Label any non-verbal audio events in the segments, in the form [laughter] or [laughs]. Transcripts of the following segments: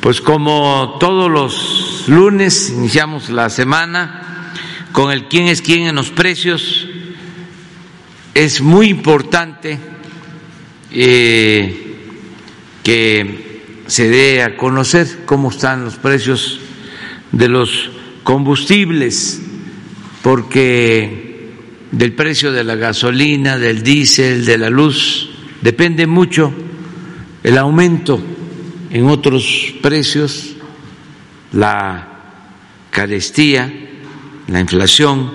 Pues como todos los lunes iniciamos la semana con el quién es quién en los precios. Es muy importante eh, que se dé a conocer cómo están los precios de los combustibles, porque del precio de la gasolina, del diésel, de la luz, depende mucho el aumento en otros precios, la carestía, la inflación,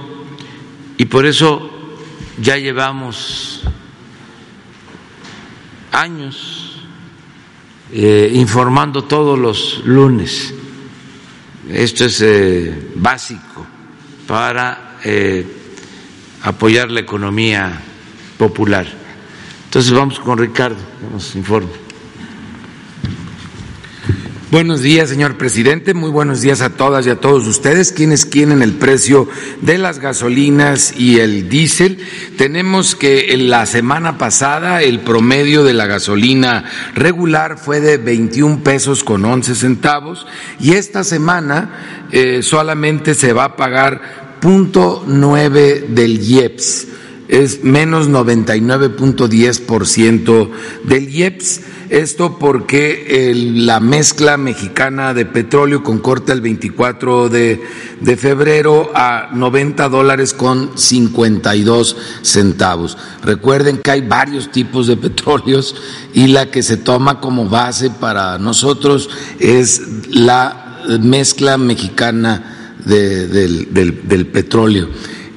y por eso ya llevamos años eh, informando todos los lunes. Esto es eh, básico para eh, apoyar la economía popular. Entonces vamos con Ricardo, que nos informe. Buenos días, señor presidente. Muy buenos días a todas y a todos ustedes. Quienes quieren el precio de las gasolinas y el diésel? Tenemos que en la semana pasada el promedio de la gasolina regular fue de 21 pesos con 11 centavos y esta semana eh, solamente se va a pagar punto nueve del IEPS es menos 99.10% del IEPS. Esto porque la mezcla mexicana de petróleo con corte el 24 de, de, febrero a 90 dólares con 52 centavos. Recuerden que hay varios tipos de petróleos y la que se toma como base para nosotros es la mezcla mexicana del, del, del petróleo.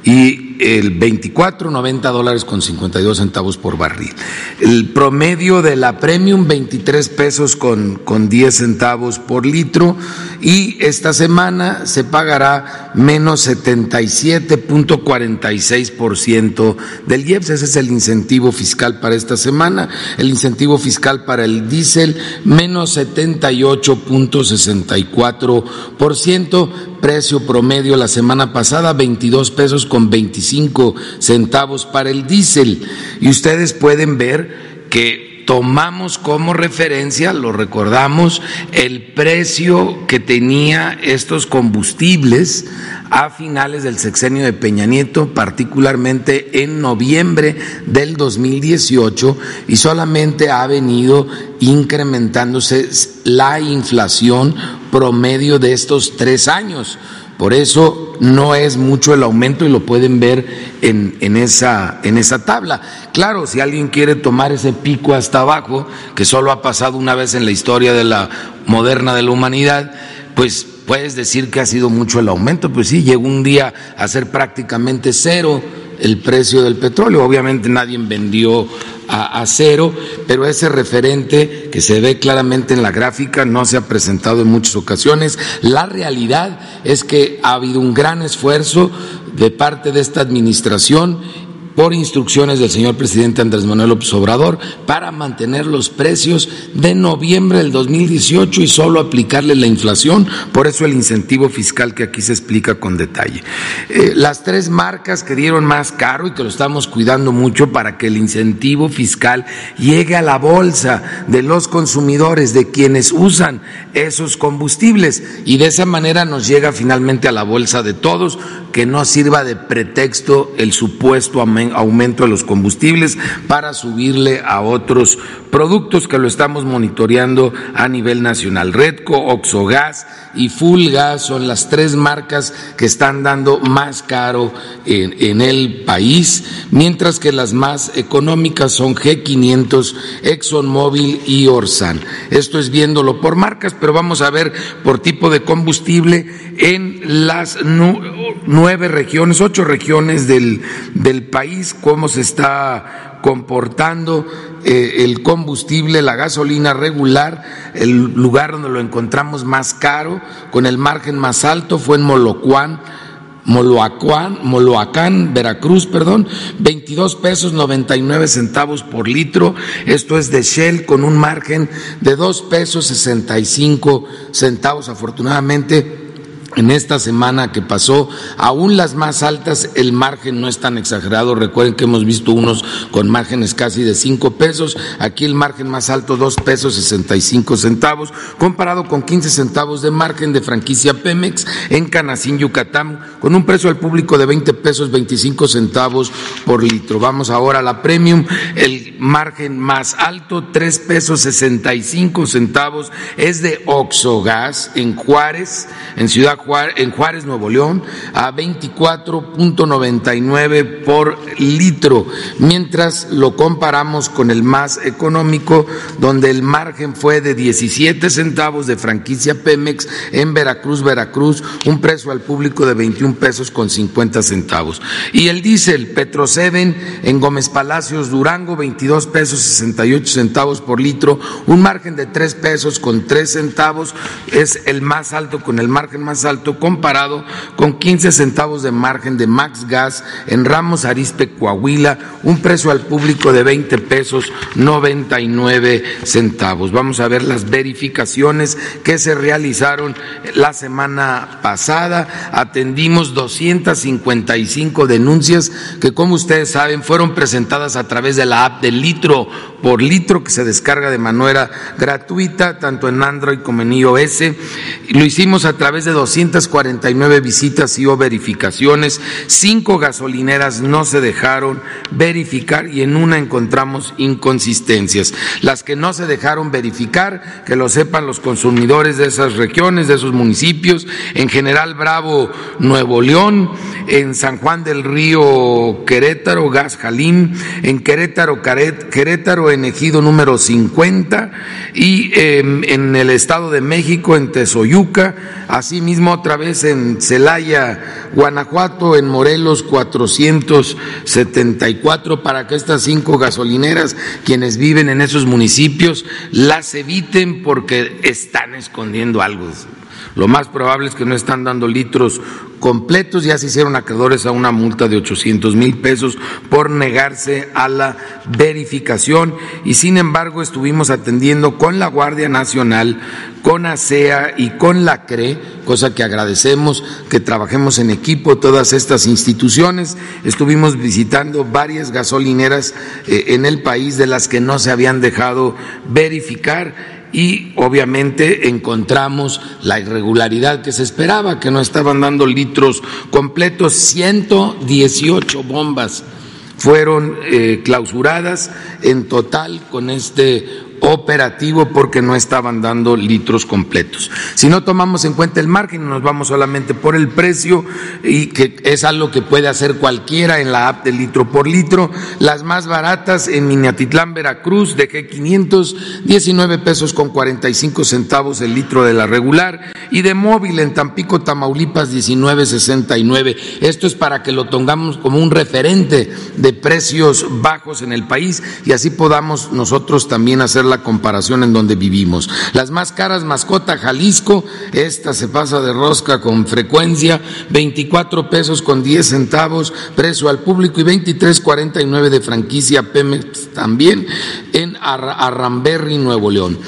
Y el 24, 90 dólares con 52 centavos por barril. El promedio de la premium, 23 pesos con, con 10 centavos por litro. Y esta semana se pagará menos 77.46% del IEPS. Ese es el incentivo fiscal para esta semana. El incentivo fiscal para el diésel, menos 78.64%. Precio promedio la semana pasada, 22 pesos con 25 centavos para el diésel. Y ustedes pueden ver que tomamos como referencia, lo recordamos, el precio que tenía estos combustibles a finales del sexenio de Peña Nieto, particularmente en noviembre del 2018, y solamente ha venido incrementándose la inflación promedio de estos tres años. Por eso no es mucho el aumento y lo pueden ver en, en, esa, en esa tabla. Claro, si alguien quiere tomar ese pico hasta abajo, que solo ha pasado una vez en la historia de la moderna de la humanidad, pues puedes decir que ha sido mucho el aumento. Pues sí, llegó un día a ser prácticamente cero el precio del petróleo. Obviamente nadie vendió a, cero, pero ese referente que se ve claramente en la gráfica no se ha presentado en muchas ocasiones. La realidad es que ha habido un gran esfuerzo de parte de esta administración por instrucciones del señor presidente Andrés Manuel López Obrador para mantener los precios de noviembre del 2018 y solo aplicarle la inflación, por eso el incentivo fiscal que aquí se explica con detalle. Eh, las tres marcas que dieron más caro y que lo estamos cuidando mucho para que el incentivo fiscal llegue a la bolsa de los consumidores, de quienes usan esos combustibles y de esa manera nos llega finalmente a la bolsa de todos, que no sirva de pretexto el supuesto aumento aumento de los combustibles para subirle a otros productos que lo estamos monitoreando a nivel nacional. Redco, Oxogas y Fulgas son las tres marcas que están dando más caro en, el país, mientras que las más económicas son G500, ExxonMobil y Orsan. Esto es viéndolo por marcas, pero vamos a ver por tipo de combustible en las nueve regiones, ocho regiones del, del país, cómo se está comportando eh, el combustible, la gasolina regular, el lugar donde lo encontramos más caro, con el margen más alto, fue en Molocuán, Moloacuán, Moloacán, Veracruz, perdón, 22 pesos 99 centavos por litro. Esto es de Shell con un margen de 2 pesos 65 centavos. Afortunadamente, en esta semana que pasó, aún las más altas, el margen no es tan exagerado. Recuerden que hemos visto unos con márgenes casi de cinco pesos. Aquí el margen más alto, dos pesos sesenta y cinco centavos, comparado con 15 centavos de margen de franquicia Pemex en Canacín, Yucatán, con un precio al público de 20 pesos 25 centavos por litro. Vamos ahora a la premium. El margen más alto, tres pesos sesenta y cinco centavos, es de Oxogas en Juárez, en Ciudad en Juárez, Nuevo León, a 24.99 por litro, mientras lo comparamos con el más económico, donde el margen fue de 17 centavos de franquicia Pemex en Veracruz, Veracruz, un precio al público de 21 pesos con 50 centavos. Y el diésel Petro en Gómez Palacios, Durango, 22 pesos 68 centavos por litro, un margen de 3 pesos con 3 centavos, es el más alto con el margen más alto comparado con 15 centavos de margen de Max Gas en Ramos Arispe, Coahuila, un precio al público de 20 pesos 99 centavos. Vamos a ver las verificaciones que se realizaron la semana pasada. Atendimos 255 denuncias que, como ustedes saben, fueron presentadas a través de la app del litro por litro que se descarga de manera gratuita, tanto en Android como en iOS. Lo hicimos a través de 249 visitas y o verificaciones. Cinco gasolineras no se dejaron verificar y en una encontramos inconsistencias. Las que no se dejaron verificar, que lo sepan los consumidores de esas regiones, de esos municipios, en General Bravo, Nuevo León, en San Juan del Río, Querétaro, Gas Jalín, en Querétaro, Querétaro, en Ejido número 50 y em, en el Estado de México, en Tezoyuca, asimismo otra vez en Celaya, Guanajuato, en Morelos 474, para que estas cinco gasolineras, quienes viven en esos municipios, las eviten porque están escondiendo algo. Lo más probable es que no están dando litros completos, ya se hicieron acreedores a una multa de 800 mil pesos por negarse a la verificación. Y sin embargo estuvimos atendiendo con la Guardia Nacional, con ASEA y con la CRE, cosa que agradecemos que trabajemos en equipo todas estas instituciones. Estuvimos visitando varias gasolineras eh, en el país de las que no se habían dejado verificar y obviamente encontramos la irregularidad que se esperaba, que no estaban dando litros completos, 118 bombas fueron eh, clausuradas en total con este operativo porque no estaban dando litros completos. Si no tomamos en cuenta el margen, nos vamos solamente por el precio y que es algo que puede hacer cualquiera en la app de litro por litro. Las más baratas en Minatitlán, Veracruz, de G500, 19 pesos con 45 centavos el litro de la regular y de móvil en Tampico, Tamaulipas, 19.69. Esto es para que lo tengamos como un referente de precios bajos en el país y así podamos nosotros también hacer la comparación en donde vivimos. Las más caras, mascota Jalisco, esta se pasa de rosca con frecuencia, 24 pesos con 10 centavos, precio al público y 23.49 de franquicia Pemex también en Arramberry, Nuevo León.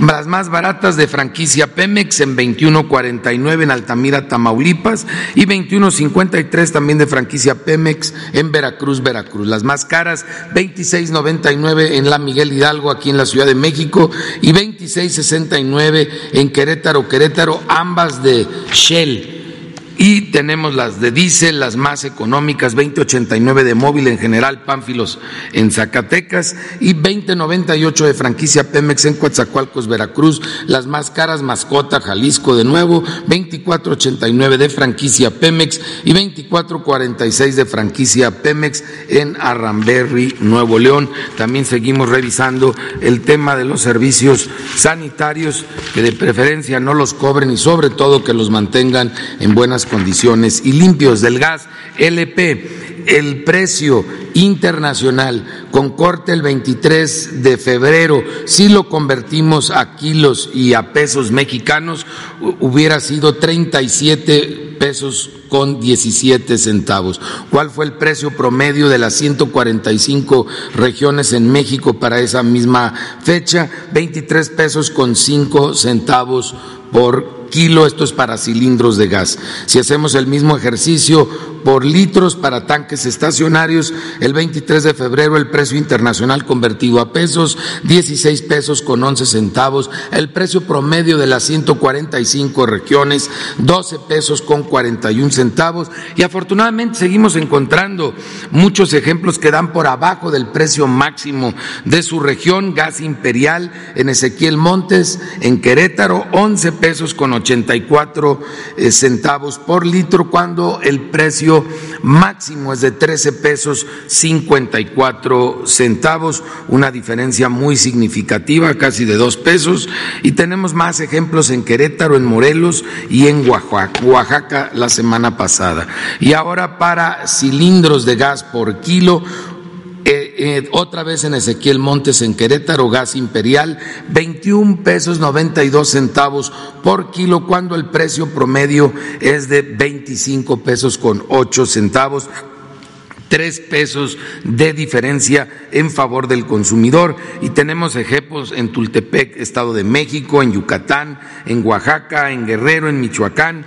Las más baratas de franquicia Pemex en 21.49 en Altamira, Tamaulipas y 21.53 también de franquicia Pemex en Veracruz, Veracruz. Las más caras, 26.99 en la Miguel Hidalgo, aquí en la Ciudad de México y 2669 en Querétaro, Querétaro, ambas de Shell y tenemos las de diésel, las más económicas, 2089 de móvil en general, Pánfilos en Zacatecas y 2098 de franquicia Pemex en Coatzacoalcos, Veracruz, las más caras, Mascota, Jalisco de nuevo, 2489 de franquicia Pemex y 2446 de franquicia Pemex en Arramberry, Nuevo León. También seguimos revisando el tema de los servicios sanitarios, que de preferencia no los cobren y sobre todo que los mantengan en buenas condiciones y limpios del gas LP. El precio internacional con corte el 23 de febrero, si lo convertimos a kilos y a pesos mexicanos, hubiera sido 37 pesos con 17 centavos. ¿Cuál fue el precio promedio de las 145 regiones en México para esa misma fecha? 23 pesos con 5 centavos por kilo, esto es para cilindros de gas. Si hacemos el mismo ejercicio por litros para tanques estacionarios, el 23 de febrero el precio internacional convertido a pesos, 16 pesos con 11 centavos, el precio promedio de las 145 regiones, 12 pesos con 41 centavos. Y afortunadamente seguimos encontrando muchos ejemplos que dan por abajo del precio máximo de su región, gas imperial en Ezequiel Montes, en Querétaro, 11 pesos con 84 eh, centavos por litro, cuando el precio máximo es de 13 pesos 54 centavos, una diferencia muy significativa, casi de dos pesos, y tenemos más ejemplos en Querétaro, en Morelos y en Oaxaca la semana pasada. Y ahora para cilindros de gas por kilo, eh, eh, otra vez en Ezequiel Montes en Querétaro, gas imperial, 21 pesos 92 centavos por kilo, cuando el precio promedio es de 25 pesos con 8 centavos tres pesos de diferencia en favor del consumidor. Y tenemos ejemplos en Tultepec, Estado de México, en Yucatán, en Oaxaca, en Guerrero, en Michoacán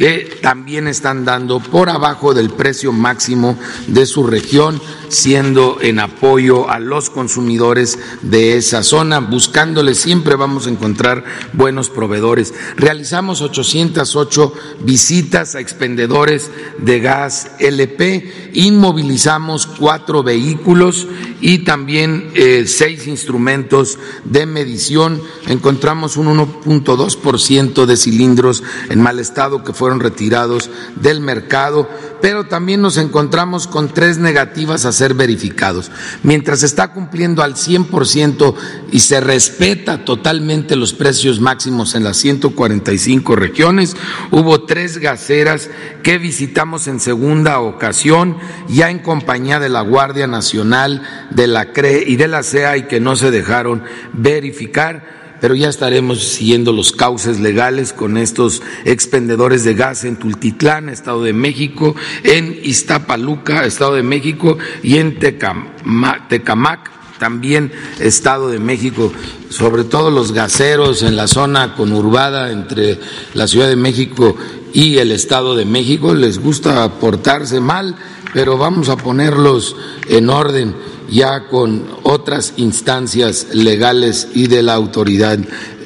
que también están dando por abajo del precio máximo de su región, siendo en apoyo a los consumidores de esa zona. Buscándole siempre vamos a encontrar buenos proveedores. Realizamos 808 visitas a expendedores de gas LP, inmovilizamos cuatro vehículos y también eh, seis instrumentos de medición. Encontramos un 1.2% de cilindros en mal estado que fueron retirados del mercado, pero también nos encontramos con tres negativas a ser verificados. Mientras está cumpliendo al 100% y se respeta totalmente los precios máximos en las 145 regiones, hubo tres gaseras que visitamos en segunda ocasión, ya en compañía de la Guardia Nacional, de la CRE y de la CEA y que no se dejaron verificar pero ya estaremos siguiendo los cauces legales con estos expendedores de gas en Tultitlán, Estado de México, en Iztapaluca, Estado de México, y en Tecamac, también Estado de México, sobre todo los gaseros en la zona conurbada entre la Ciudad de México y el Estado de México, les gusta portarse mal, pero vamos a ponerlos en orden ya con otras instancias legales y de la autoridad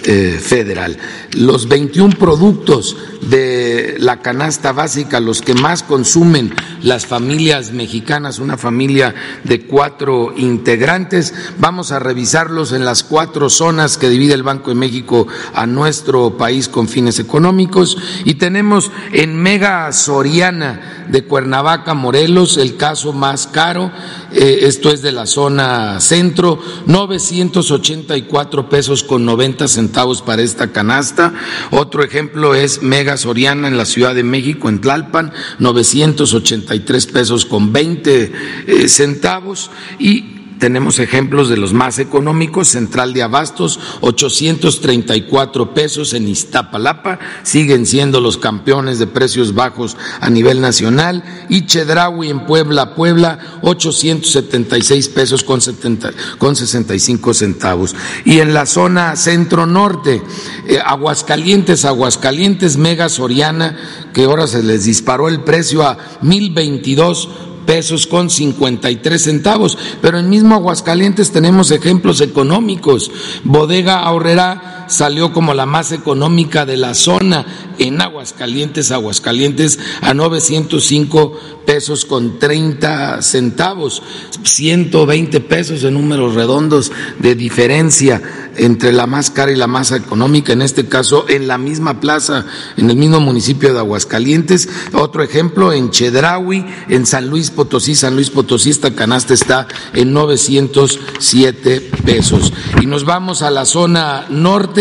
eh, federal. Los 21 productos de la canasta básica, los que más consumen las familias mexicanas, una familia de cuatro integrantes, vamos a revisarlos en las cuatro zonas que divide el Banco de México a nuestro país con fines económicos y tenemos en Mega Soriana de Cuernavaca, Morelos, el caso más caro, esto es de la zona centro, 984 pesos con 90 centavos para esta canasta. Otro ejemplo es Mega Soriana en la Ciudad de México, en Tlalpan, 983 pesos con 20 eh, centavos. Y tenemos ejemplos de los más económicos, Central de Abastos, 834 pesos en Iztapalapa, siguen siendo los campeones de precios bajos a nivel nacional, y Chedraui en Puebla, Puebla, 876 pesos con, 70, con 65 centavos. Y en la zona centro-norte, eh, Aguascalientes, Aguascalientes, Mega Soriana, que ahora se les disparó el precio a 1022 pesos con 53 centavos. Pero en mismo Aguascalientes tenemos ejemplos económicos. Bodega Ahorrera salió como la más económica de la zona en Aguascalientes, Aguascalientes a 905 pesos con 30 centavos, 120 pesos en números redondos de diferencia entre la más cara y la más económica, en este caso en la misma plaza, en el mismo municipio de Aguascalientes. Otro ejemplo en Chedraui, en San Luis Potosí, San Luis Potosí, esta canasta está en 907 pesos. Y nos vamos a la zona norte,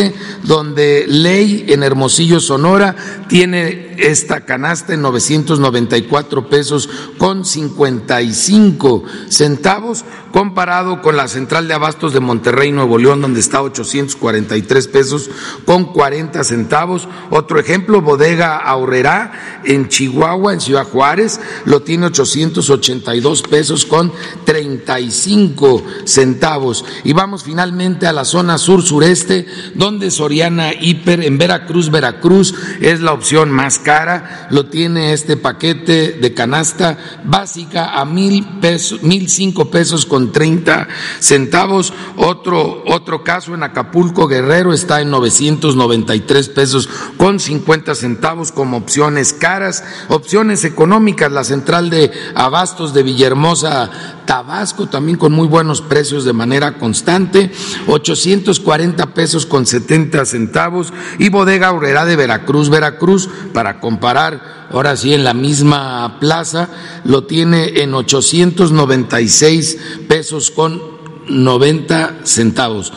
donde Ley en Hermosillo, Sonora, tiene esta canasta en 994 pesos con 55 centavos, comparado con la central de abastos de Monterrey, Nuevo León, donde está 843 pesos con 40 centavos. Otro ejemplo, Bodega Ahorrera en Chihuahua, en Ciudad Juárez, lo tiene 882 pesos con 35 centavos. Y vamos finalmente a la zona sur-sureste, donde Soriana Hiper en Veracruz, Veracruz es la opción más cara, lo tiene este paquete de canasta básica a mil pesos, mil cinco pesos con treinta centavos. Otro, otro caso en Acapulco, Guerrero, está en 993 pesos con 50 centavos como opciones caras, opciones económicas, la central de abastos de Villahermosa, Tabasco, también con muy buenos precios de manera constante, 840 pesos con 70 centavos, y Bodega Aurrera de Veracruz, Veracruz, para comparar, ahora sí en la misma plaza, lo tiene en 896 pesos con 90 centavos.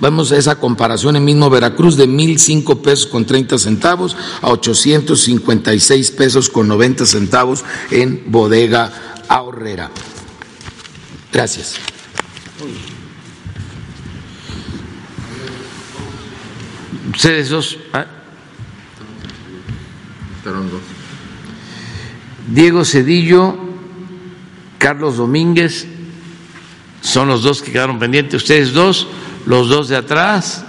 Vemos esa comparación en mismo Veracruz de mil cinco pesos con 30 centavos a 856 pesos con 90 centavos en bodega ahorrera. Gracias. Ustedes dos. ¿ah? Diego Cedillo, Carlos Domínguez, son los dos que quedaron pendientes. Ustedes dos, los dos de atrás,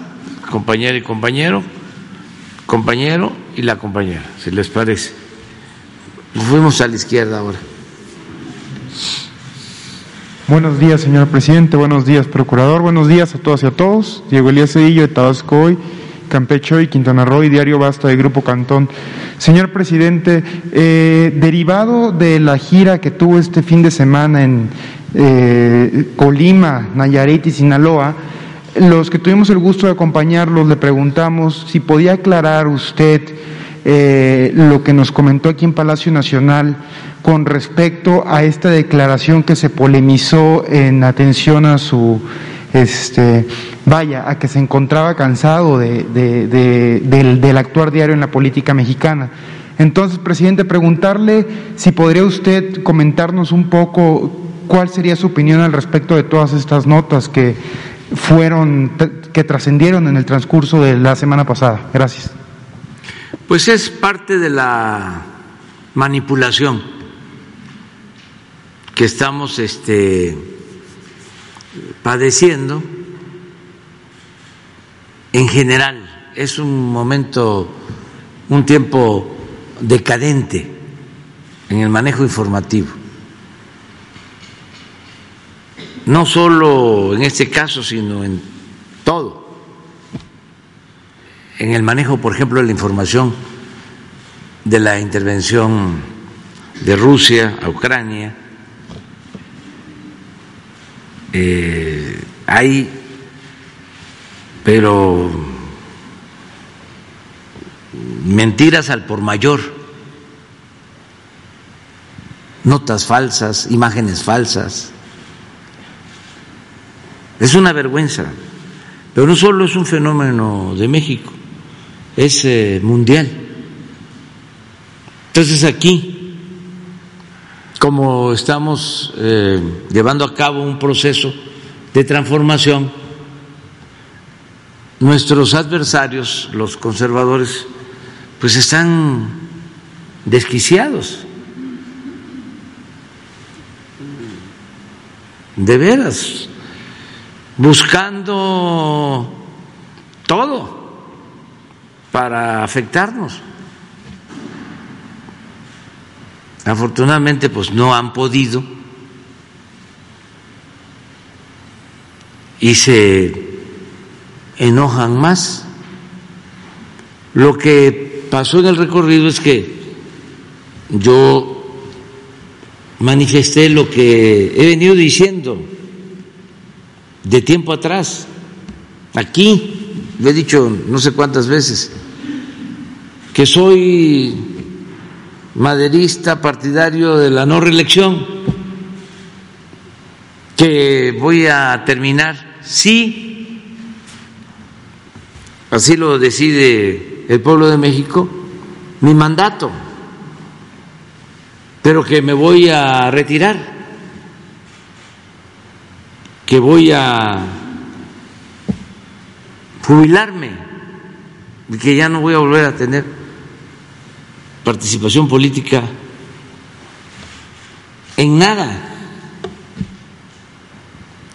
compañero y compañero, compañero y la compañera, si les parece. Fuimos a la izquierda ahora. Buenos días, señor presidente. Buenos días, procurador. Buenos días a todas y a todos. Diego Elías Cedillo de Tabasco hoy, Campeche y Quintana Roo y Diario Basta de Grupo Cantón. Señor presidente, eh, derivado de la gira que tuvo este fin de semana en eh, Colima, Nayarit y Sinaloa, los que tuvimos el gusto de acompañarlos le preguntamos si podía aclarar usted eh, lo que nos comentó aquí en Palacio Nacional con respecto a esta declaración que se polemizó en atención a su, este, vaya, a que se encontraba cansado de, del, del actuar diario en la política mexicana. Entonces, presidente, preguntarle si podría usted comentarnos un poco cuál sería su opinión al respecto de todas estas notas que fueron, que trascendieron en el transcurso de la semana pasada. Gracias. Pues es parte de la manipulación que estamos este, padeciendo en general. Es un momento, un tiempo decadente en el manejo informativo. No solo en este caso, sino en todo. En el manejo, por ejemplo, de la información de la intervención de Rusia a Ucrania, eh, hay, pero mentiras al por mayor, notas falsas, imágenes falsas. Es una vergüenza, pero no solo es un fenómeno de México, es eh, mundial. Entonces aquí como estamos eh, llevando a cabo un proceso de transformación, nuestros adversarios, los conservadores, pues están desquiciados. De veras, buscando todo para afectarnos. Afortunadamente, pues no han podido y se enojan más. Lo que pasó en el recorrido es que yo manifesté lo que he venido diciendo de tiempo atrás, aquí, lo he dicho no sé cuántas veces, que soy maderista partidario de la no reelección, que voy a terminar, sí, así lo decide el pueblo de México, mi mandato, pero que me voy a retirar, que voy a jubilarme y que ya no voy a volver a tener participación política en nada,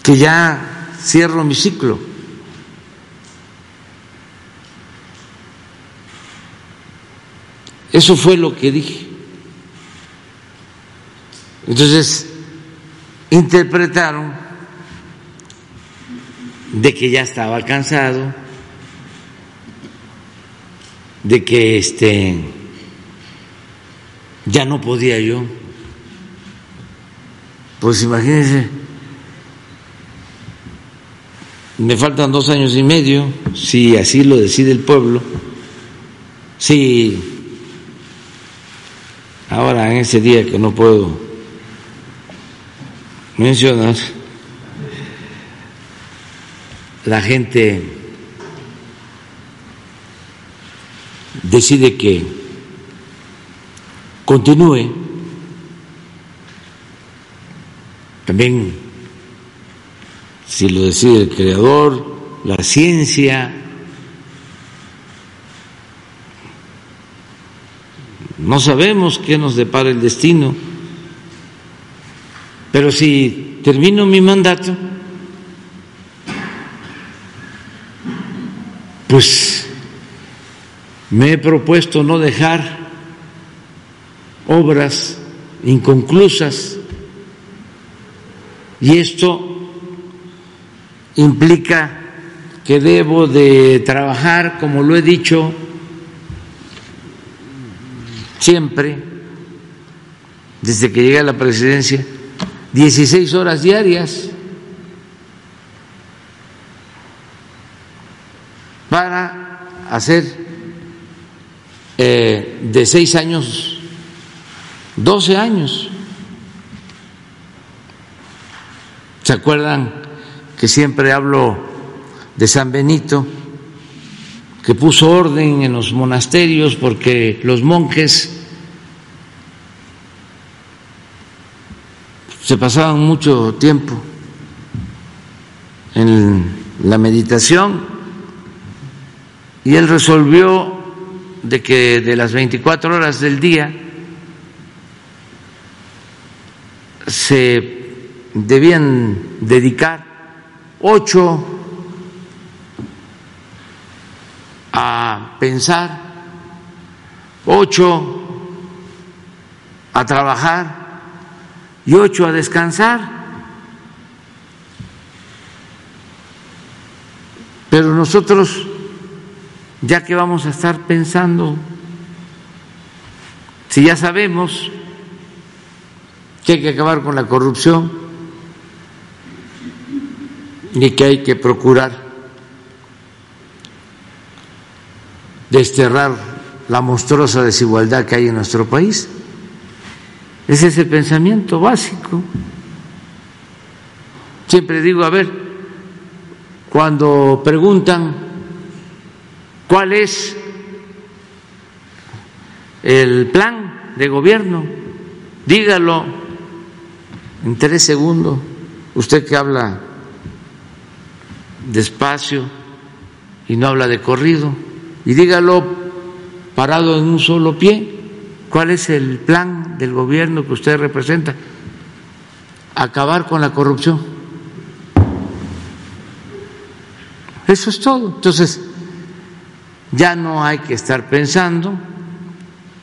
que ya cierro mi ciclo. Eso fue lo que dije. Entonces, interpretaron de que ya estaba cansado, de que este ya no podía yo. Pues imagínense, me faltan dos años y medio, si así lo decide el pueblo, si ahora en ese día que no puedo mencionar, la gente decide que continúe, también si lo decide el creador, la ciencia, no sabemos qué nos depara el destino, pero si termino mi mandato, pues me he propuesto no dejar obras inconclusas. Y esto implica que debo de trabajar, como lo he dicho siempre, desde que llegué a la presidencia, 16 horas diarias para hacer eh, de seis años, 12 años. ¿Se acuerdan que siempre hablo de San Benito, que puso orden en los monasterios porque los monjes se pasaban mucho tiempo en la meditación y él resolvió de que de las 24 horas del día se debían dedicar ocho a pensar, ocho a trabajar y ocho a descansar. Pero nosotros, ya que vamos a estar pensando, si ya sabemos que hay que acabar con la corrupción, ni que hay que procurar desterrar la monstruosa desigualdad que hay en nuestro país. Ese es el pensamiento básico. Siempre digo, a ver, cuando preguntan cuál es el plan de gobierno, dígalo en tres segundos, usted que habla despacio y no habla de corrido. Y dígalo parado en un solo pie. ¿Cuál es el plan del gobierno que usted representa? Acabar con la corrupción. Eso es todo. Entonces, ya no hay que estar pensando,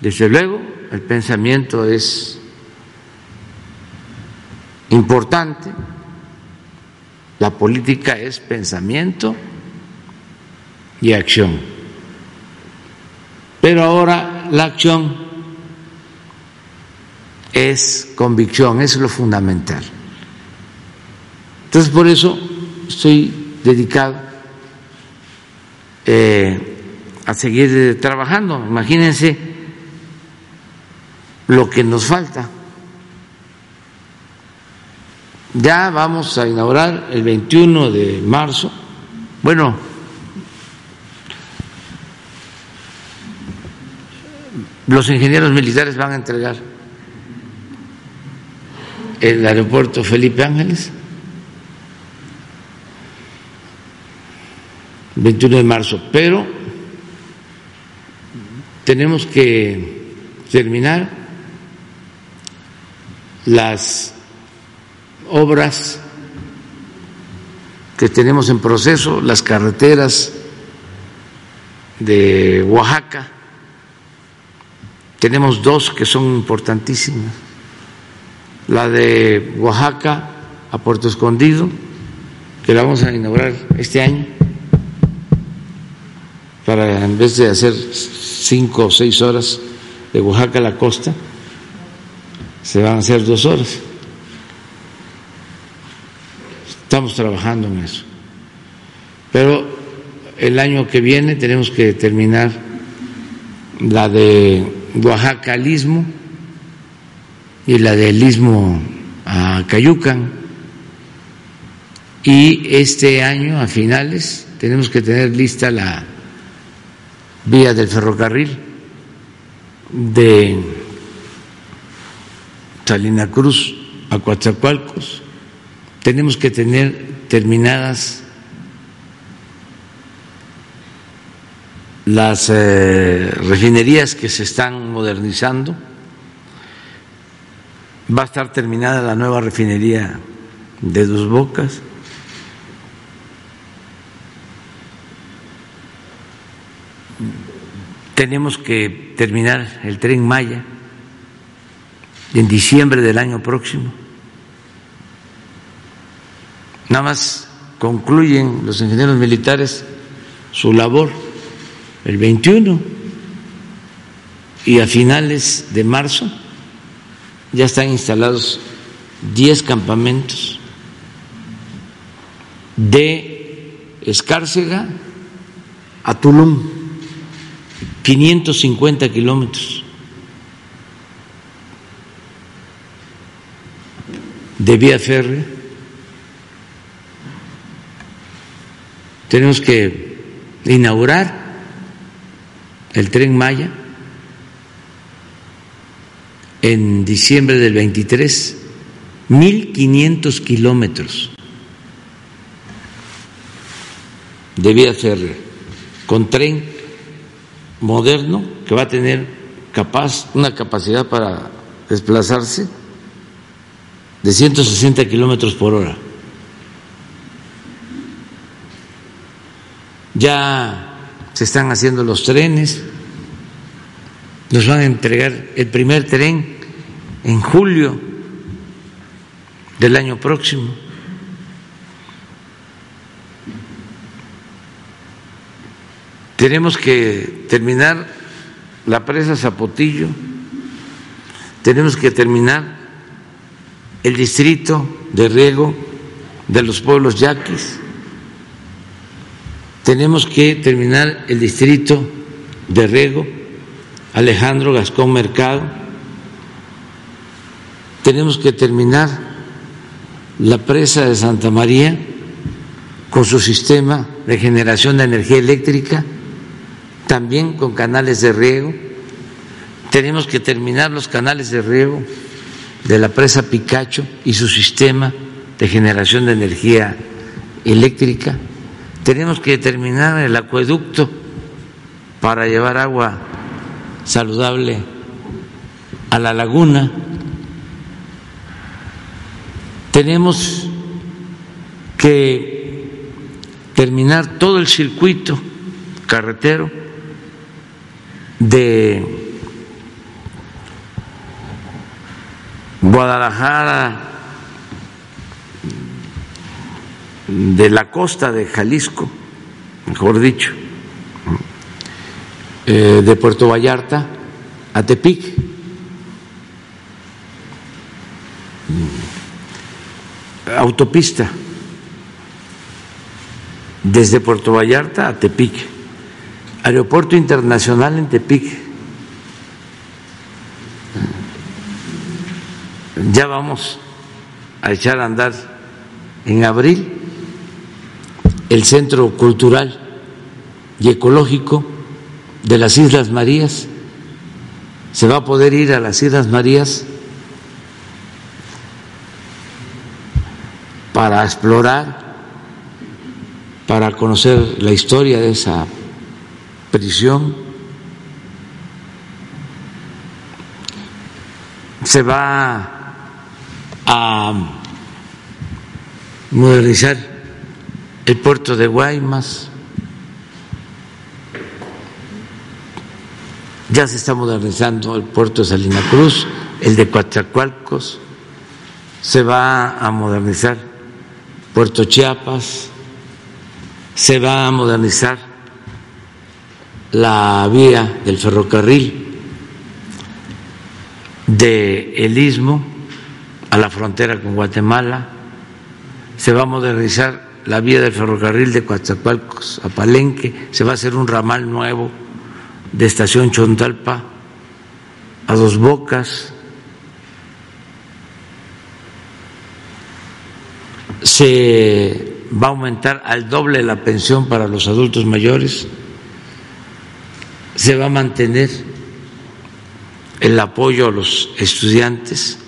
desde luego, el pensamiento es importante, la política es pensamiento y acción. Pero ahora la acción es convicción, es lo fundamental. Entonces por eso estoy dedicado eh, a seguir trabajando. Imagínense lo que nos falta. Ya vamos a inaugurar el 21 de marzo. Bueno, los ingenieros militares van a entregar el aeropuerto Felipe Ángeles 21 de marzo, pero tenemos que terminar las obras que tenemos en proceso, las carreteras de Oaxaca, tenemos dos que son importantísimas. La de Oaxaca a Puerto Escondido, que la vamos a inaugurar este año, para en vez de hacer cinco o seis horas de Oaxaca a la costa, se van a hacer dos horas. Estamos trabajando en eso. Pero el año que viene tenemos que terminar la de Oaxaca al Istmo y la del Istmo a Cayucan. Y este año, a finales, tenemos que tener lista la vía del ferrocarril de Salina Cruz a Coatzacoalcos. Tenemos que tener terminadas las eh, refinerías que se están modernizando. Va a estar terminada la nueva refinería de Dos Bocas. Tenemos que terminar el tren Maya en diciembre del año próximo. Nada más concluyen los ingenieros militares su labor el 21 y a finales de marzo ya están instalados 10 campamentos de Escárcega a Tulum, 550 kilómetros de vía férrea. Tenemos que inaugurar el tren Maya en diciembre del 23, 1.500 kilómetros de vía férrea, con tren moderno que va a tener capaz, una capacidad para desplazarse de 160 kilómetros por hora. Ya se están haciendo los trenes, nos van a entregar el primer tren en julio del año próximo. Tenemos que terminar la presa Zapotillo, tenemos que terminar el distrito de riego de los pueblos yaquis tenemos que terminar el distrito de Rego, Alejandro Gascón Mercado, tenemos que terminar la presa de Santa María con su sistema de generación de energía eléctrica, también con canales de riego, tenemos que terminar los canales de riego de la presa Picacho y su sistema de generación de energía eléctrica tenemos que terminar el acueducto para llevar agua saludable a la laguna. Tenemos que terminar todo el circuito carretero de Guadalajara de la costa de Jalisco, mejor dicho, eh, de Puerto Vallarta a Tepic. Autopista desde Puerto Vallarta a Tepic, Aeropuerto Internacional en Tepic. Ya vamos a echar a andar en abril el Centro Cultural y Ecológico de las Islas Marías. Se va a poder ir a las Islas Marías para explorar, para conocer la historia de esa prisión. Se va a modernizar el puerto de Guaymas, ya se está modernizando el puerto de Salina Cruz, el de Coatzacoalcos, se va a modernizar Puerto Chiapas, se va a modernizar la vía del ferrocarril de el Istmo a la frontera con Guatemala, se va a modernizar la vía del ferrocarril de Coatzacoalcos a Palenque, se va a hacer un ramal nuevo de Estación Chontalpa a Dos Bocas, se va a aumentar al doble la pensión para los adultos mayores, se va a mantener el apoyo a los estudiantes,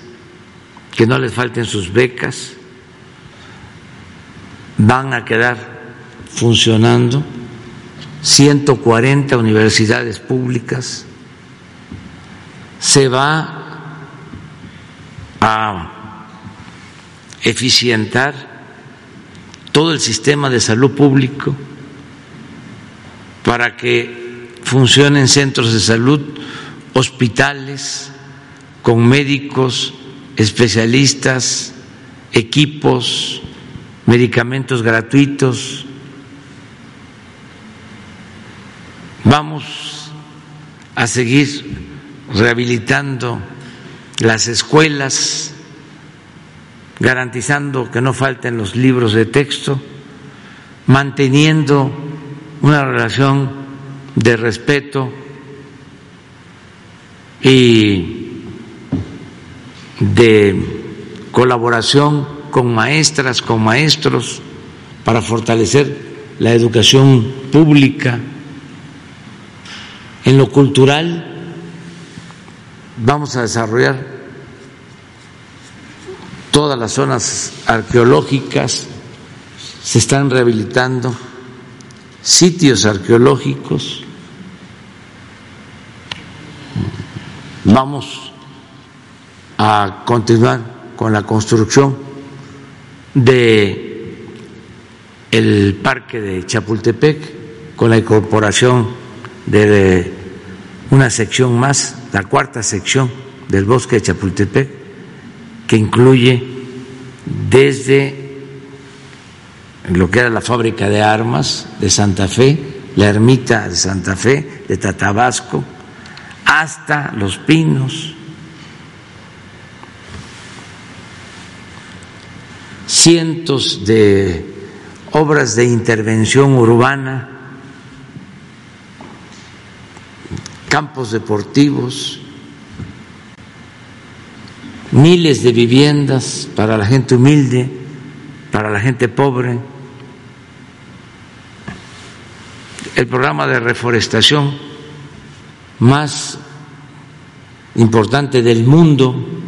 que no les falten sus becas, van a quedar funcionando. 140 universidades públicas, se va a eficientar todo el sistema de salud público para que funcionen centros de salud, hospitales con médicos, especialistas, equipos, medicamentos gratuitos. Vamos a seguir rehabilitando las escuelas, garantizando que no falten los libros de texto, manteniendo una relación de respeto y de colaboración con maestras, con maestros, para fortalecer la educación pública. En lo cultural vamos a desarrollar todas las zonas arqueológicas, se están rehabilitando sitios arqueológicos, vamos a continuar con la construcción de el parque de Chapultepec con la incorporación de una sección más, la cuarta sección del bosque de Chapultepec, que incluye desde lo que era la fábrica de armas de Santa Fe, la ermita de Santa Fe, de Tatabasco, hasta Los Pinos, cientos de obras de intervención urbana, campos deportivos, miles de viviendas para la gente humilde, para la gente pobre, el programa de reforestación más importante del mundo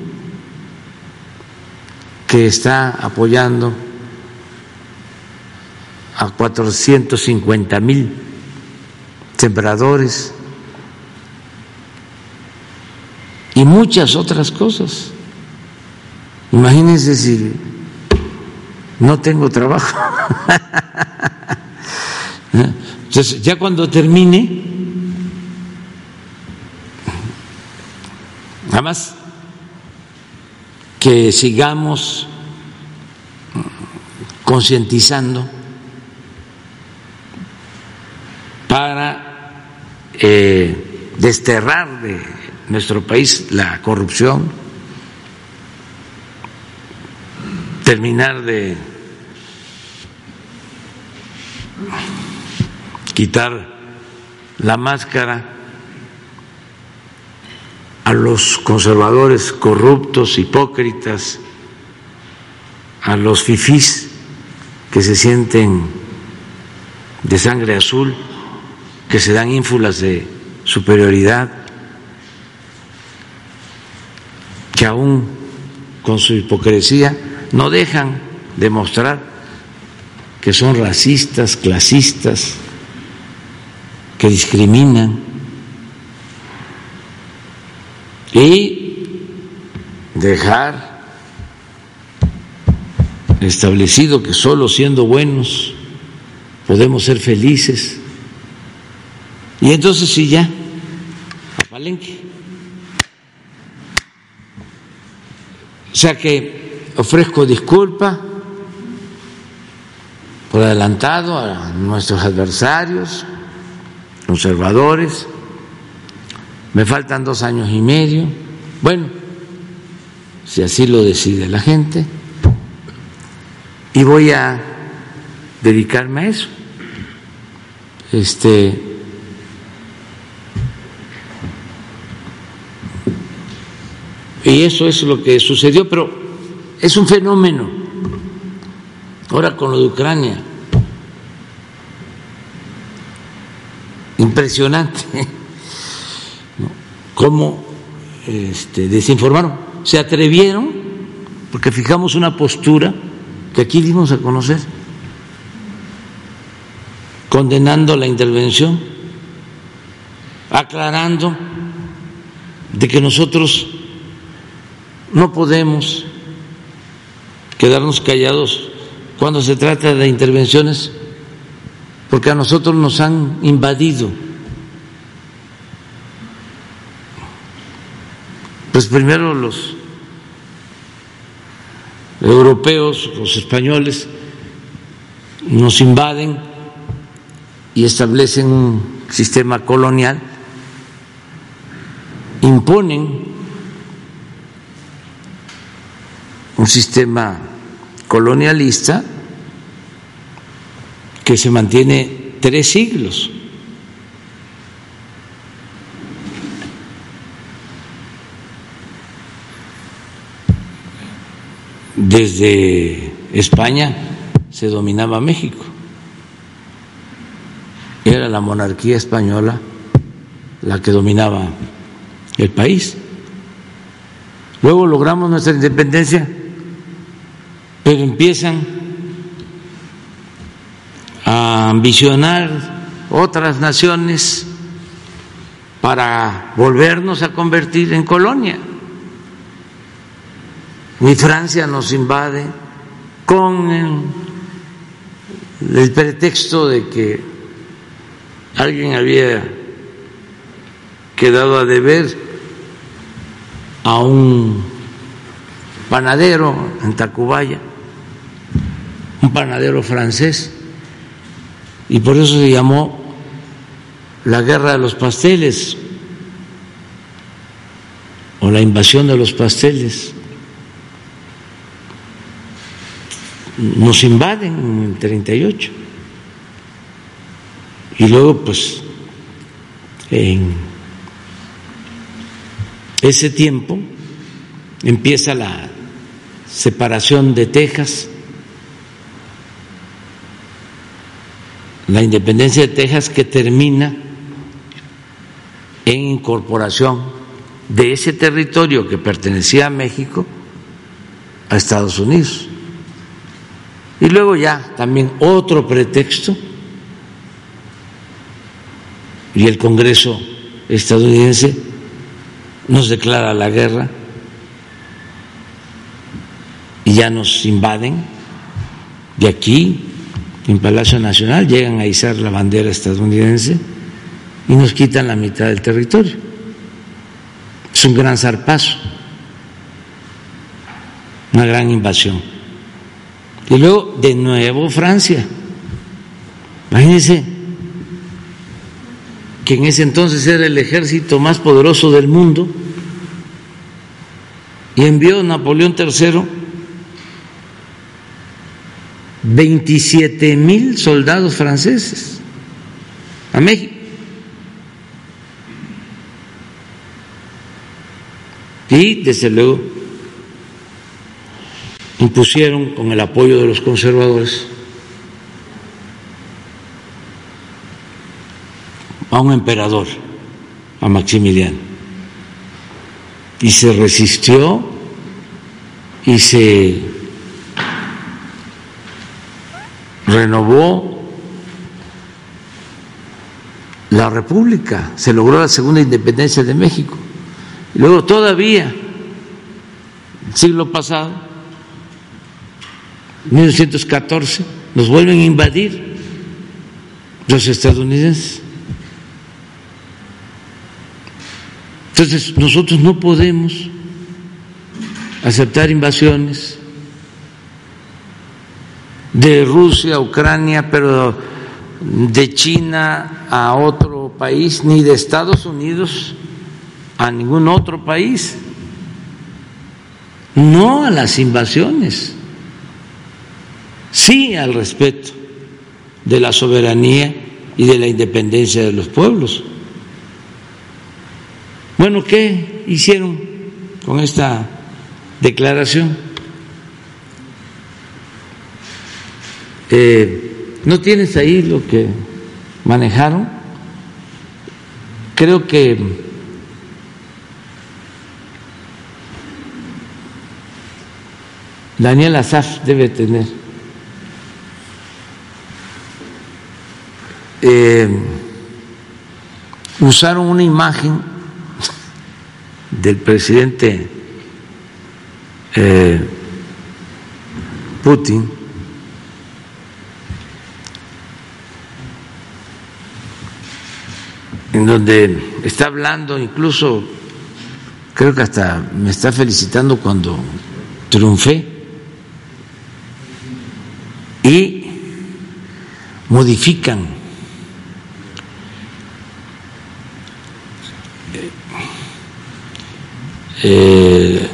que está apoyando a 450 mil sembradores y muchas otras cosas. Imagínense si no tengo trabajo. [laughs] Entonces, ya cuando termine, además, que sigamos concientizando para eh, desterrar de nuestro país la corrupción, terminar de quitar la máscara a los conservadores corruptos, hipócritas, a los fifís que se sienten de sangre azul, que se dan ínfulas de superioridad, que aún con su hipocresía no dejan de mostrar que son racistas, clasistas, que discriminan y dejar establecido que solo siendo buenos podemos ser felices. Y entonces si ya, Palenque. O sea que ofrezco disculpa por adelantado a nuestros adversarios, conservadores. Me faltan dos años y medio. Bueno, si así lo decide la gente. Y voy a dedicarme a eso. Este y eso es lo que sucedió, pero es un fenómeno. Ahora con lo de Ucrania. Impresionante [laughs] cómo este, desinformaron. Se atrevieron, porque fijamos una postura que aquí dimos a conocer, condenando la intervención, aclarando de que nosotros no podemos quedarnos callados cuando se trata de intervenciones, porque a nosotros nos han invadido. Pues primero los europeos, los españoles, nos invaden y establecen un sistema colonial, imponen un sistema colonialista que se mantiene tres siglos. Desde España se dominaba México. Era la monarquía española la que dominaba el país. Luego logramos nuestra independencia pero empiezan a ambicionar otras naciones para volvernos a convertir en colonia. Y Francia nos invade con el, pretexto de que alguien había quedado a deber a un panadero en Tacubaya un panadero francés, y por eso se llamó la guerra de los pasteles o la invasión de los pasteles. Nos invaden en el 38. Y luego, pues, en ese tiempo empieza la separación de Texas la independencia de Texas que termina en incorporación de ese territorio que pertenecía a México a Estados Unidos. Y luego ya también otro pretexto y el Congreso estadounidense nos declara la guerra y ya nos invaden de aquí en Palacio Nacional, llegan a izar la bandera estadounidense y nos quitan la mitad del territorio. Es un gran zarpazo, una gran invasión. Y luego, de nuevo, Francia. Imagínense que en ese entonces era el ejército más poderoso del mundo y envió Napoleón III 27 mil soldados franceses a México. Y desde luego impusieron con el apoyo de los conservadores a un emperador, a Maximiliano. Y se resistió y se renovó la República, se logró la segunda independencia de México. Luego todavía, el siglo pasado, 1914, nos vuelven a invadir los estadounidenses. Entonces, nosotros no podemos aceptar invasiones de Rusia a Ucrania, pero de China a otro país, ni de Estados Unidos a ningún otro país. No a las invasiones, sí al respeto de la soberanía y de la independencia de los pueblos. Bueno, ¿qué hicieron con esta declaración? Eh, ¿No tienes ahí lo que manejaron? Creo que Daniel Azaf debe tener. Eh, usaron una imagen del presidente eh, Putin en donde está hablando, incluso creo que hasta me está felicitando cuando triunfé, y modifican eh,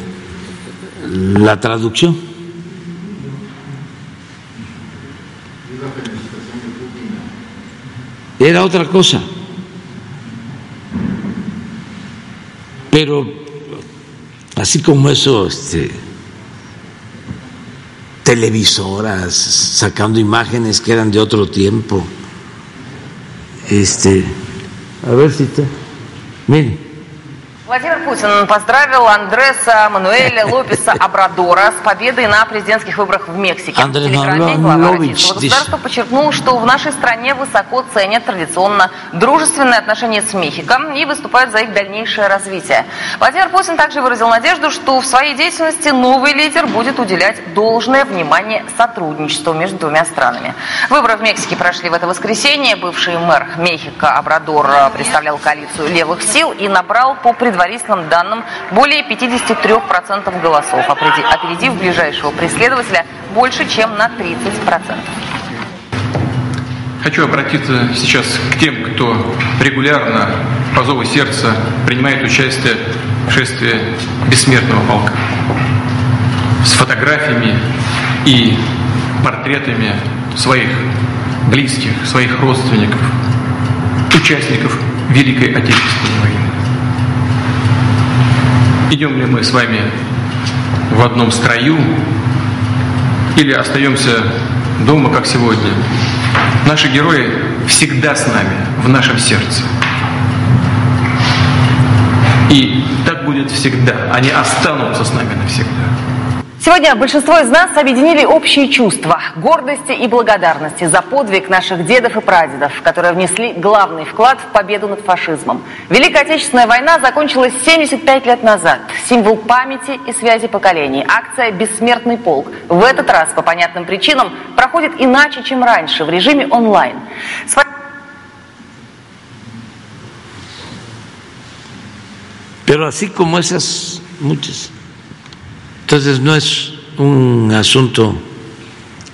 la traducción. Era otra cosa. Pero así como eso, este, televisoras sacando imágenes que eran de otro tiempo. Este, a ver si está. Miren. Владимир Путин поздравил Андреса Мануэля Лопеса Абрадора с победой на президентских выборах в Мексике. Андрей российского здесь. государства подчеркнул, что в нашей стране высоко ценят традиционно дружественные отношения с Мехико и выступают за их дальнейшее развитие. Владимир Путин также выразил надежду, что в своей деятельности новый лидер будет уделять должное внимание сотрудничеству между двумя странами. Выборы в Мексике прошли в это воскресенье. Бывший мэр Мехико Абрадор э, представлял коалицию левых сил и набрал по предварительным данным более 53% голосов, опереди- опередив ближайшего преследователя больше, чем на 30%. Хочу обратиться сейчас к тем, кто регулярно по зову сердца принимает участие в шествии бессмертного полка. С фотографиями и портретами своих близких, своих родственников, участников Великой Отечественной войны. Идем ли мы с вами в одном строю или остаемся дома, как сегодня? Наши герои всегда с нами, в нашем сердце. И так будет всегда. Они останутся с нами навсегда. Сегодня большинство из нас объединили общие чувства гордости и благодарности за подвиг наших дедов и прадедов, которые внесли главный вклад в победу над фашизмом. Великая Отечественная война закончилась 75 лет назад. Символ памяти и связи поколений. Акция «Бессмертный полк» в этот раз по понятным причинам проходит иначе, чем раньше, в режиме онлайн. Pero así como esas, muchas. Entonces no es un asunto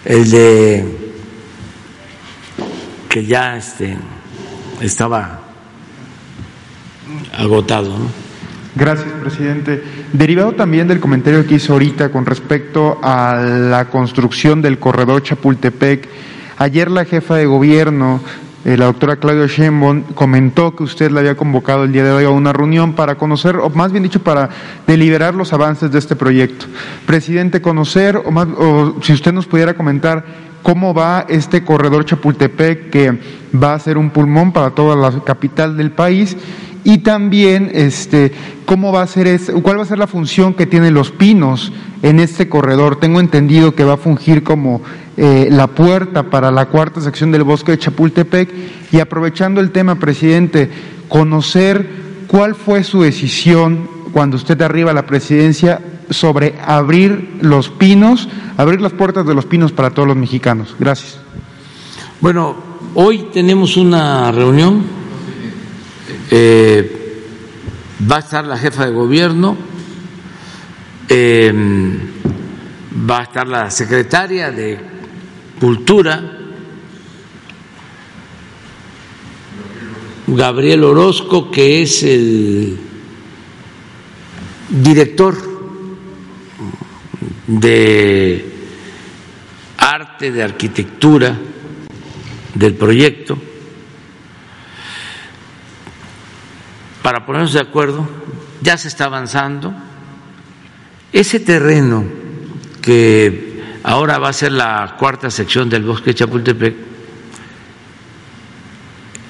el de que ya este, estaba agotado, ¿no? Gracias, presidente. Derivado también del comentario que hizo ahorita con respecto a la construcción del corredor Chapultepec, ayer la jefa de gobierno, eh, la doctora Claudia Sheinbaum, comentó que usted le había convocado el día de hoy a una reunión para conocer, o más bien dicho, para deliberar los avances de este proyecto. Presidente, conocer, o, más, o si usted nos pudiera comentar cómo va este corredor Chapultepec que va a ser un pulmón para toda la capital del país y también este cómo va a ser es, cuál va a ser la función que tienen los pinos en este corredor. Tengo entendido que va a fungir como eh, la puerta para la cuarta sección del bosque de Chapultepec y aprovechando el tema, presidente, conocer cuál fue su decisión cuando usted arriba a la presidencia sobre abrir los pinos, abrir las puertas de los pinos para todos los mexicanos. Gracias. Bueno, hoy tenemos una reunión eh, va a estar la jefa de gobierno, eh, va a estar la secretaria de Cultura, Gabriel Orozco, que es el director de arte, de arquitectura del proyecto, para ponernos de acuerdo, ya se está avanzando. Ese terreno que ahora va a ser la cuarta sección del bosque de Chapultepec,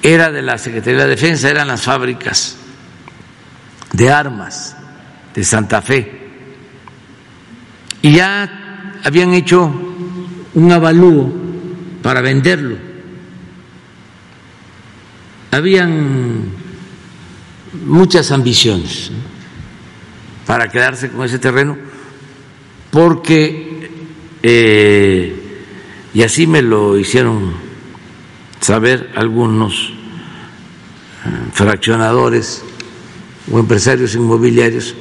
era de la Secretaría de Defensa, eran las fábricas de armas de Santa Fe. Y ya habían hecho un avalúo para venderlo. Habían muchas ambiciones para quedarse con ese terreno, porque, eh, y así me lo hicieron saber algunos eh, fraccionadores o empresarios inmobiliarios,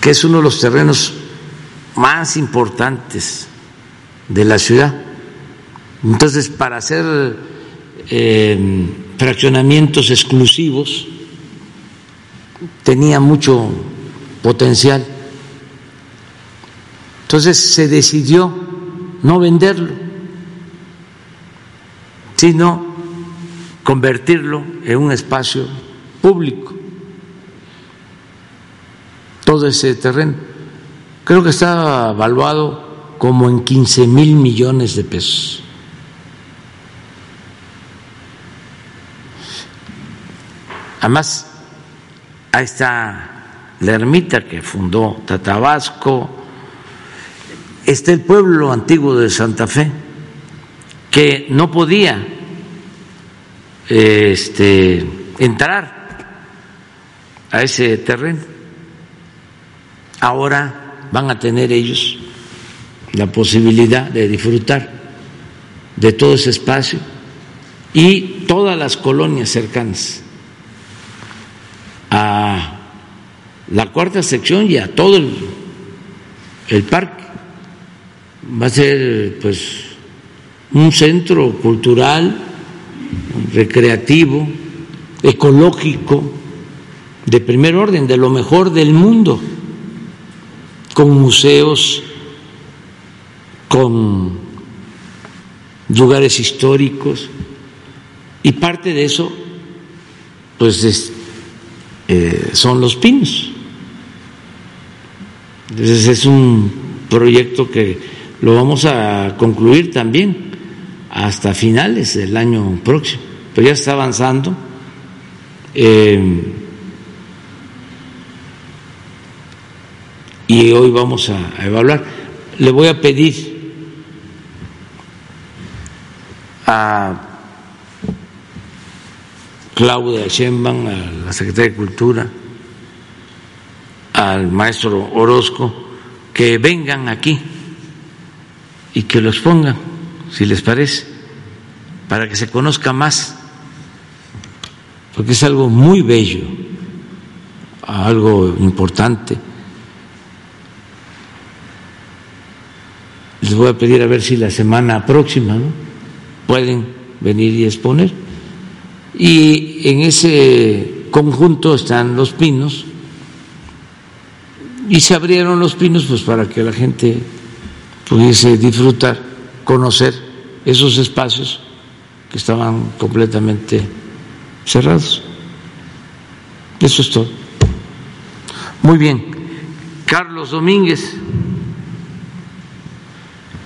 que es uno de los terrenos más importantes de la ciudad. Entonces, para hacer eh, fraccionamientos exclusivos, tenía mucho potencial. Entonces se decidió no venderlo, sino convertirlo en un espacio público, todo ese terreno. Creo que está evaluado como en 15 mil millones de pesos. Además, ahí está la ermita que fundó Tatabasco, está el pueblo antiguo de Santa Fe, que no podía este, entrar a ese terreno. Ahora van a tener ellos la posibilidad de disfrutar de todo ese espacio y todas las colonias cercanas a la cuarta sección y a todo el, el parque. Va a ser pues un centro cultural, recreativo, ecológico, de primer orden, de lo mejor del mundo, con museos, con lugares históricos, y parte de eso, pues es, eh, son los pinos. Entonces es un proyecto que lo vamos a concluir también hasta finales del año próximo, pero ya está avanzando. Eh, y hoy vamos a, evaluar. Le voy a pedir a Claudia Sheinbaum, a la Secretaría de Cultura, al maestro Orozco, que vengan aquí y que los pongan, si les parece, para que se conozca más, porque es algo muy bello, algo importante. Les voy a pedir a ver si la semana próxima pueden venir y exponer. Y en ese conjunto están los pinos y se abrieron los pinos pues para que la gente pudiese disfrutar, conocer esos espacios que estaban completamente cerrados. Eso es todo. Muy bien. Carlos Domínguez.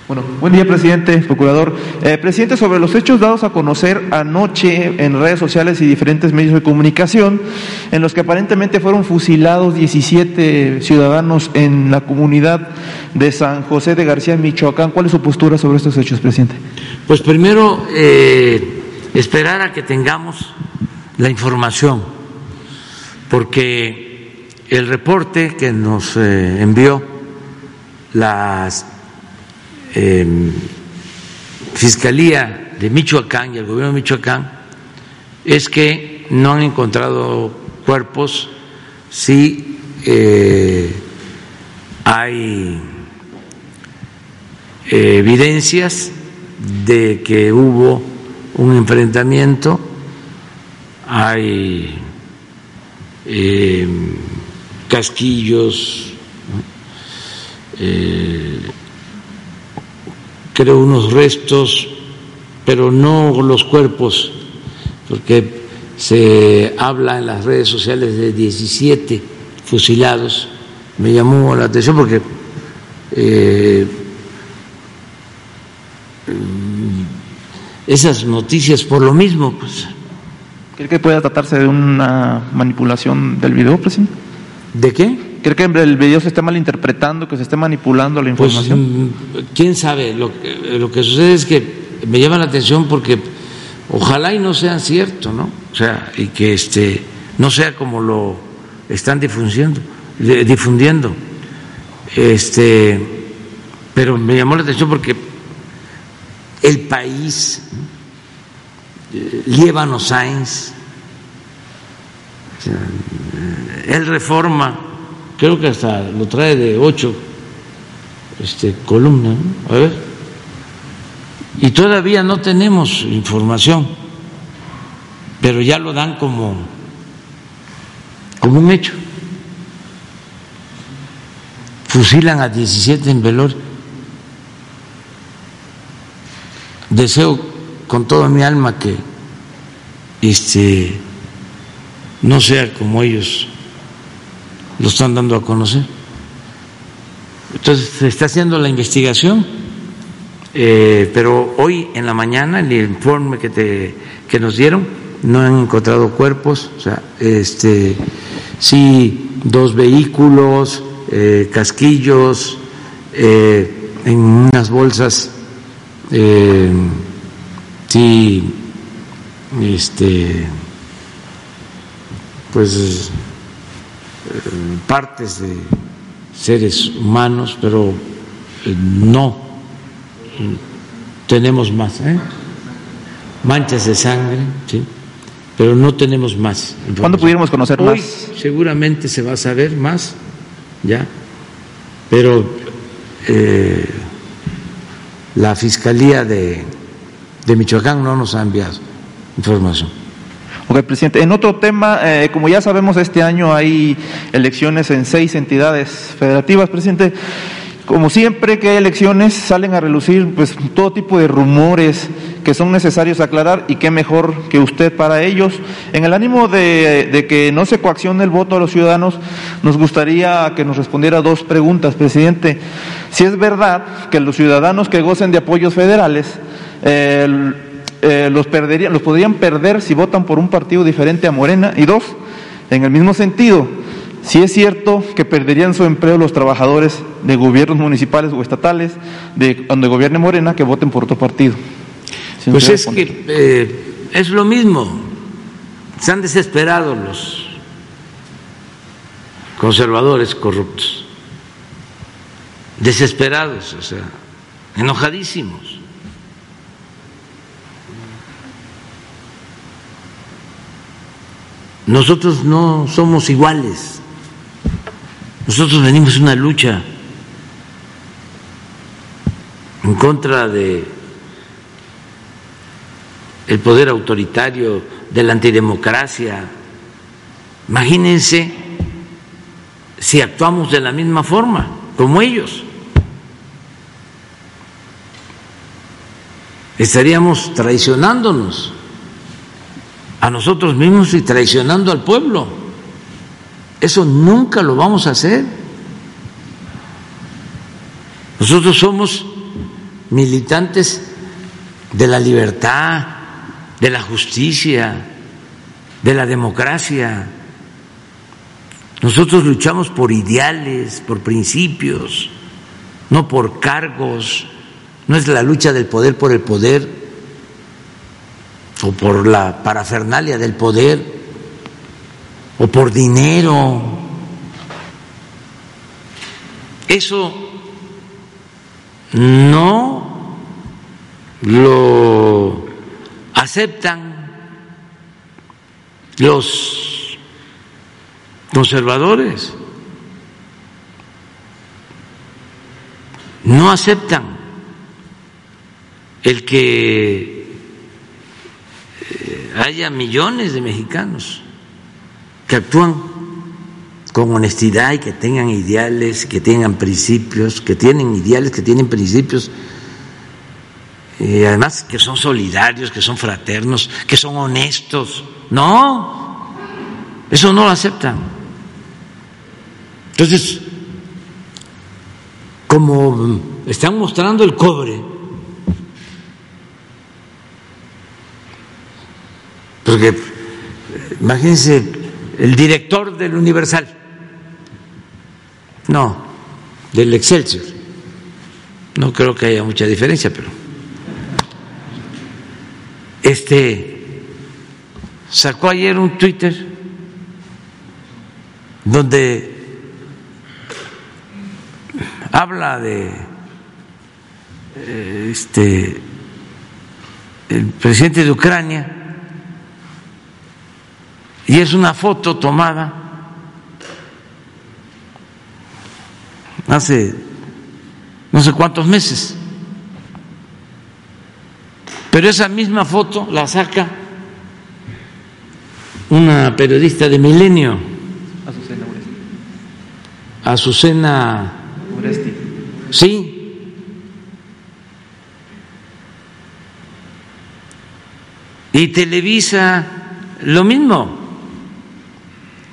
Bueno, buen día, presidente, procurador. Eh, presidente, sobre los hechos dados a conocer anoche en redes sociales y diferentes medios de comunicación, en los que aparentemente fueron fusilados 17 ciudadanos en la comunidad de San José de García, Michoacán, ¿cuál es su postura sobre estos hechos, presidente? Pues primero, eh, esperar a que tengamos la información, porque el reporte que nos eh, envió las eh, Fiscalía de Michoacán y el gobierno de Michoacán es que no han encontrado cuerpos si eh, hay eh, evidencias de que hubo un enfrentamiento, hay eh, casquillos, creo unos restos, pero no los cuerpos, porque se habla en las redes sociales de 17 fusilados. Me llamó la atención porque eh, esas noticias por lo mismo, pues. ¿Cree que pueda tratarse de una manipulación del video, presidente? ¿De qué? ¿Cree que el video se esté malinterpretando, que se esté manipulando la Pues, información? mm, quién sabe. Lo que, lo que sucede es que me llama la atención porque ojalá y no sean cierto, ¿no? O sea, y que este no sea como lo están difundiendo, difundiendo. Este, pero me llamó la atención porque el país, eh, Líbano Sáenz, sea, él reforma, creo que hasta lo trae de ocho este, columnas, ¿no? a ver, y todavía no tenemos información, pero ya lo dan como, como un hecho. Fusilan a 17 en Velor. Deseo con toda mi alma que este no sea como ellos lo están dando a conocer. Entonces se está haciendo la investigación, eh, pero hoy en la mañana el informe que te que nos dieron no han encontrado cuerpos, o sea, este sí dos vehículos, eh, casquillos, eh, en unas bolsas, sí, este, pues partes de seres humanos, pero eh, no eh, tenemos más, ¿eh? manchas de sangre, sí, pero no tenemos más. ¿Cuándo pudiéramos conocer Hoy más? seguramente se va a saber más, ya, pero eh, la Fiscalía de, de Michoacán no nos ha enviado información. Ok, presidente. En otro tema, eh, como ya sabemos, este año hay elecciones en seis entidades federativas, presidente. Como siempre que hay elecciones, salen a relucir pues, todo tipo de rumores que son necesarios aclarar y qué mejor que usted para ellos. En el ánimo de, que no se coaccione el voto a los ciudadanos, nos gustaría que nos respondiera dos preguntas, presidente. Si es verdad que los ciudadanos que gocen de apoyos federales eh, eh, los perderían, los podrían perder si votan por un partido diferente a Morena. Y dos, en el mismo sentido, si es cierto que perderían su empleo los trabajadores de gobiernos municipales o estatales de donde gobierne Morena que voten por otro partido. Pues es que eh, es lo mismo, se han desesperado los conservadores corruptos, desesperados, o sea, enojadísimos. Nosotros no somos iguales, nosotros venimos una lucha en contra de el poder autoritario, de la antidemocracia. Imagínense si actuamos de la misma forma, como ellos. Estaríamos traicionándonos a nosotros mismos y traicionando al pueblo. Eso nunca lo vamos a hacer. Nosotros somos militantes de la libertad, de la justicia, de la democracia. Nosotros luchamos por ideales, por principios, no por cargos. No es la lucha del poder por el poder o por la parafernalia del poder o por dinero. Eso no lo aceptan los conservadores. No aceptan el que haya millones de mexicanos que actúan con honestidad y que tengan ideales, que tengan principios, que tienen ideales, que tienen principios, y además que son solidarios, que son fraternos, que son honestos. No, eso no lo aceptan. Entonces, como están mostrando el cobre, porque imagínense el director del Universal, no, del Excelsior, no creo que haya mucha diferencia, pero este sacó ayer un Twitter donde habla de eh, este el presidente de Ucrania y es una foto tomada hace no sé cuántos meses. Pero esa misma foto la saca una periodista de Milenio, Azucena Uresti. Sí. Y Televisa lo mismo.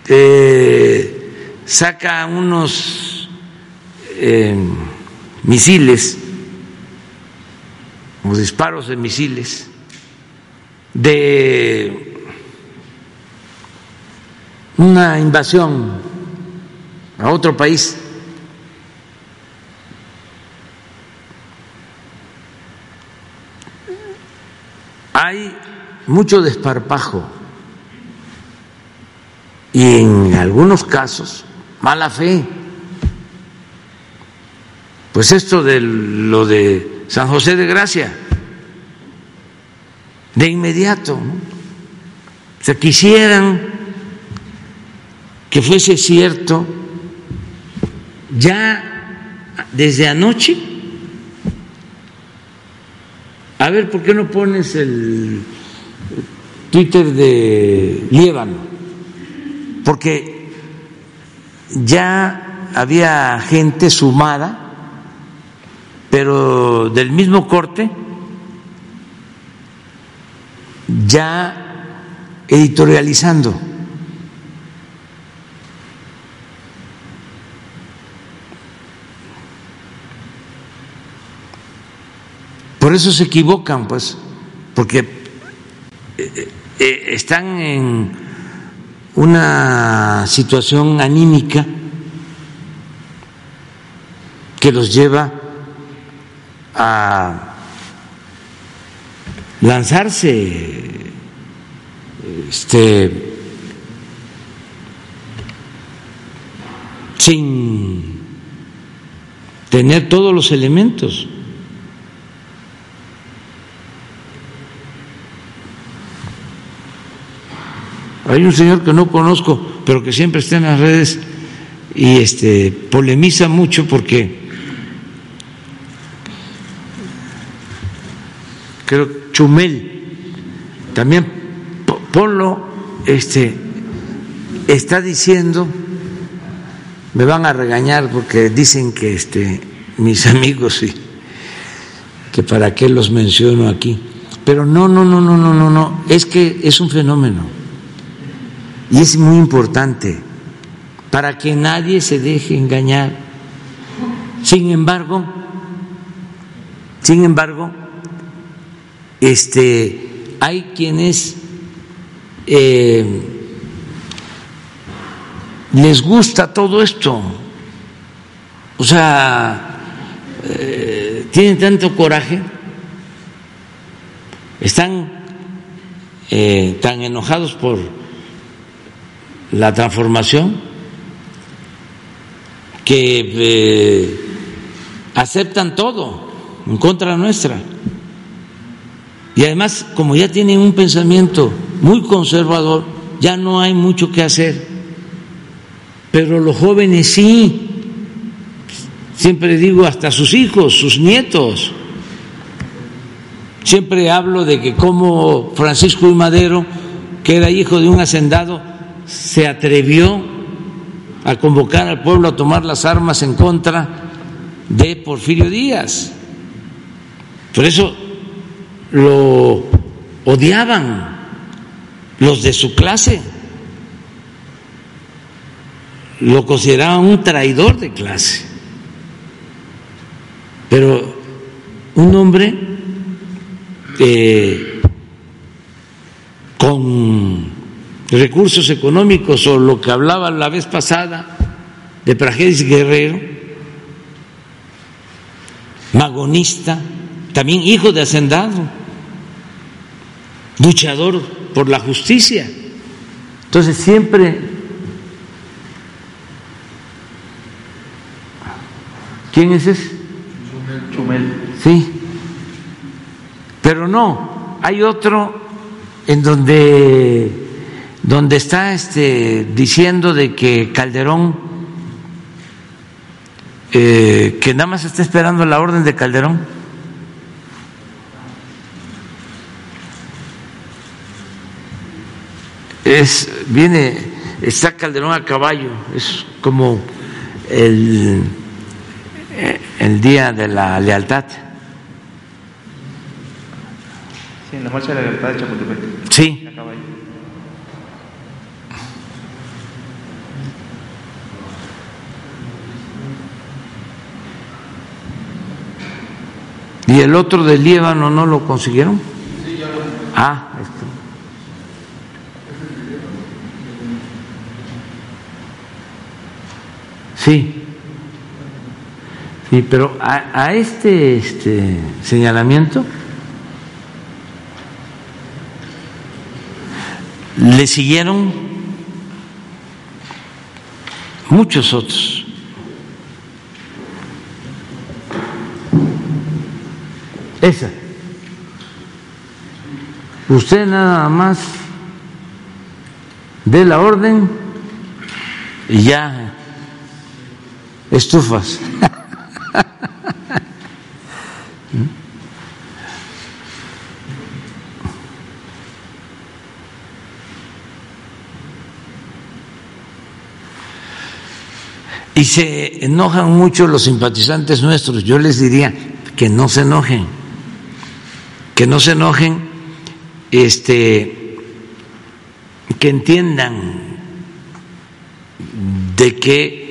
Eh, saca unos eh, misiles, o disparos de misiles, de una invasión a otro país. Hay mucho desparpajo y en algunos casos mala fe. Pues esto de lo de San José de Gracia, de inmediato, ¿no? o sea, quisieran que fuese cierto ya desde anoche. A ver, ¿por qué no pones el Twitter de Líbano? Porque ya había gente sumada, pero del mismo corte, ya editorializando. Por eso se equivocan, pues, porque eh, eh, están en una situación anímica que los lleva a lanzarse este sin tener todos los elementos. Hay un señor que no conozco, pero que siempre está en las redes y este polemiza mucho porque creo Chumel también Polo este está diciendo me van a regañar porque dicen que este mis [laughs] amigos sí que para qué los menciono aquí. Pero no no no no no no no es que es un fenómeno y es muy importante para que nadie se deje engañar. Sin embargo, sin embargo, este, hay quienes eh, les gusta todo esto, o sea, eh, tienen tanto coraje, están eh, tan enojados por la transformación, que eh, aceptan todo en contra nuestra. Y además, como ya tienen un pensamiento muy conservador, ya no hay mucho que hacer. pero los jóvenes sí. Siempre digo hasta sus hijos, sus nietos. Siempre hablo de que como Francisco y Madero, que era hijo de un hacendado, se atrevió a convocar al pueblo a tomar las armas en contra de Porfirio Díaz. Por eso lo odiaban los de su clase, lo consideraban un traidor de clase. Pero un hombre eh, con recursos económicos o lo que hablaba la vez pasada de Prajeris Guerrero, magonista, también hijo de hacendado, luchador por la justicia. Entonces siempre ¿Quién es ese? Chumel. Sí. Pero no, hay otro en donde donde está este diciendo de que Calderón eh, que nada más está esperando la orden de Calderón. Es viene está Calderón a caballo es como el el día de la lealtad. Sí, en la marcha de la libertad de Chapultepec. sí A caballo. Y el otro del Líbano no lo consiguieron ah este. sí Sí, pero a, a este, este señalamiento le siguieron muchos otros. Esa. Usted nada más dé la orden y ya estufas. Y se enojan mucho los simpatizantes nuestros. Yo les diría que no se enojen, que no se enojen, este, que entiendan de que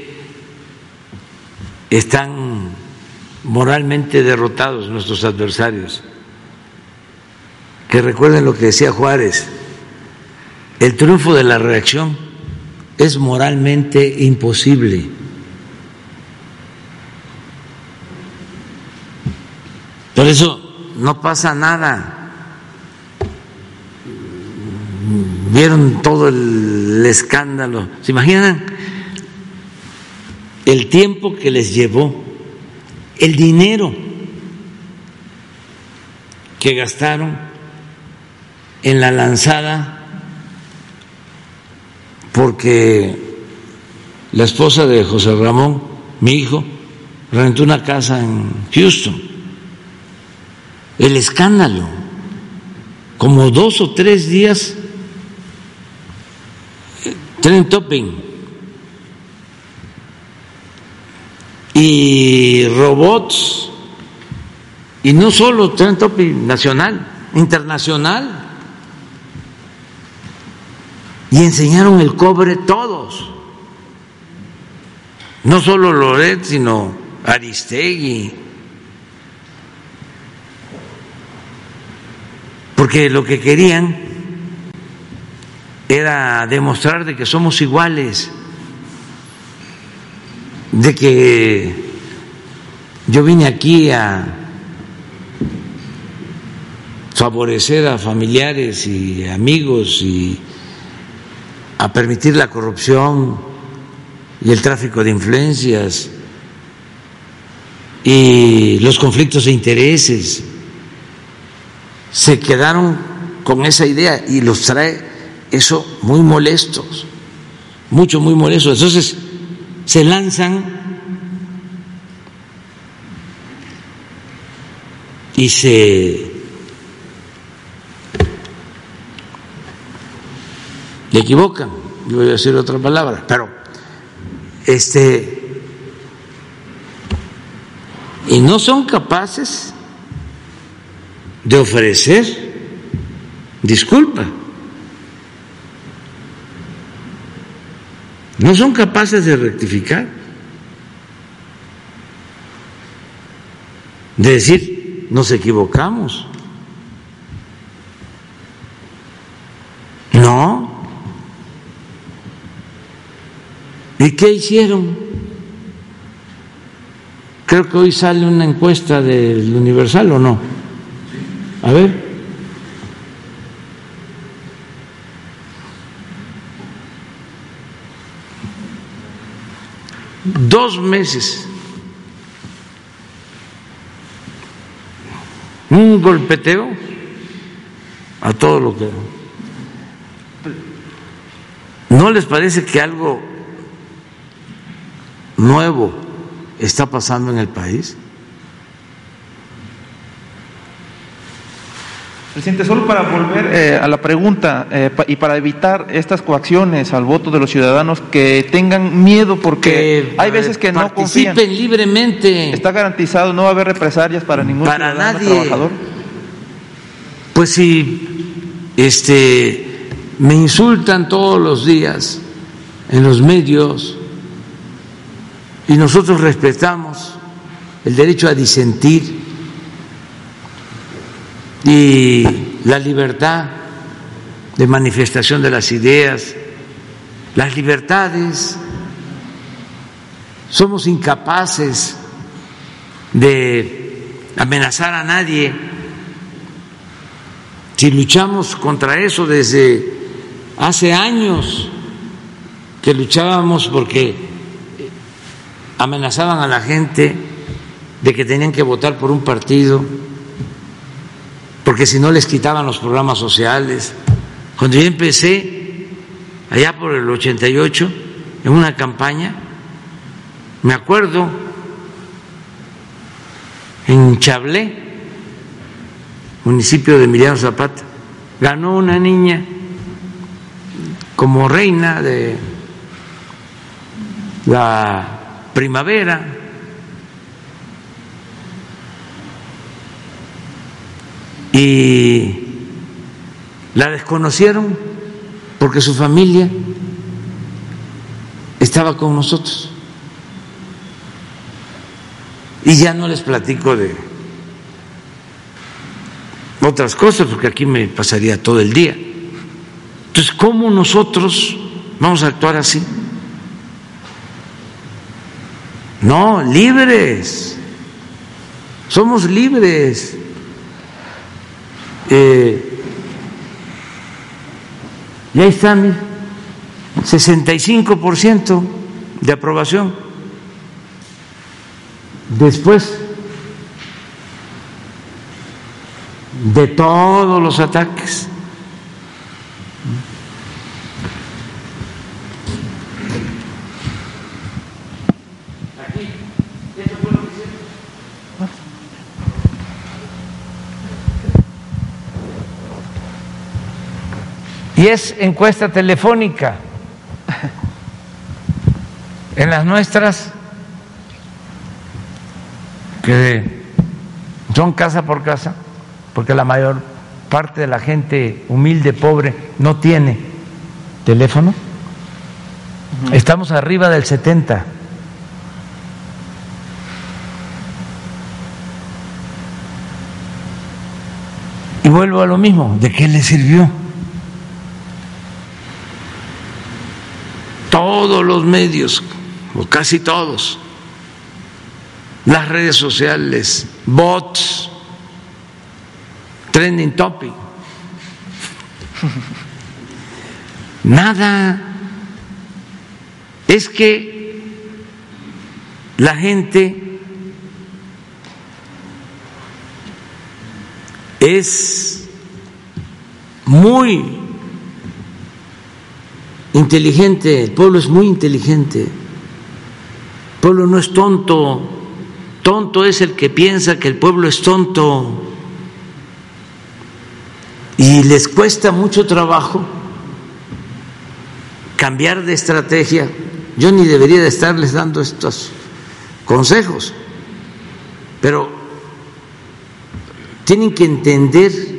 están moralmente derrotados nuestros adversarios. Que recuerden lo que decía Juárez, el triunfo de la reacción es moralmente imposible. Por eso no pasa nada. Vieron todo el escándalo. ¿Se imaginan el tiempo que les llevó, el dinero que gastaron en la lanzada? Porque la esposa de José Ramón, mi hijo, rentó una casa en Houston el escándalo, como dos o tres días, tren topping. Y robots, y no solo tren topping nacional, internacional, y enseñaron el cobre todos, no solo Loret, sino Aristegui, porque lo que querían era demostrar de que somos iguales, de que yo vine aquí a favorecer a familiares y amigos y a permitir la corrupción y el tráfico de influencias y los conflictos de intereses se quedaron con esa idea y los trae eso muy molestos, mucho, muy molestos. Entonces, se lanzan y se le equivocan, yo voy a decir otra palabra, pero este y no son capaces de ofrecer disculpa. No son capaces de rectificar, de decir, nos equivocamos. No. ¿Y qué hicieron? Creo que hoy sale una encuesta del Universal o no. A ver. dos meses, un golpeteo a todo lo que... ¿No les parece que algo nuevo está pasando en el país? Presidente, solo para volver eh, a la pregunta eh, y para evitar estas coacciones al voto de los ciudadanos que tengan miedo porque hay veces que no confían. Participen libremente. Está garantizado, no va a haber represalias para ningún para nadie. trabajador. Pues si este, me insultan todos los días en los medios y nosotros respetamos el derecho a disentir y la libertad de manifestación de las ideas, las libertades. Somos incapaces de amenazar a nadie. Si luchamos contra eso desde hace años que luchábamos porque amenazaban a la gente de que tenían que votar por un partido, porque si no les quitaban los programas sociales. Cuando yo empecé, allá por el 88, en una campaña, me acuerdo, en Chablé, municipio de Emiliano Zapata, ganó una niña como reina de la primavera y la desconocieron porque su familia estaba con nosotros. Y ya no les platico de otras cosas, porque aquí me pasaría todo el día. Entonces, ¿cómo nosotros vamos a actuar así? No, libres. Somos libres. Eh, y ahí está, 65% de aprobación. Después de todos los ataques. Y es encuesta telefónica. En las nuestras, que son casa por casa, porque la mayor parte de la gente humilde, pobre, no tiene teléfono, estamos arriba del 70. Y vuelvo a lo mismo, ¿de qué le sirvió? Todos los medios, o casi todos, las redes sociales, bots, trending topic. [laughs] Nada. Es que la gente es muy inteligente, el pueblo es muy inteligente pueblo no es tonto, tonto es el que piensa que el pueblo es tonto. Y les cuesta mucho trabajo cambiar de estrategia. Yo ni debería de estarles dando estos consejos, pero tienen que entender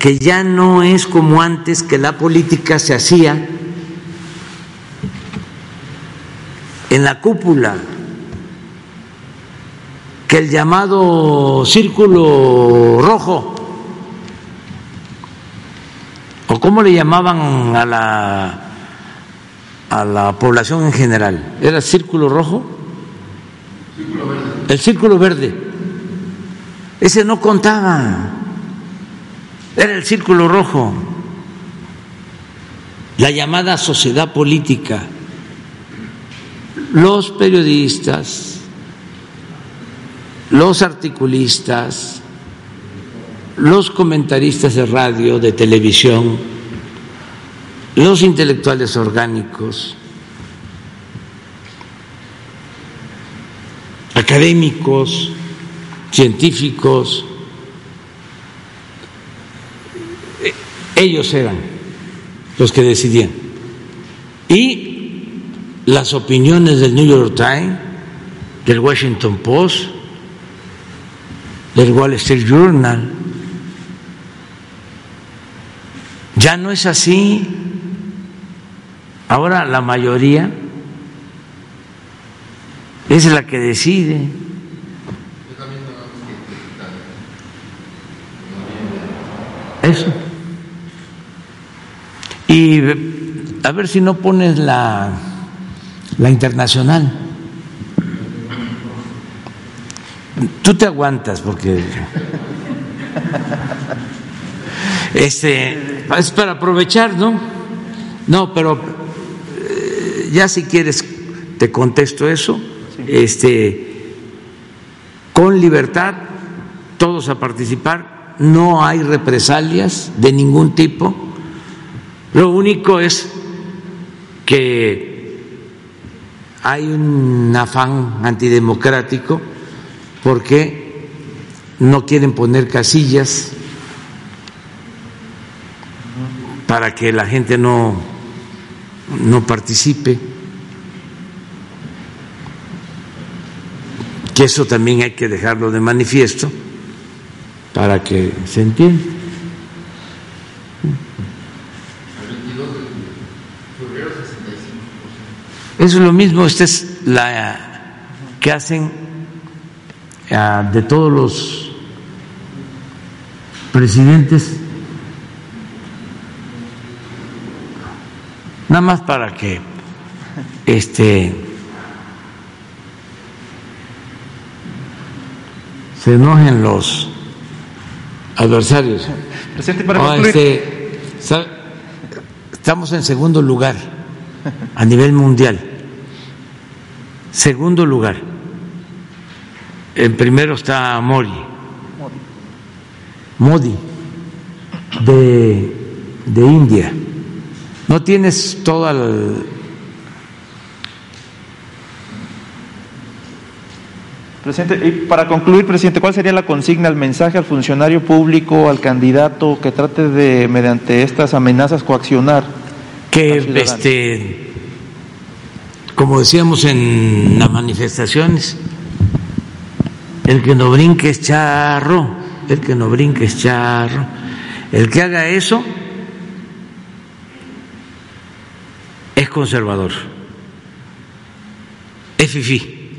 que ya no es como antes que la política se hacía en la cúpula, que el llamado círculo rojo, o cómo le llamaban a la, a la población en general, ¿era círculo rojo? El círculo verde. Ese no contaba, era el círculo rojo, la llamada sociedad política. Los periodistas, los articulistas, los comentaristas de radio, de televisión, los intelectuales orgánicos, académicos, científicos, ellos eran los que decidían. Y las opiniones del New York Times, del Washington Post, del Wall Street Journal. Ya no es así. Ahora la mayoría es la que decide. Eso. Y a ver si no pones la la internacional. Tú te aguantas porque este es para aprovechar, ¿no? No, pero eh, ya si quieres te contesto eso. Este con libertad todos a participar, no hay represalias de ningún tipo. Lo único es que hay un afán antidemocrático porque no quieren poner casillas para que la gente no, no participe, que eso también hay que dejarlo de manifiesto para que se entienda. Es lo mismo, esta es la que hacen ah, de todos los presidentes, nada más para que este se enojen los adversarios. Presidente, para este, estamos en segundo lugar a nivel mundial. Segundo lugar, en primero está Mori, Modi, de, de India. No tienes toda la... Presidente, y para concluir, presidente, ¿cuál sería la consigna, el mensaje al funcionario público, al candidato que trate de, mediante estas amenazas, coaccionar? Que este como decíamos en las manifestaciones, el que no brinque es charro, el que no brinque es charro. El que haga eso es conservador, es fifí,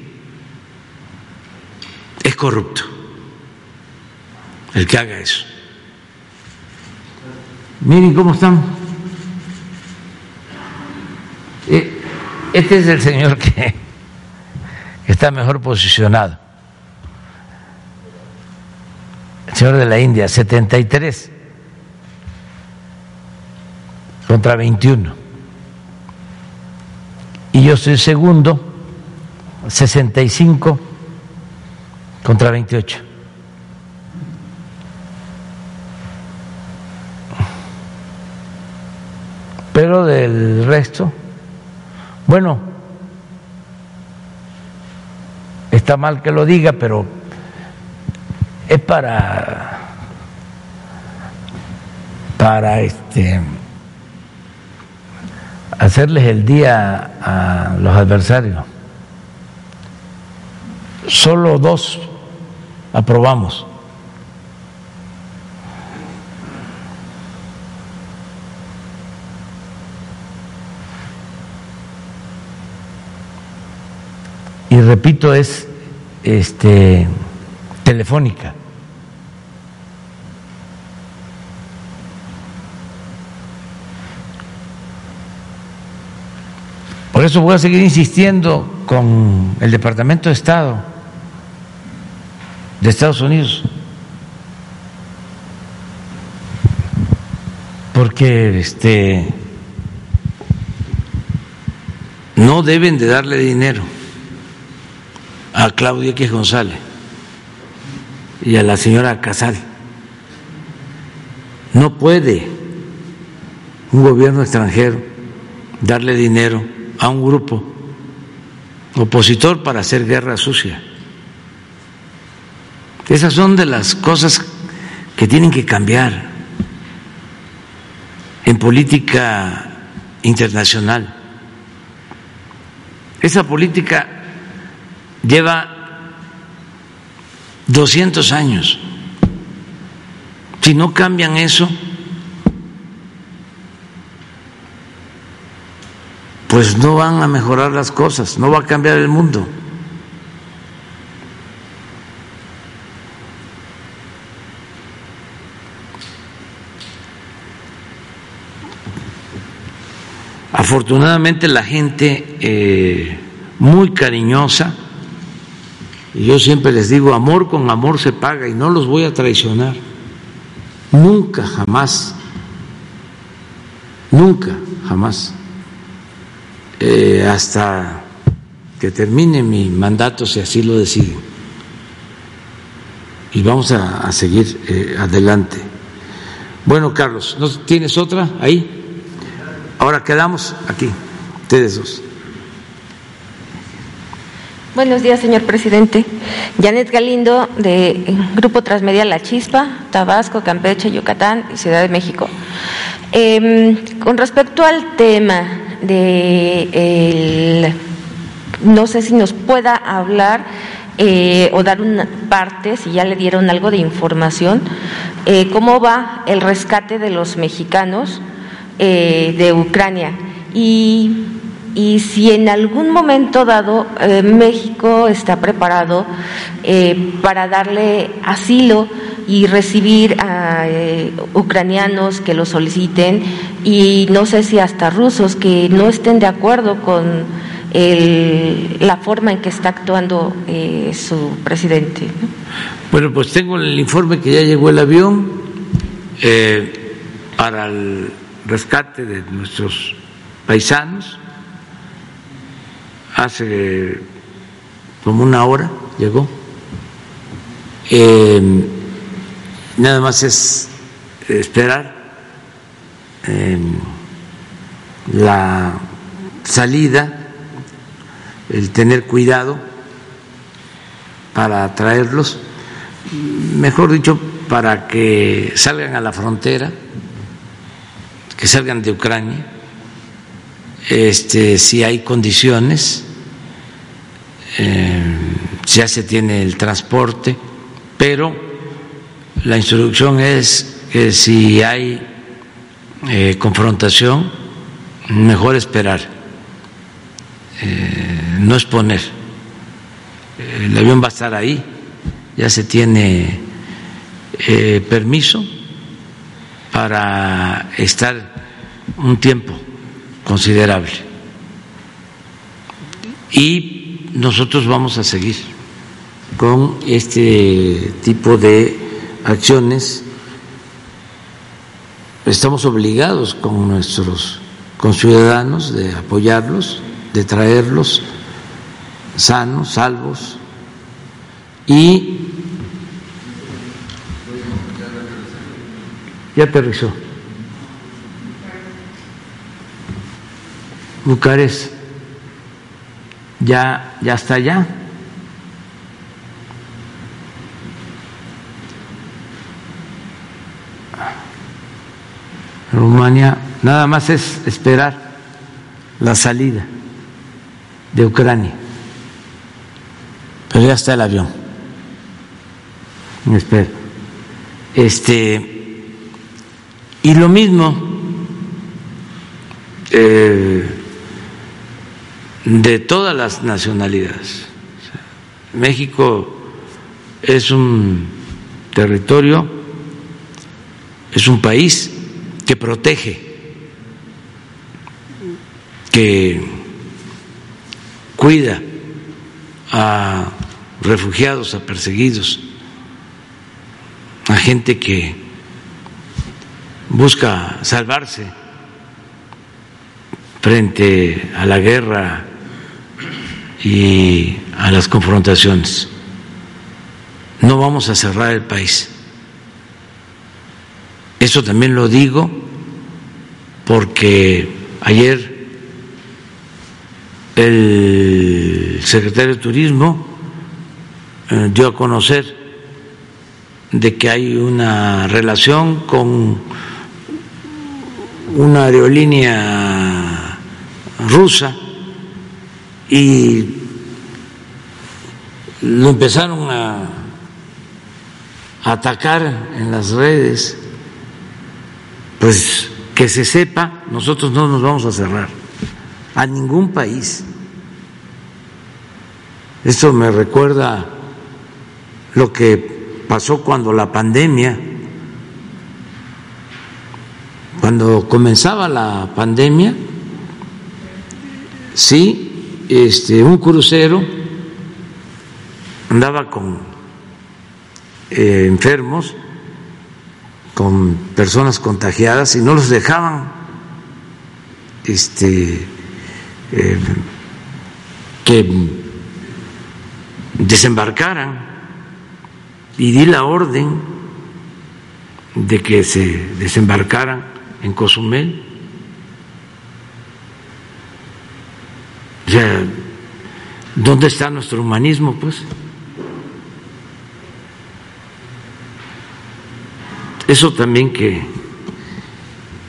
es corrupto. El que haga eso. Miren cómo están. Este es el señor que está mejor posicionado. El señor de la India, 73 contra 21. Y yo soy segundo, 65 contra 28. Pero del resto bueno, está mal que lo diga, pero es para para este hacerles el día a los adversarios. Solo dos aprobamos. Y repito, es este telefónica. Por eso voy a seguir insistiendo con el Departamento de Estado de Estados Unidos. Porque este no deben de darle dinero a Claudia X González y a la señora Casal. No puede un gobierno extranjero darle dinero a un grupo opositor para hacer guerra sucia. Esas son de las cosas que tienen que cambiar en política internacional. Esa política lleva 200 años. Si no cambian eso, pues no van a mejorar las cosas, no va a cambiar el mundo. Afortunadamente la gente eh, muy cariñosa, y yo siempre les digo, amor con amor se paga y no los voy a traicionar. Nunca, jamás, nunca, jamás eh, hasta que termine mi mandato, si así lo deciden. Y vamos a, seguir eh, adelante. Bueno, Carlos, ¿no tienes otra ahí? Ahora quedamos aquí, ustedes dos. Buenos días, señor presidente. Janet Galindo, de Grupo Transmedia La Chispa, Tabasco, Campeche, Yucatán y Ciudad de México. Em, con respecto al tema de no sé si nos pueda hablar eh, o dar una parte, si ya le dieron algo de información, eh, cómo va el rescate de los mexicanos eh, de Ucrania y, y, si en algún momento dado México está preparado para darle asilo y recibir a eh, ucranianos que lo soliciten y no sé si hasta rusos que no estén de acuerdo con la forma en que está actuando eh, su presidente. Bueno, pues tengo el informe que ya llegó el avión eh, para el rescate de nuestros paisanos. Hace como una hora llegó. Nada más es esperar la salida, el tener cuidado para traerlos, mejor dicho, para que salgan a la frontera, que salgan de Ucrania, este, si hay condiciones, eh, ya se tiene el transporte, pero la instrucción es que si hay eh, confrontación, mejor esperar, eh, no exponer. El avión va a estar ahí, ya se tiene permiso para estar un tiempo considerable. Y nosotros vamos a seguir con este tipo de acciones, estamos obligados con nuestros conciudadanos de apoyarlos, de traerlos sanos, salvos y ya aterrizó. Bucarest ya, ya está allá. Rumania, nada más es esperar la salida de Ucrania. Pero ya está el avión. Me espero. Este, y lo mismo, eh, de todas las nacionalidades. México es un territorio, es un país que protege, que cuida a refugiados, a perseguidos, a gente que busca salvarse frente a la guerra y a las confrontaciones. No vamos a cerrar el país. Eso también lo digo porque ayer el secretario de Turismo eh, dio a conocer de que hay una relación con una aerolínea rusa y lo empezaron a atacar en las redes, pues que se sepa, nosotros no nos vamos a cerrar a ningún país. Esto me recuerda lo que pasó cuando la pandemia, cuando comenzaba la pandemia, sí, este, un crucero andaba con eh, enfermos, con personas contagiadas y no los dejaban este, eh, que desembarcaran y di la orden de que se desembarcaran en Cozumel. O sea, ¿dónde está nuestro humanismo, pues? Eso también que,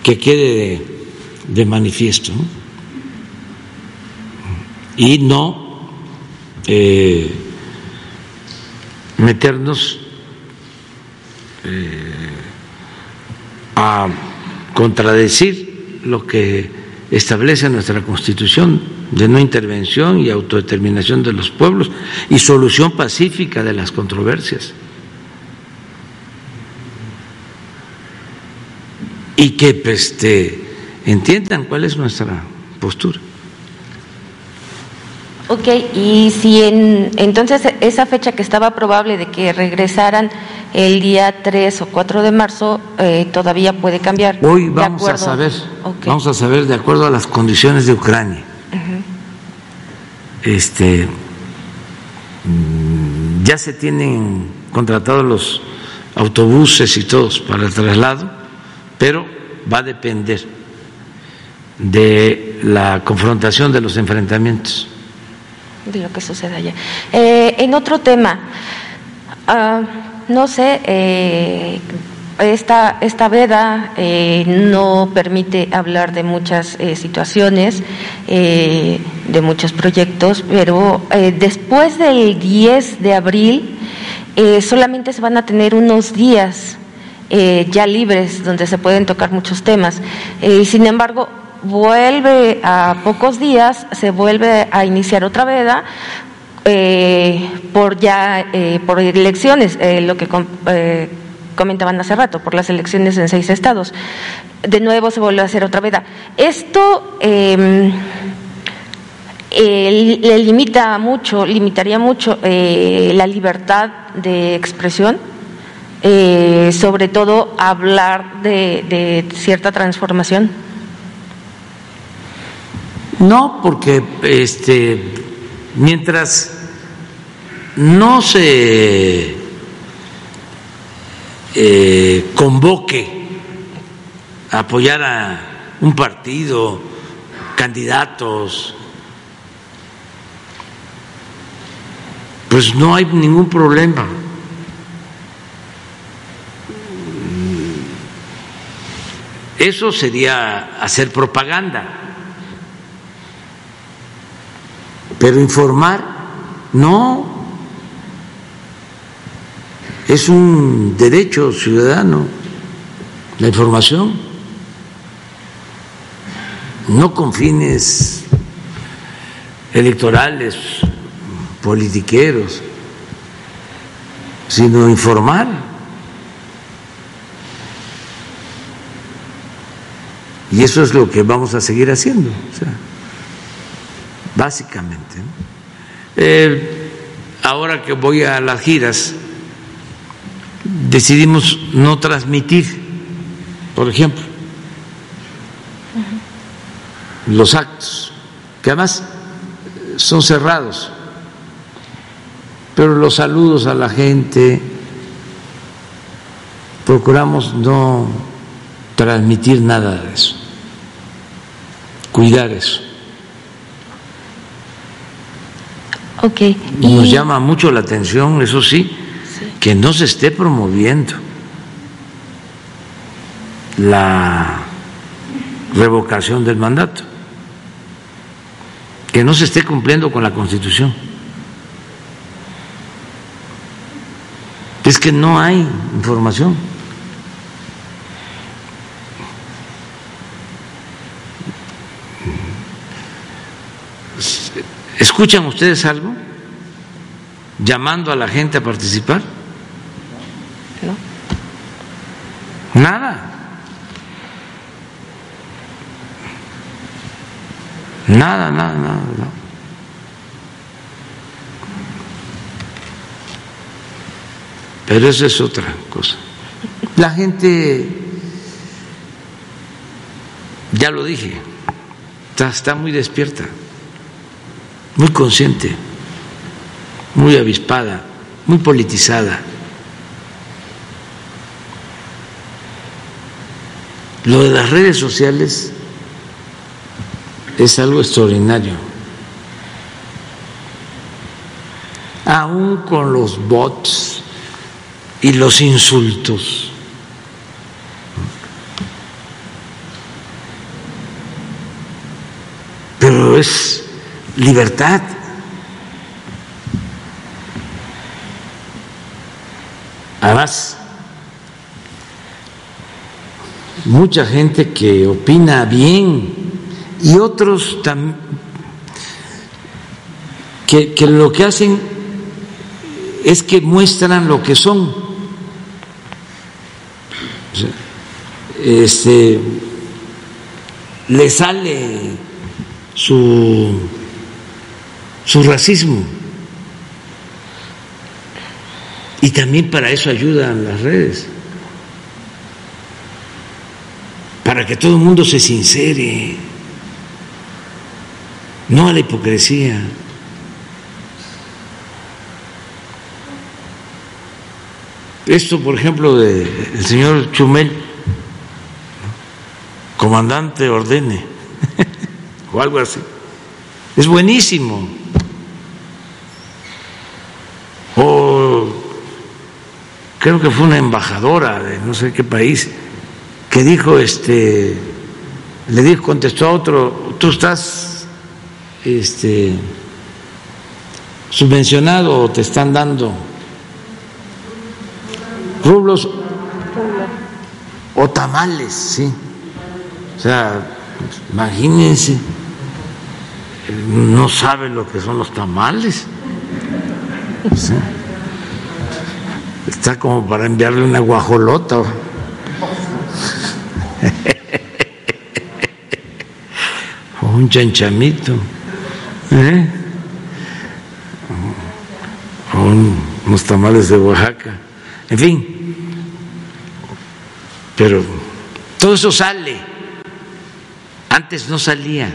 que quede de, manifiesto. Y no eh, meternos eh, a contradecir lo que establece nuestra Constitución de no intervención y autodeterminación de los pueblos y solución pacífica de las controversias. Y que pues, este, entiendan cuál es nuestra postura. Ok, y si en, entonces esa fecha que estaba probable de que regresaran el día 3 o 4 de marzo eh, todavía puede cambiar. Hoy vamos a saber, vamos a saber de acuerdo a las condiciones de Ucrania. Este mm, ya se tienen contratados los autobuses y todos para el traslado, pero va a depender de la confrontación de los enfrentamientos de lo que sucede allá. Eh, en otro tema, ah, no sé, eh, esta, esta veda eh, no permite hablar de muchas situaciones, de muchos proyectos, pero después del 10 de abril solamente se van a tener unos días ya libres donde se pueden tocar muchos temas. sin embargo, vuelve a pocos días, se vuelve a iniciar otra veda eh, por ya eh, por elecciones, eh, lo que comentaban hace rato, por las elecciones en seis estados. De nuevo se vuelve a hacer otra veda. Esto em, le limita mucho, limitaría mucho la libertad de expresión. sobre todo hablar de cierta transformación. No, porque este, mientras no se eh, convoque a apoyar a un partido, candidatos, pues no hay ningún problema. Eso sería hacer propaganda. Pero informar, no. Es un derecho ciudadano la información, no con fines electorales, politiqueros, sino informar. Y eso es lo que vamos a seguir haciendo, básicamente. Eh, ahora que voy a las giras, decidimos no transmitir, por ejemplo, los actos, que además son cerrados, pero los saludos a la gente, procuramos no transmitir nada de eso cuidar eso. Okay. Nos llama mucho la atención, eso sí, que no se esté promoviendo la revocación del mandato, que no se esté cumpliendo con la Constitución. Es que no hay información. ¿Escuchan ustedes algo? Llamando a la gente a participar. No. Nada. Nada, nada, nada. Pero eso es otra cosa. La gente, ya lo dije, está, está muy despierta muy consciente, muy avispada, muy politizada. Lo de las redes sociales es algo extraordinario. Aún con los bots y los insultos. Pero es libertad. Además, mucha gente que opina bien y otros que, que lo que hacen es que muestran lo que son. Este, le sale su su racismo. Y también para eso ayudan las redes, para que todo el mundo se sincere, no a la hipocresía. Esto, por ejemplo, del señor Chumel, comandante ordene, [laughs] o algo así, es buenísimo. Creo que fue una embajadora de no sé qué país que dijo este le dijo contestó a otro tú estás este subvencionado o te están dando rublos o tamales sí. O sea imagínense no sabe lo que son los tamales Está como para enviarle una guajolota. [laughs] o un chanchamito. ¿eh? O unos tamales de Oaxaca. En fin. Pero todo eso sale. Antes no salía.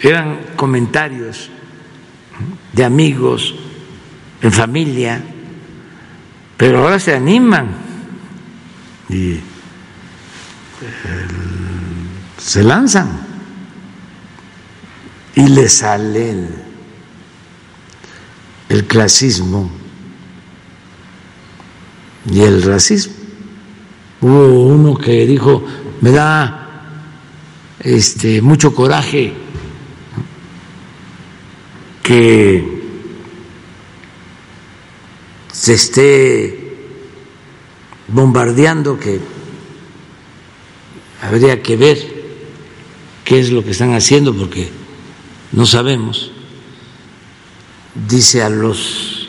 Eran comentarios de amigos, en familia, pero ahora se animan y se lanzan y le sale el, el clasismo y el racismo. Hubo uno que dijo, me da este, mucho coraje que se esté bombardeando, que habría que ver qué es lo que están haciendo porque no sabemos. Dice a los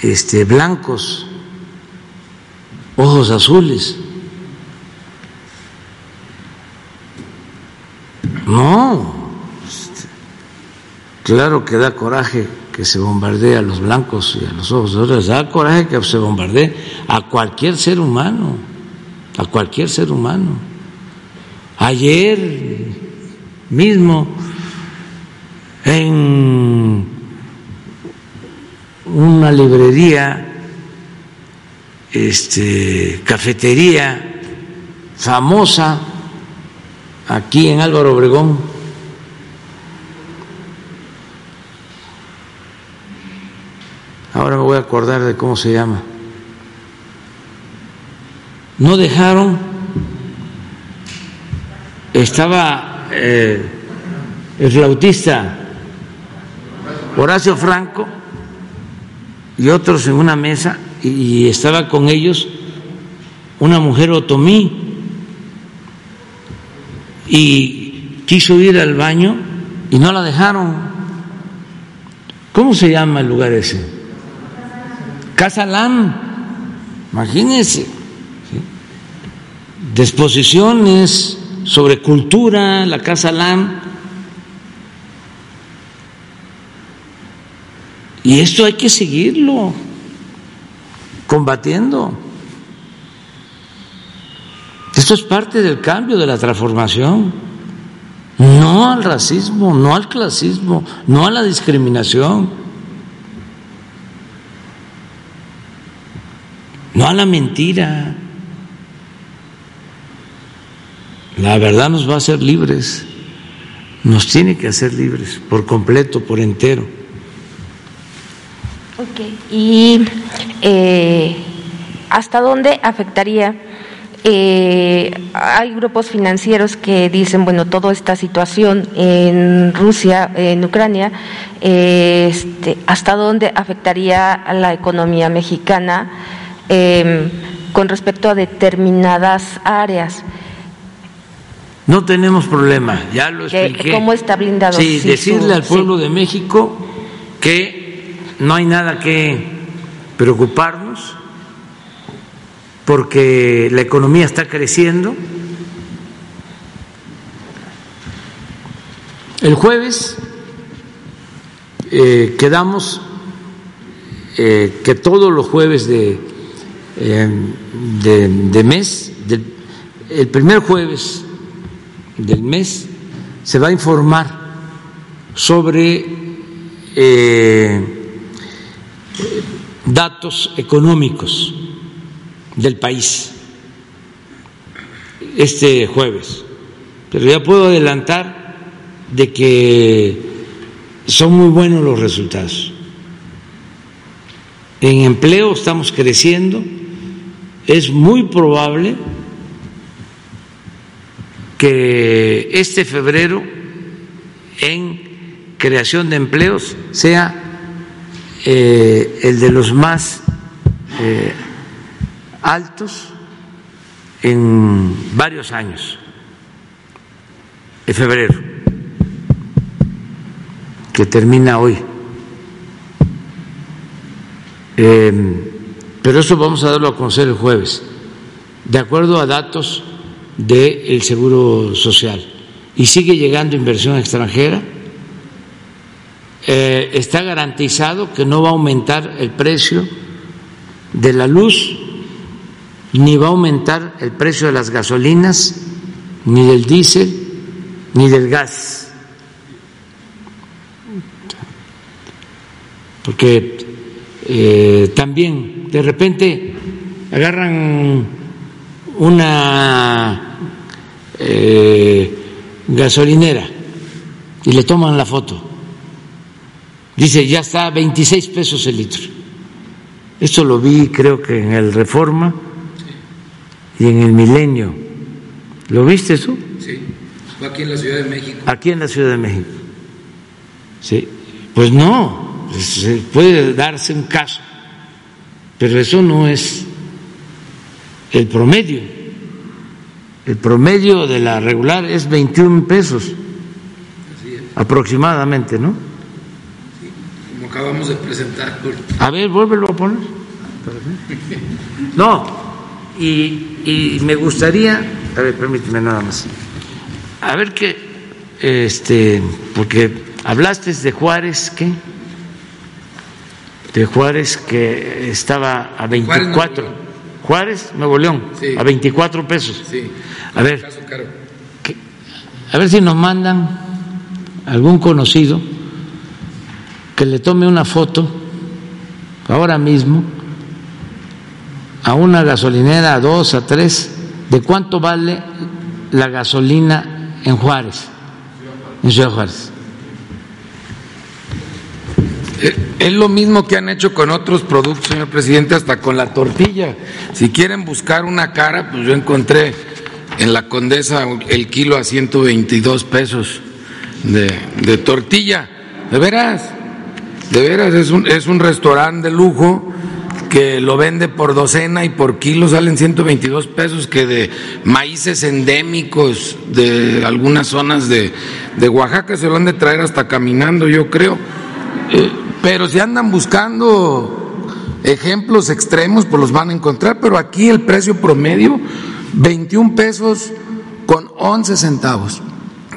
este, blancos, ojos azules. No, este, claro que da coraje que se bombardee a los blancos y a los ojos azules, da coraje que se bombardee a cualquier ser humano, a cualquier ser humano. Ayer mismo en una librería, este, cafetería famosa aquí en Álvaro Obregón. Ahora me voy a acordar de cómo se llama. No dejaron, estaba eh, el flautista Horacio Franco y otros en una mesa y estaba con ellos una mujer otomí y quiso ir al baño y no la dejaron. ¿Cómo se llama el lugar ese? Casa Lam, imagínense. Disposiciones sobre cultura, la Casa Lam Y esto hay que seguirlo combatiendo. Esto es parte del cambio, de la transformación. No al racismo, no al clasismo, no a la discriminación, no a la mentira. La verdad nos va a hacer libres, nos tiene que hacer libres por completo, por entero. ¿Y eh, hasta dónde afectaría? Eh, hay grupos financieros que dicen, bueno, toda esta situación en Rusia, en Ucrania, este, ¿hasta dónde afectaría a la economía mexicana em, con respecto a determinadas áreas? No tenemos problema, ya lo expliqué. ¿Cómo está blindado? Sí, decirle al pueblo de México que no hay nada que preocuparnos porque la economía está creciendo. El jueves eh, quedamos eh, que todos los jueves de, eh, de, mes, el primer jueves del mes, se va a informar sobre datos económicos del país este jueves, pero ya puedo adelantar de que son muy buenos los resultados. En empleo estamos creciendo, es muy probable que este febrero en creación de empleos sea eh, el de los más eh, altos en varios años, en febrero, que termina hoy. Em, pero eso vamos a darlo a conocer el jueves, de acuerdo a datos del Seguro Social. Y sigue llegando inversión extranjera eh, está garantizado que no va a aumentar el precio de la luz, ni va a aumentar el precio de las gasolinas, ni del diésel, ni del gas. Porque eh, también de repente agarran una eh, gasolinera y le toman la foto Dice, ya está a 26 pesos el litro. Esto lo vi creo que en el Reforma y en el Milenio. ¿Lo viste tú? Sí, fue aquí en la Ciudad de México. Aquí en la Ciudad de México. Sí, pues no, se puede darse un caso, pero eso no es el promedio. El promedio de la regular es 21 pesos aproximadamente, ¿no? Como acabamos de presentar. A ver, vuélvelo a poner. [laughs] No, y, y me gustaría, a ver, permíteme nada más. A ver qué, este, porque hablaste de Juárez, ¿qué? De Juárez que estaba a 24. Juárez, Nuevo León, Sí. a 24 pesos. Sí, A ver, que- a ver si nos mandan algún conocido que le tome una foto ahora mismo a una gasolinera, a dos, a tres, de cuánto vale la gasolina en Juárez, en Ciudad Juárez. Es lo mismo que han hecho con otros productos, señor presidente, hasta con la tortilla. Si quieren buscar una cara, pues yo encontré en la Condesa el kilo a 122 pesos de, de tortilla. De veras, de veras, es un, es un restaurante de lujo que lo vende por docena y por kilo salen 122 pesos, que de maíces endémicos de algunas zonas de, de Oaxaca se lo han de traer hasta caminando, yo creo. Eh, pero si andan buscando ejemplos extremos, pues los van a encontrar, pero aquí el precio promedio, 21 pesos con 11 centavos.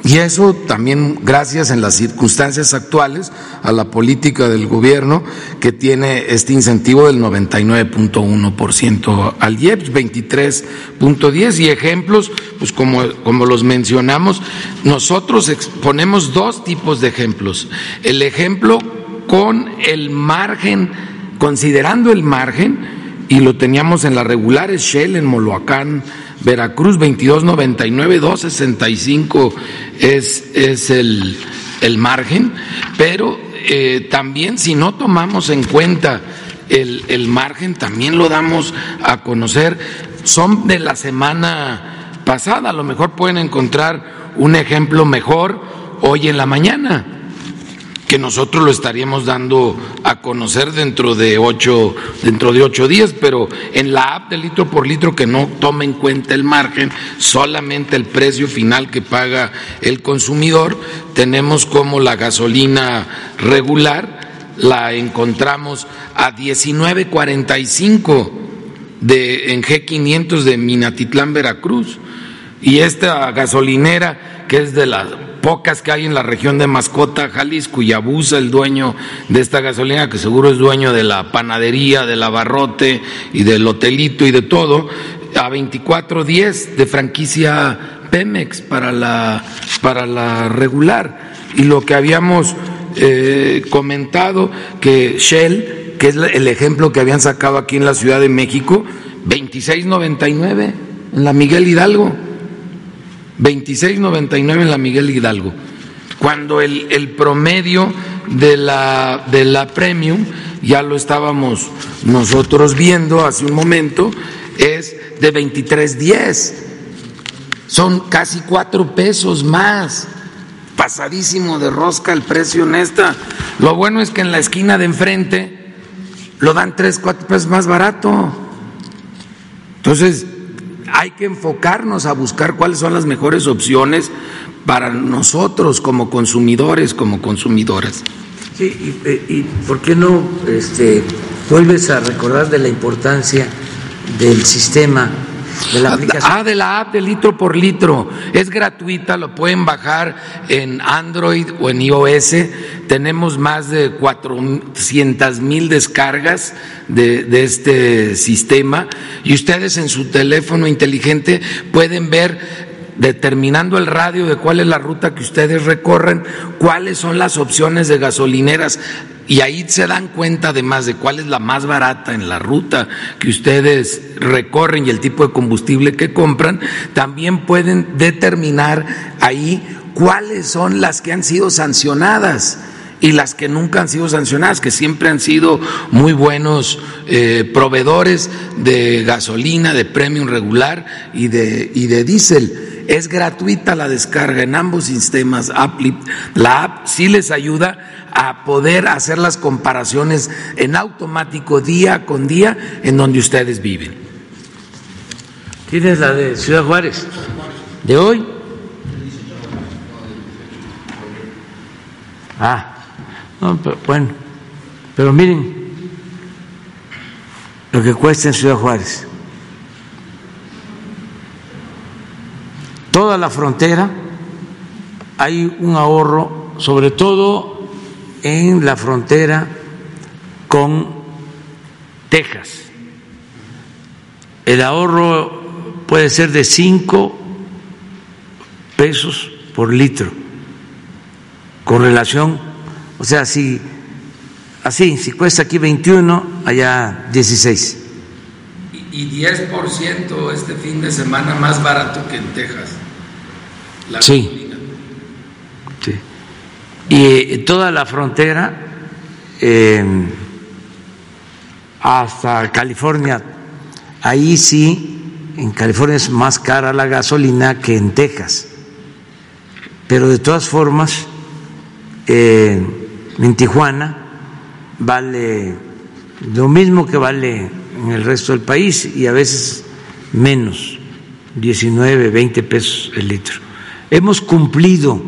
Y eso también gracias en las circunstancias actuales a la política del gobierno que tiene este incentivo del 99.1% al IEPS, 23.10 y ejemplos, pues como, como los mencionamos, nosotros exponemos dos tipos de ejemplos. El ejemplo con el margen, considerando el margen, y lo teníamos en las regulares Shell en Moloacán, Veracruz 2299, 265 es, es el, el margen, pero eh, también si no tomamos en cuenta el, el margen, también lo damos a conocer, son de la semana pasada, a lo mejor pueden encontrar un ejemplo mejor hoy en la mañana que nosotros lo estaríamos dando a conocer dentro de ocho, dentro de ocho días, pero en la app de litro por litro que no toma en cuenta el margen, solamente el precio final que paga el consumidor, tenemos como la gasolina regular la encontramos a 19.45 de en G500 de Minatitlán, Veracruz. Y esta gasolinera, que es de las pocas que hay en la región de Mascota, Jalisco, y abusa el dueño de esta gasolina, que seguro es dueño de la panadería, del abarrote y del hotelito y de todo, a 24.10 de franquicia Pemex para la, para la regular. Y lo que habíamos eh, comentado, que Shell, que es el ejemplo que habían sacado aquí en la Ciudad de México, 26.99 en la Miguel Hidalgo. 26.99 en la Miguel Hidalgo, cuando el, el promedio de la, de la Premium, ya lo estábamos nosotros viendo hace un momento, es de 23.10. Son casi cuatro pesos más. Pasadísimo de rosca el precio en esta. Lo bueno es que en la esquina de enfrente lo dan tres, cuatro pesos más barato. Entonces, hay que enfocarnos a buscar cuáles son las mejores opciones para nosotros como consumidores, como consumidoras. Sí, y, eh, ¿por qué no este, vuelves a recordar de la importancia del sistema, de la aplicación? Ah, de la app de litro por litro. Es gratuita, lo pueden bajar en Android o en iOS. Tenemos más de 400 mil descargas de, de este sistema y ustedes en su teléfono inteligente pueden ver determinando el radio de cuál es la ruta que ustedes recorren, cuáles son las opciones de gasolineras y ahí se dan cuenta además de cuál es la más barata en la ruta que ustedes recorren y el tipo de combustible que compran, también pueden determinar ahí cuáles son las que han sido sancionadas y las que nunca han sido sancionadas, que siempre han sido muy buenos eh, proveedores de gasolina, de premium regular y de, y de diésel. Es gratuita la descarga en ambos sistemas. La app sí les ayuda a poder hacer las comparaciones en automático día con día en donde ustedes viven. ¿Tienes la de Ciudad Juárez? ¿De hoy? Ah, bueno, pero miren lo que cuesta en Ciudad Juárez. Toda la frontera hay un ahorro, sobre todo en la frontera con Texas. El ahorro puede ser de 5 pesos por litro, con relación, o sea, si así, si cuesta aquí 21, allá 16. Y 10% este fin de semana más barato que en Texas. sí. sí. Y toda la frontera hasta California, ahí sí, en California es más cara la gasolina que en Texas pero de todas formas, eh, en Tijuana vale lo mismo que vale en el resto del país y a veces menos, 19, 20 pesos el litro. Hemos cumplido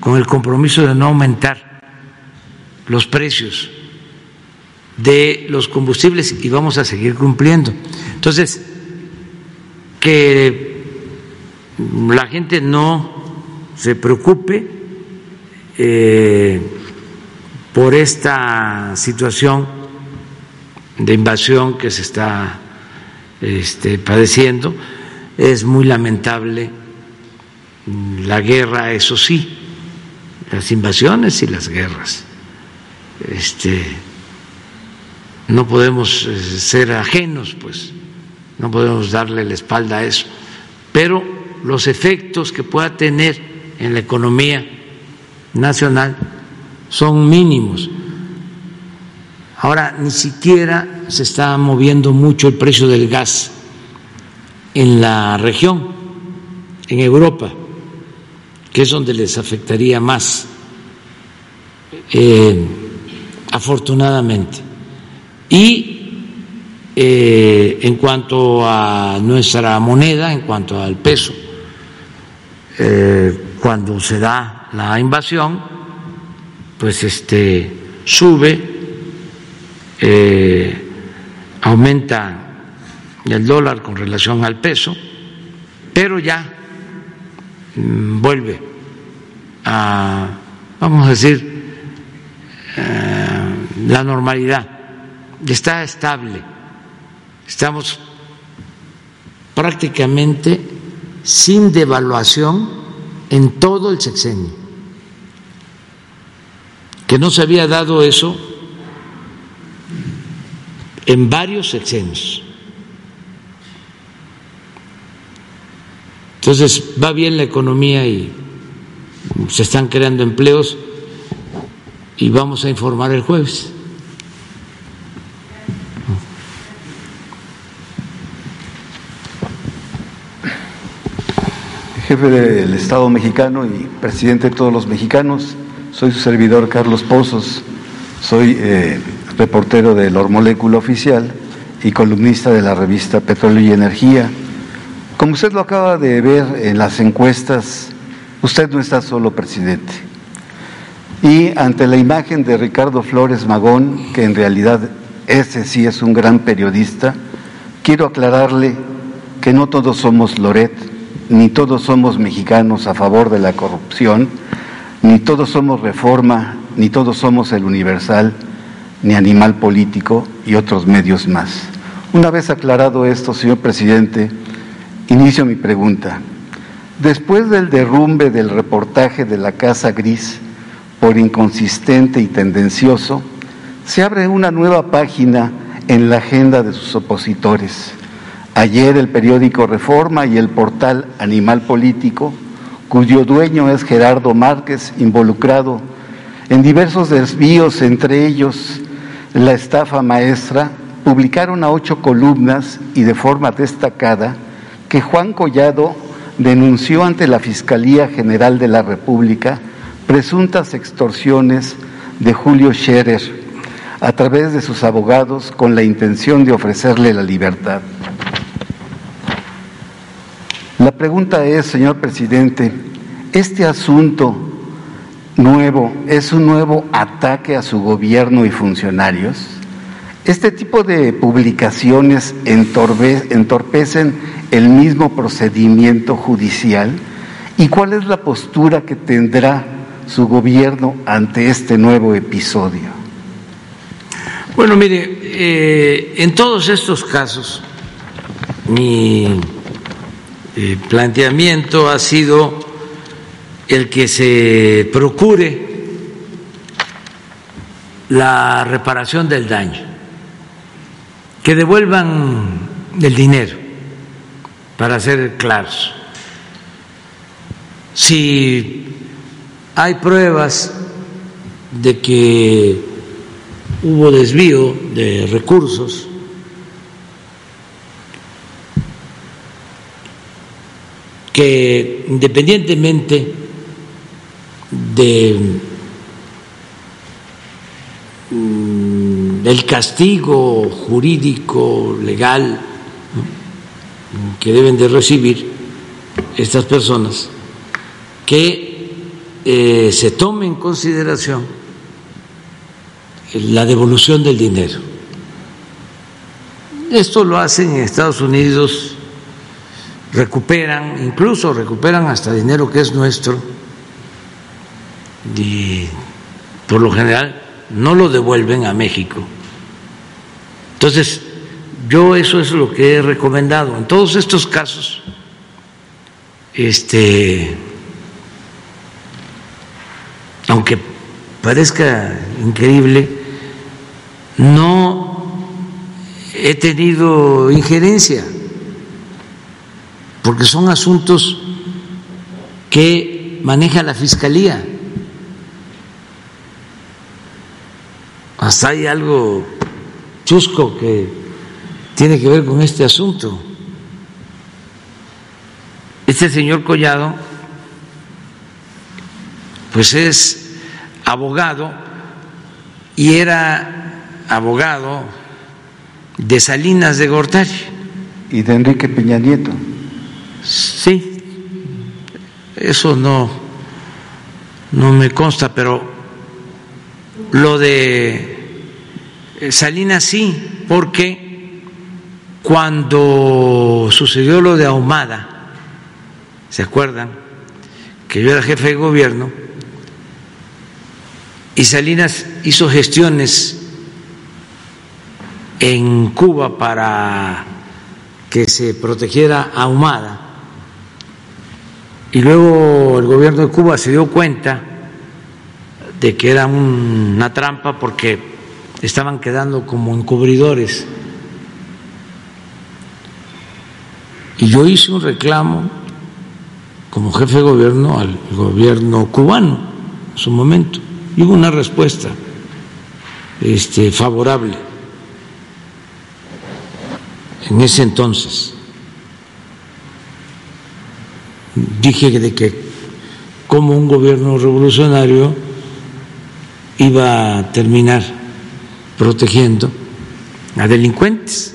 con el compromiso de no aumentar los precios de los combustibles y vamos a seguir cumpliendo. Entonces, que la gente no se preocupe eh, por esta situación de invasión que se está este, padeciendo. Es muy lamentable la guerra, eso sí, las invasiones y las guerras. Este, no podemos eh, ser ajenos, pues, no podemos darle la espalda a eso, pero los efectos que pueda tener en la economía nacional son mínimos. Ahora, ni siquiera se está moviendo mucho el precio del gas en la región, en Europa, que es donde les afectaría más, eh, afortunadamente. Y eh, en cuanto a nuestra moneda, en cuanto al peso, eh, cuando se da la invasión, pues este sube, aumenta el dólar con relación al peso, pero ya vuelve a, vamos a decir, eh, la normalidad, está estable, estamos prácticamente sin devaluación en todo el sexenio, que no se había dado eso en varios sexenios. Entonces va bien la economía y se están creando empleos y vamos a informar el jueves. jefe del Estado mexicano y presidente de todos los mexicanos. Soy su servidor Carlos Pozos, soy eh, reportero del Hormolécula Oficial y columnista de la revista Petróleo y Energía. Como usted lo acaba de ver en las encuestas, usted no está solo, presidente. Y ante la imagen de Ricardo Flores Magón, que en realidad ese sí es un gran periodista, quiero aclararle que no todos somos Loret ni todos somos mexicanos a favor de la corrupción, ni todos somos reforma, ni todos somos el universal, ni animal político y otros medios más. Una vez aclarado esto, señor presidente, inicio mi pregunta. Después del derrumbe del reportaje de la Casa Gris por inconsistente y tendencioso, se abre una nueva página en la agenda de sus opositores Ayer el periódico Reforma y el portal Animal Político, cuyo dueño es Gerardo Márquez, involucrado en diversos desvíos, entre ellos la estafa maestra, publicaron a ocho columnas y de forma destacada que Juan Collado denunció ante la Fiscalía General de la República presuntas extorsiones de Julio Scherer a través de sus abogados con la intención de ofrecerle la libertad. La pregunta es, señor presidente, ¿este asunto nuevo es un nuevo ataque a su gobierno y funcionarios? Este tipo de publicaciones entorpecen el mismo procedimiento judicial y cuál es la postura que tendrá su gobierno ante este nuevo episodio. Bueno, mire, eh, en todos estos casos mi eh, planteamiento ha sido el que se procure la reparación del daño, que devuelvan el dinero, para ser claros. Si hay pruebas de que hubo desvío de recursos, que independientemente de el castigo jurídico, legal que deben de recibir estas personas, que eh, se tome en consideración la devolución del dinero. Esto lo hacen en Estados Unidos recuperan, incluso recuperan hasta dinero que es nuestro y por lo general no lo devuelven a México. Entonces, yo eso es lo que he recomendado. En todos estos casos, este, aunque parezca increíble, no he tenido injerencia porque son asuntos que maneja la Fiscalía. Hasta hay algo chusco que tiene que ver con este asunto. Este señor Collado, pues es abogado y era abogado de Salinas de Gortari. Y de Enrique Peña Nieto. Sí, eso no, no me consta, pero lo de Salinas sí, porque cuando sucedió lo de Ahumada, ¿se acuerdan? Que yo era jefe de gobierno y Salinas hizo gestiones en Cuba para que se protegiera Ahumada y luego el gobierno de Cuba se dio cuenta de que era una trampa porque estaban quedando como encubridores. Y yo hice un reclamo como jefe de gobierno al gobierno cubano en su momento. Y hubo una respuesta este, favorable en ese entonces dije de que como un gobierno revolucionario iba a terminar protegiendo a delincuentes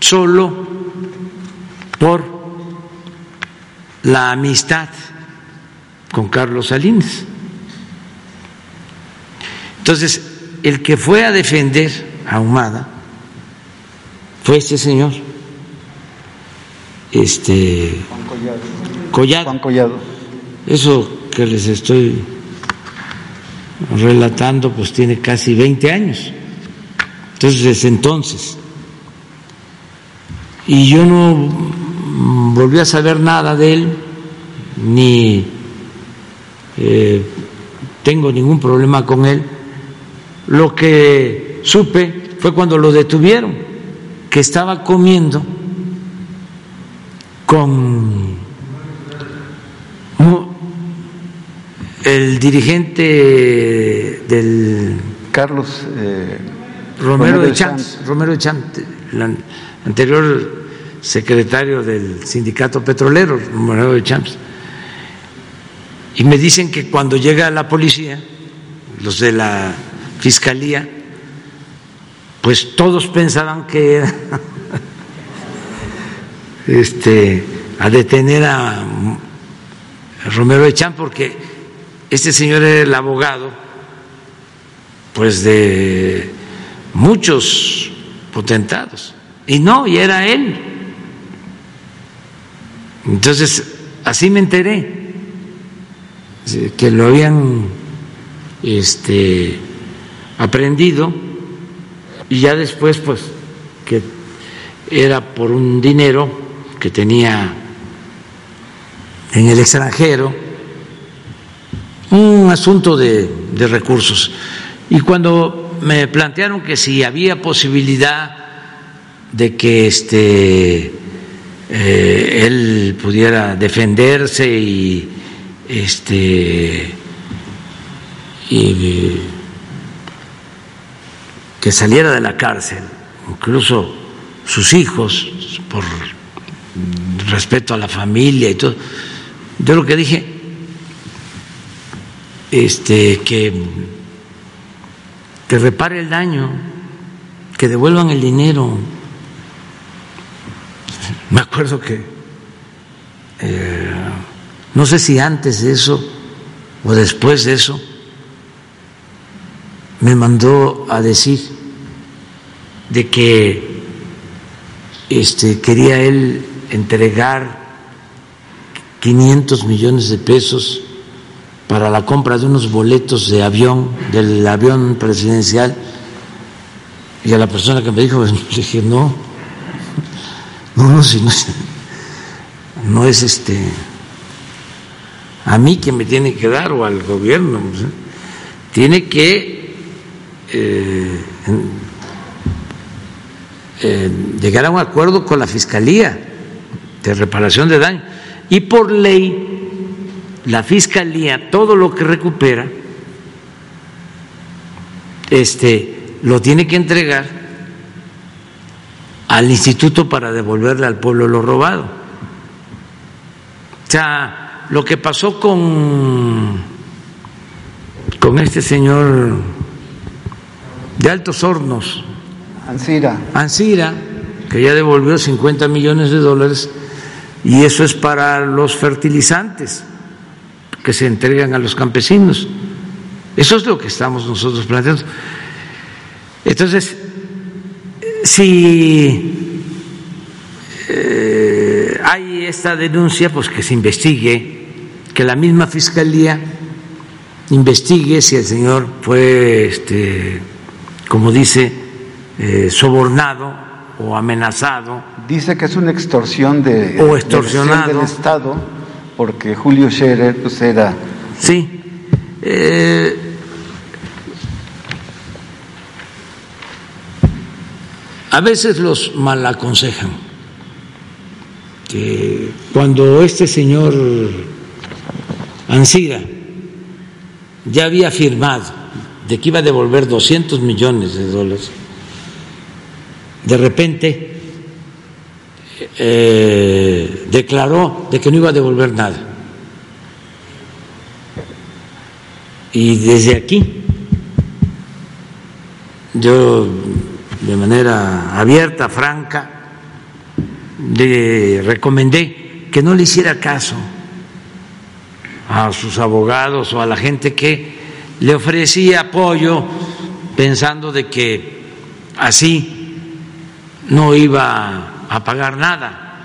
solo por la amistad con Carlos Salinas. Entonces, el que fue a defender a Humada fue este señor, este Juan Collado. Eso que les estoy relatando pues tiene casi 20 años. Entonces, desde entonces. Y yo no volví a saber nada de él, ni eh, tengo ningún problema con él. Lo que supe fue cuando lo detuvieron, que estaba comiendo con el dirigente del Carlos eh, Romero, de Champs, Romero de Champs, el anterior secretario del sindicato petrolero, Romero de Champs. Y me dicen que cuando llega la policía, los de la fiscalía, pues todos pensaban que era [laughs] este, a detener a Romero de Champs porque este señor era el abogado pues de muchos potentados y no, y era él. Entonces, así me enteré que lo habían este aprendido y ya después pues que era por un dinero que tenía en el extranjero un asunto de, de recursos y cuando me plantearon que si había posibilidad de que este eh, él pudiera defenderse y este que saliera de la cárcel, incluso sus hijos, por respeto a la familia y todo. Yo lo que dije, este, que, que repare el daño, que devuelvan el dinero. Me acuerdo que, eh, no sé si antes de eso o después de eso, me mandó a decir de que este, quería él entregar 500 millones de pesos para la compra de unos boletos de avión, del avión presidencial, y a la persona que me dijo, [laughs] le dije, no, no, no, si no es, no es este, a mí que me tiene que dar o al gobierno, tiene que eh, eh, llegar a un acuerdo con la Fiscalía de reparación de daño. Y por ley, la Fiscalía, todo lo que recupera, este, lo tiene que entregar al instituto para devolverle al pueblo lo robado. O sea, lo que pasó con, con este señor de Altos Hornos, Ansira. Ansira, que ya devolvió 50 millones de dólares, y eso es para los fertilizantes que se entregan a los campesinos. Eso es lo que estamos nosotros planteando. Entonces, si eh, hay esta denuncia, pues que se investigue, que la misma fiscalía investigue si el señor fue, este, como dice, eh, sobornado o amenazado. Dice que es una extorsión de, o extorsionado. del Estado, porque Julio Scherer pues, era. Sí. Eh, a veces los mal aconsejan. Que cuando este señor Ansira ya había firmado de que iba a devolver 200 millones de dólares, de repente eh, declaró de que no iba a devolver nada. Y desde aquí yo de manera abierta, franca, le recomendé que no le hiciera caso a sus abogados o a la gente que le ofrecía apoyo pensando de que así no iba a pagar nada,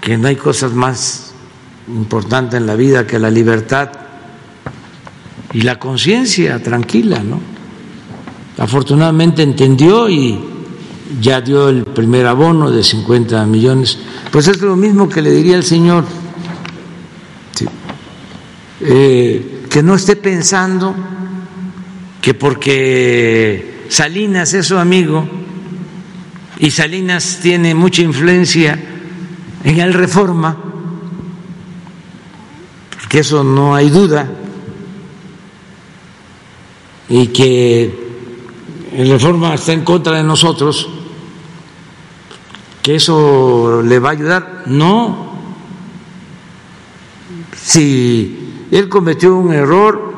que no hay cosas más importantes en la vida que la libertad y la conciencia tranquila, ¿no? Afortunadamente entendió y ya dio el primer abono de 50 millones. Pues es lo mismo que le diría al Señor, eh, que no esté pensando que porque Salinas es su amigo, y Salinas tiene mucha influencia en el reforma, porque eso no hay duda, y que en reforma está en contra de nosotros, que eso le va a ayudar. No. Si él cometió un error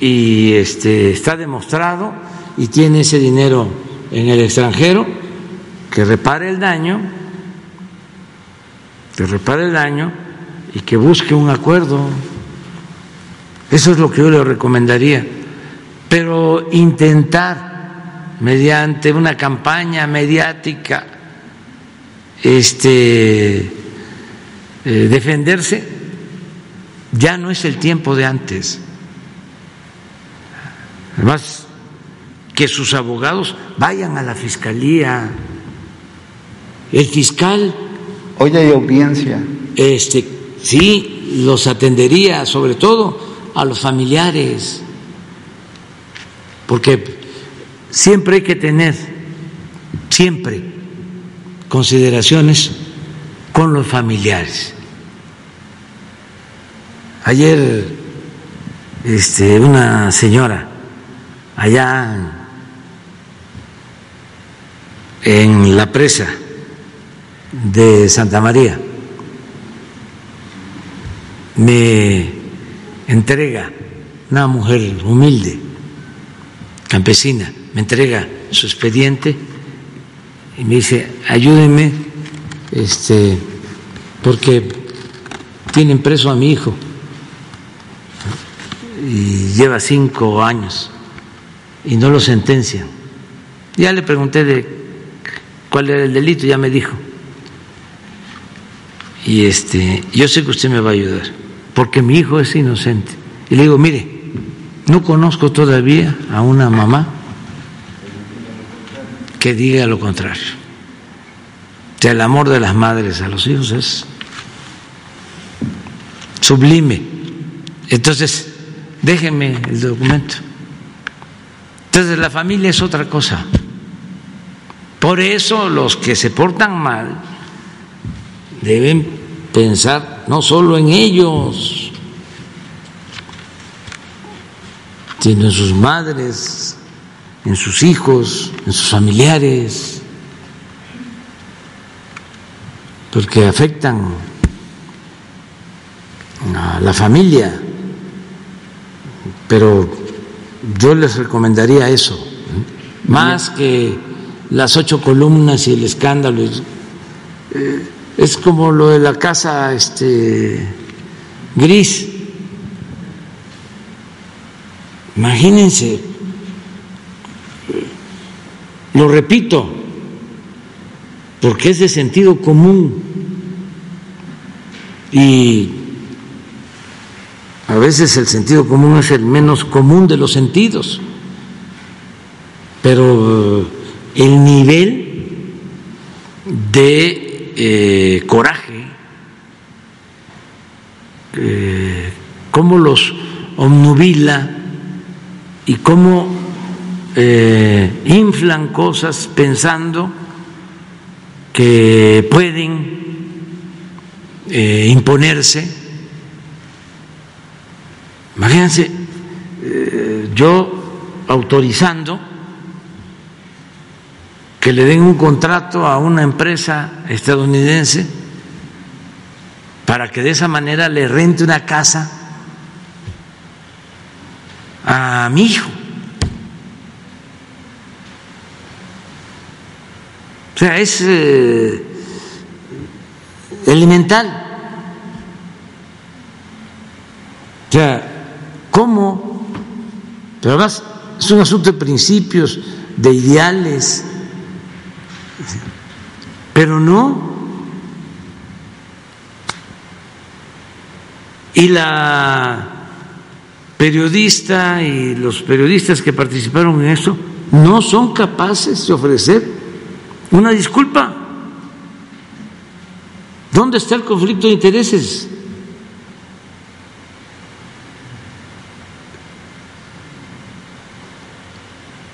y este, está demostrado y tiene ese dinero en el extranjero, que repare el daño, que repare el daño y que busque un acuerdo. Eso es lo que yo le recomendaría. Pero intentar, mediante una campaña mediática, este, eh, defenderse, ya no es el tiempo de antes. Además, que sus abogados vayan a la fiscalía. El fiscal. Hoy hay audiencia. Este, sí, los atendería, sobre todo a los familiares, porque siempre hay que tener, siempre, consideraciones con los familiares. Ayer, este, una señora allá en la presa de Santa María me entrega una mujer humilde, campesina, me entrega su expediente y me dice, ayúdenme, este, porque tienen preso a mi hijo y lleva cinco años y no lo sentencian. Ya le pregunté de cuál era el delito, ya me dijo. Y este, yo sé que usted me va a ayudar, porque mi hijo es inocente. Y le digo, mire, no conozco todavía a una mamá que diga lo contrario. O el amor de las madres a los hijos es sublime. Entonces, déjenme el documento. Entonces la familia es otra cosa. Por eso los que se portan mal deben pensar no solo en ellos, sino en sus madres, en sus hijos, en sus familiares, porque afectan a la familia. Pero yo les recomendaría eso, más que las ocho columnas y el escándalo. Eh, es como lo de la casa este, gris. Imagínense, lo repito, porque es de sentido común. Y a veces el sentido común es el menos común de los sentidos, pero eh, el nivel de eh, coraje, eh, cómo los omnubila y cómo inflan cosas pensando que pueden imponerse. Imagínense, eh, yo autorizando que le den un contrato a una empresa estadounidense para que de esa manera le rente una casa a mi hijo. O sea, es eh, elemental. O sea, ¿Cómo? Pero además es un asunto de principios, de ideales, pero no. Y la periodista y los periodistas que participaron en eso no son capaces de ofrecer una disculpa. ¿Dónde está el conflicto de intereses?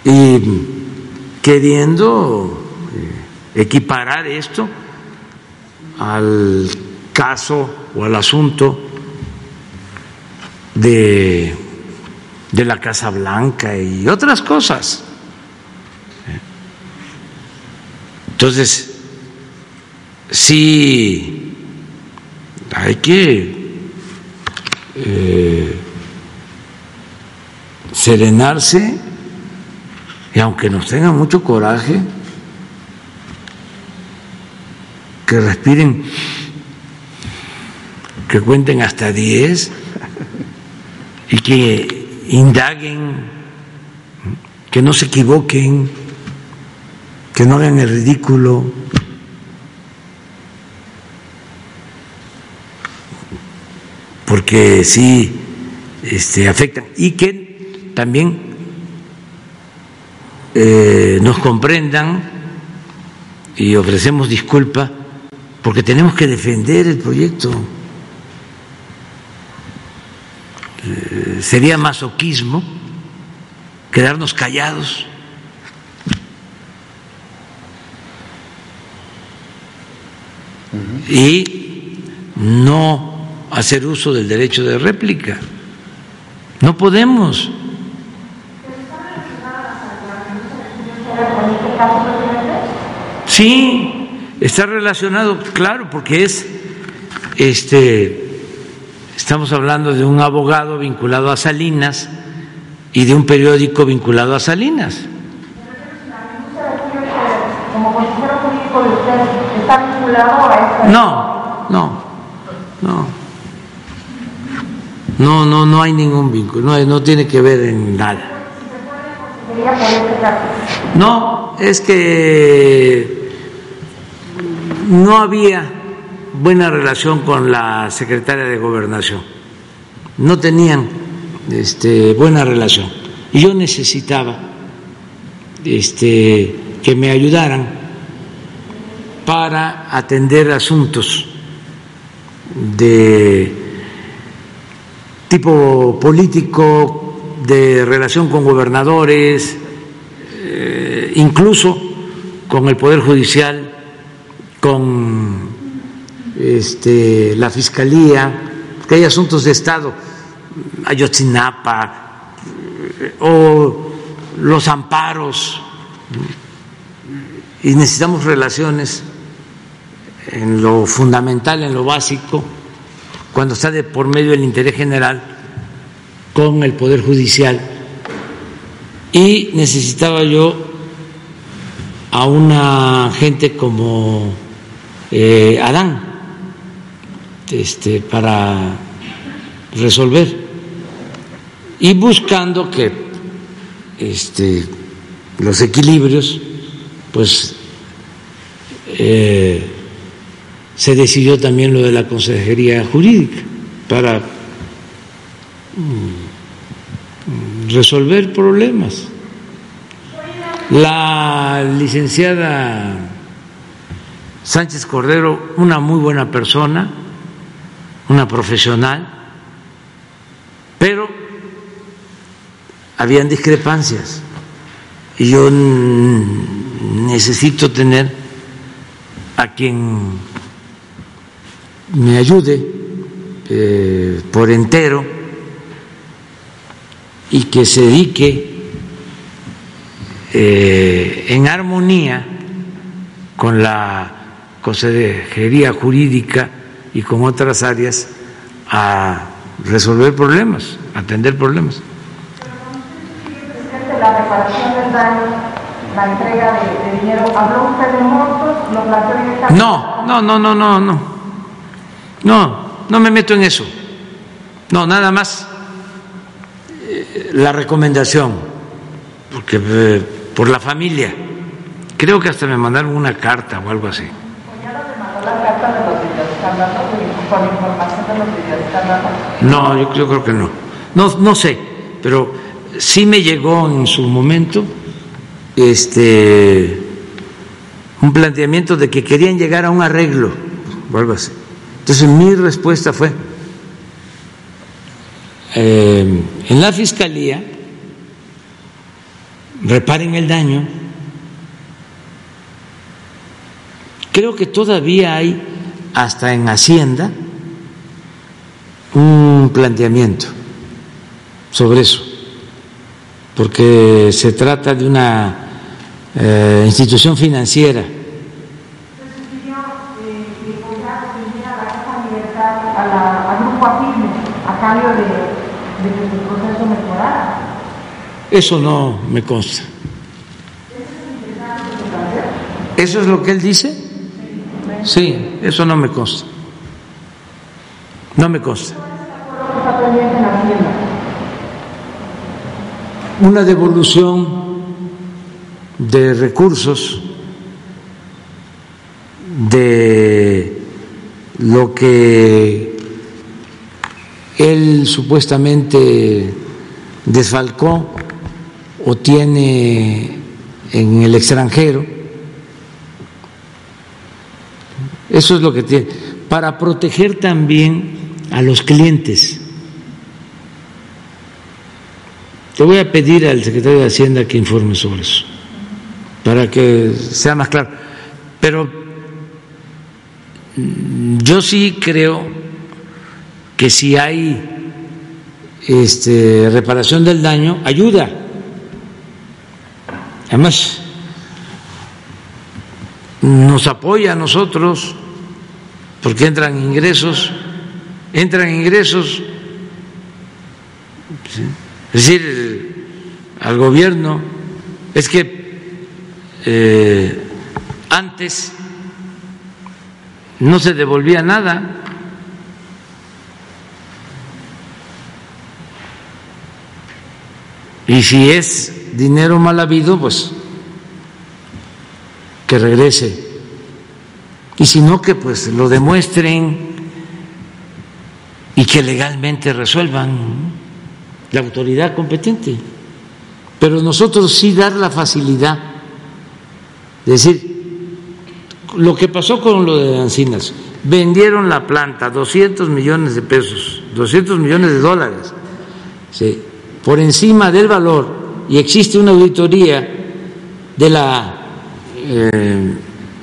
y queriendo equiparar esto al caso o al asunto de de la Casa Blanca y otras cosas. Entonces, sí hay que eh, serenarse y aunque nos tenga mucho coraje, que respiren, que cuenten hasta diez y que indaguen, que no se equivoquen, que no hagan el ridículo. Porque sí este, afectan y que también eh, nos comprendan y ofrecemos disculpas porque tenemos que defender el proyecto. Eh, sería masoquismo quedarnos callados. Y no hacer uso del derecho de réplica. No podemos. Sí, Está relacionado, claro, porque es, este, estamos hablando de un abogado vinculado a Salinas y de un periódico vinculado a Salinas. No, no, no. No, no, no hay ningún vínculo, no, no tiene que ver en nada. No, es que no había buena relación con la secretaria de gobernación, no tenían este, buena relación. Y yo necesitaba este, que me ayudaran para atender asuntos de tipo político, de relación con gobernadores, eh, incluso con el Poder Judicial con este, la Fiscalía, que hay asuntos de Estado, Ayotzinapa, o los amparos, y necesitamos relaciones en lo fundamental, en lo básico, cuando está de por medio el interés general con el Poder Judicial. Y necesitaba yo a una gente como eh, Adán este, para resolver y buscando que este, los equilibrios, pues eh, se decidió también lo de la consejería jurídica para mm, resolver problemas. La licenciada Sánchez Cordero, una muy buena persona, una profesional, pero habían discrepancias y yo necesito tener a quien me ayude eh, por entero y que se dedique eh, en armonía con la consejería jurídica y con otras áreas a resolver problemas, atender problemas. La reparación del daño, la entrega de, dinero, ¿habló usted de montos? ¿Lo planteó directamente? No, no, no, no, no, no. No, no me meto en eso. No, nada más eh, la recomendación, porque eh, por la familia. Creo que hasta me mandaron una carta o algo así. No, yo, creo que no. no. No sé, pero sí me llegó en su momento este un planteamiento de que querían llegar a un arreglo o algo así. Entonces mi respuesta fue, eh, en la fiscalía reparen el daño. Creo que todavía hay hasta en Hacienda un planteamiento sobre eso. porque se trata de una eh, institución financiera. a la, al grupo Afirme a cambio de, de que el proceso mejorara. Eso no me consta. ¿Eso es lo que él dice? Sí, eso no me consta. No me consta. Una devolución de recursos de lo que él supuestamente desfalcó o tiene en el extranjero. Eso es lo que tiene. Para proteger también a los clientes. Te voy a pedir al secretario de Hacienda que informe sobre eso, para que sea más claro. Pero mm, yo sí creo que si hay este, reparación del daño, ayuda. Además, nos apoya a nosotros porque entran ingresos, entran ingresos, es decir, al gobierno. Es que eh, antes no se devolvía nada. Y si es dinero mal habido, pues que regrese. Y si no, que pues lo demuestren y que legalmente resuelvan la autoridad competente. Pero nosotros sí dar la facilidad de decir, lo que pasó con lo de Ancinas, vendieron la planta, 200 millones de pesos, 200 millones de dólares, ¿sí? por encima del valor, y existe una auditoría de la eh,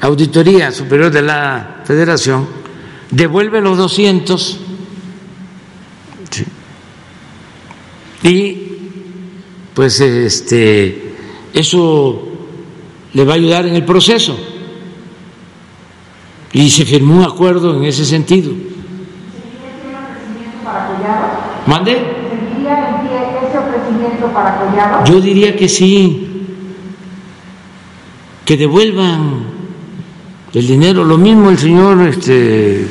Auditoría Superior de la Federación, devuelve los 200 ¿sí? y pues este eso le va a ayudar en el proceso y se firmó un acuerdo en ese sentido. para? ¿Mande? ¿Seguiría en pie ese ofrecimiento para? Yo diría que sí, que devuelvan el dinero. Lo mismo el señor este,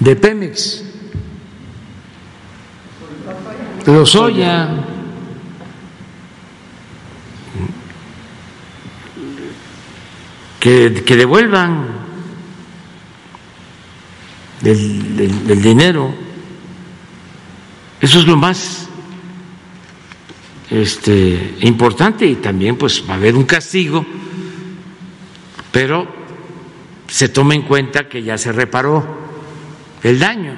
de Pemex, Lozoya. Que, que devuelvan el, dinero. Eso es lo más este, importante y también pues va a haber un castigo, pero se toma en cuenta que ya se reparó el daño.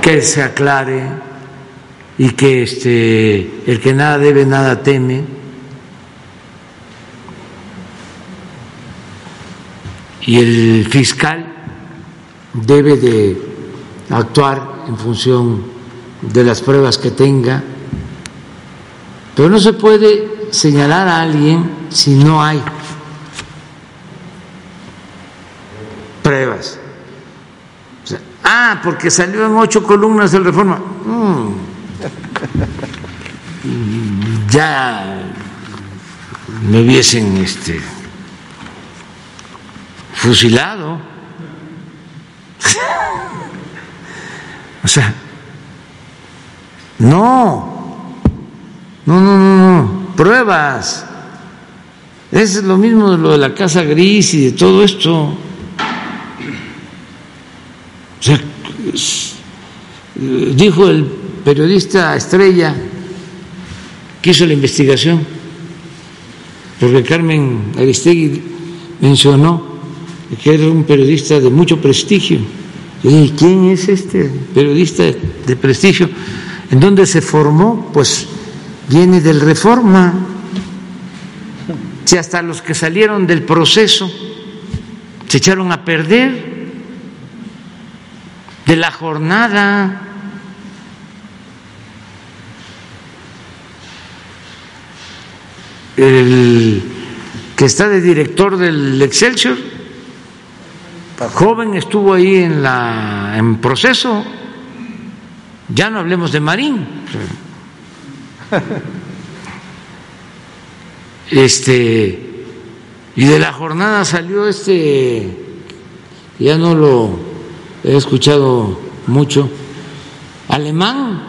Que se aclare y que este, el que nada debe, nada teme. Y el fiscal debe de actuar en función de las pruebas que tenga, pero no se puede señalar a alguien si no hay pruebas. Ah, porque salió en ocho columnas el reforma. Mm. Ya me hubiesen este, fusilado. [laughs] O sea, no, no, no, no, no, pruebas. Es lo mismo de lo de la casa gris y de todo esto. O sea, es- dijo el periodista Estrella que hizo la investigación, porque Carmen Aristegui mencionó que era un periodista de mucho prestigio. Dije, ¿quién es este periodista de prestigio? ¿En dónde se formó? Pues viene del Reforma. Si hasta los que salieron del proceso se echaron a perder. de la jornada. El que está de director del Excelsior, joven estuvo ahí en la en proceso. Ya no hablemos de Marín. Este y de la jornada salió este ya no lo he escuchado mucho alemán.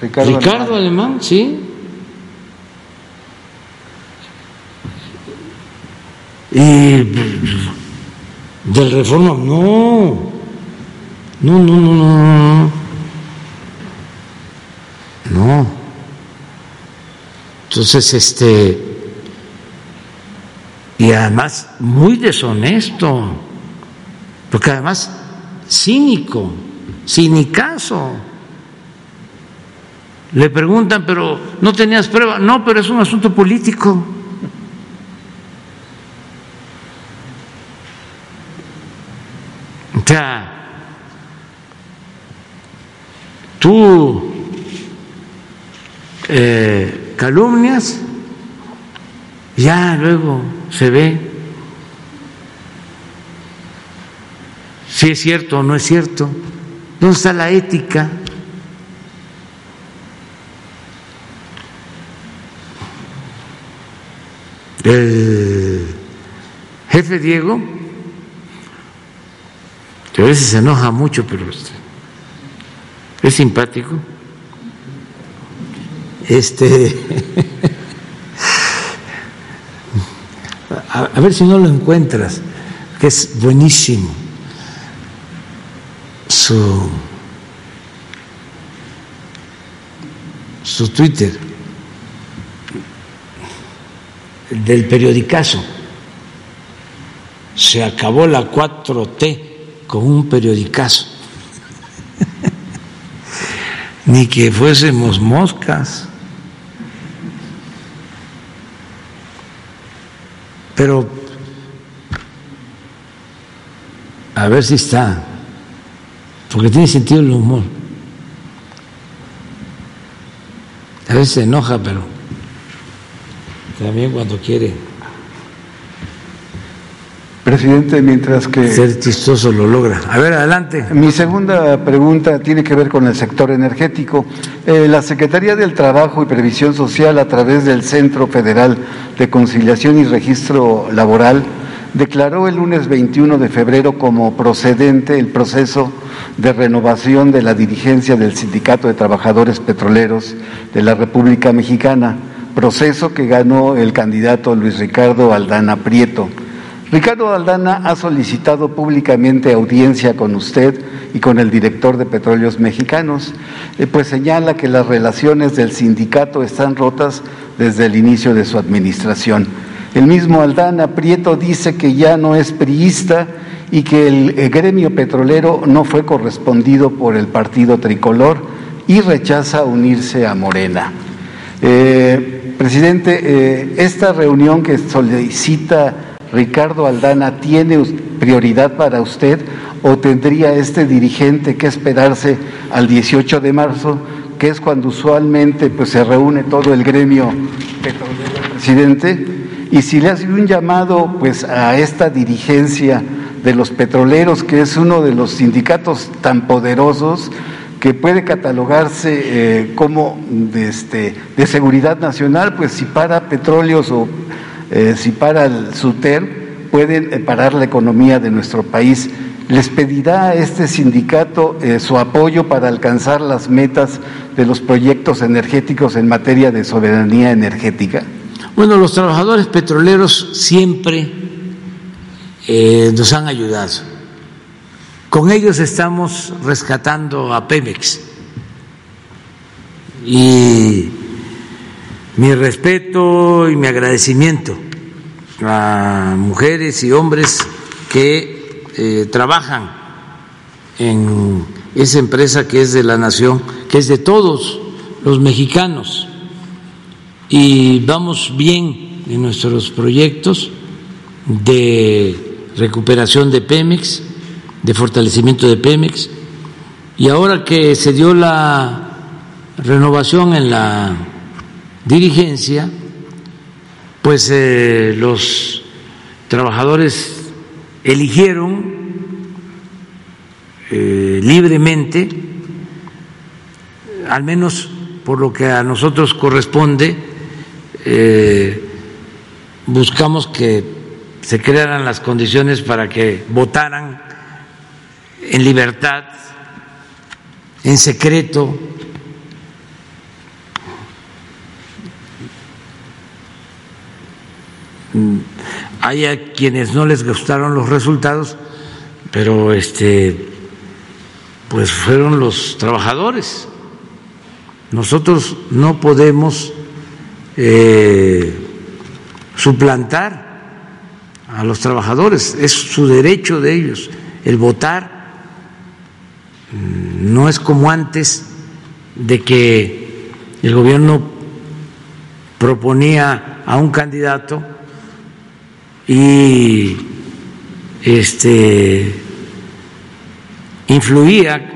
Ricardo, Ricardo alemán. Sí. Y del reforma, no, no, no, no, no, no. Entonces, este, y además muy deshonesto, porque además cínico, cinicazo. Le preguntan, pero no tenías prueba. No, pero es un asunto político. O sea, tú eh, calumnias, ya luego se ve si es cierto o no es cierto. ¿Dónde está la ética? El jefe Diego que a veces se enoja mucho, pero es simpático. Este, a, ver si no lo encuentras, que es buenísimo su su Twitter del periodicazo. Se acabó la 4T con un periodicazo, [laughs] ni que fuésemos moscas. Pero a ver si está, porque tiene sentido el humor. A veces se enoja, pero también cuando quiere Presidente, mientras que... Ser chistoso lo logra. A ver, adelante. Mi segunda pregunta tiene que ver con el sector energético. Eh, la Secretaría del Trabajo y Previsión Social, a través del Centro Federal de Conciliación y Registro Laboral, declaró el lunes 21 de febrero como procedente el proceso de renovación de la dirigencia del Sindicato de Trabajadores Petroleros de la República Mexicana, proceso que ganó el candidato Luis Ricardo Aldana Prieto. Ricardo Aldana ha solicitado públicamente audiencia con usted y con el director de Petróleos Mexicanos, eh, pues señala que las relaciones del sindicato están rotas desde el inicio de su administración. El mismo Aldana Prieto dice que ya no es priista y que el, gremio petrolero no fue correspondido por el partido tricolor y rechaza unirse a Morena. Eh, presidente, eh, esta reunión que solicita Ricardo Aldana tiene prioridad para usted o tendría este dirigente que esperarse al 18 de marzo, que es cuando usualmente pues, se reúne todo el gremio petrolero, presidente? Y si le hace un llamado pues, a esta dirigencia de los petroleros, que es uno de los sindicatos tan poderosos, que puede catalogarse eh, como de, este, de seguridad nacional, pues si para petróleos o eh, si para el SUTER pueden eh, parar la economía de nuestro país. ¿Les pedirá a este sindicato eh, su apoyo para alcanzar las metas de los proyectos energéticos en materia de soberanía energética? Bueno, los trabajadores petroleros siempre nos han ayudado. Con ellos estamos rescatando a Pemex. Y mi respeto y mi agradecimiento a mujeres y hombres que eh, trabajan en esa empresa que es de la nación, que es de todos los mexicanos. Y vamos bien en nuestros proyectos de recuperación de Pemex, de fortalecimiento de Pemex. Y ahora que se dio la renovación en la dirigencia, pues eh, los trabajadores eligieron eh, libremente, al menos por lo que a nosotros corresponde, eh, buscamos que se crearan las condiciones para que votaran en libertad, en secreto, hay a quienes no les gustaron los resultados, pero este pues fueron los trabajadores. Nosotros no podemos eh, suplantar a los trabajadores, es su derecho de ellos. El votar no es como antes de que el gobierno proponía a un candidato y este influía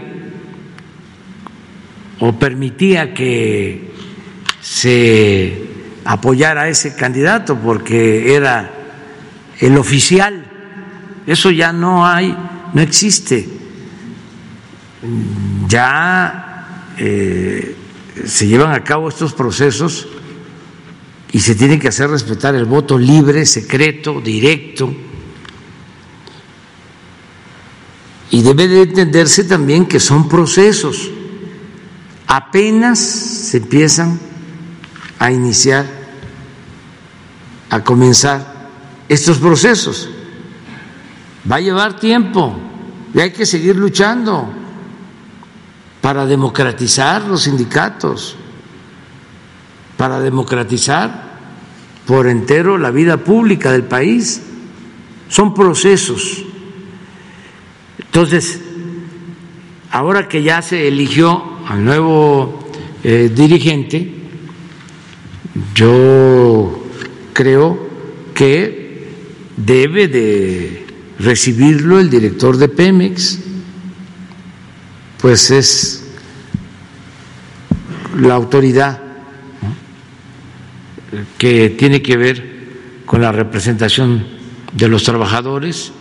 o permitía que se apoyara a ese candidato porque era el oficial. Eso ya no hay, no existe. Ya eh, se llevan a cabo estos procesos y se tiene que hacer respetar el voto libre, secreto, directo Y debe de entenderse también que son procesos. Apenas se empiezan a iniciar, a comenzar estos procesos. Va a llevar tiempo y hay que seguir luchando para democratizar los sindicatos, para democratizar por entero la vida pública del país. Son procesos entonces, ahora que ya se eligió al nuevo eh, dirigente, yo creo que debe de recibirlo el director de Pemex, pues es la autoridad que tiene que ver con la representación de los trabajadores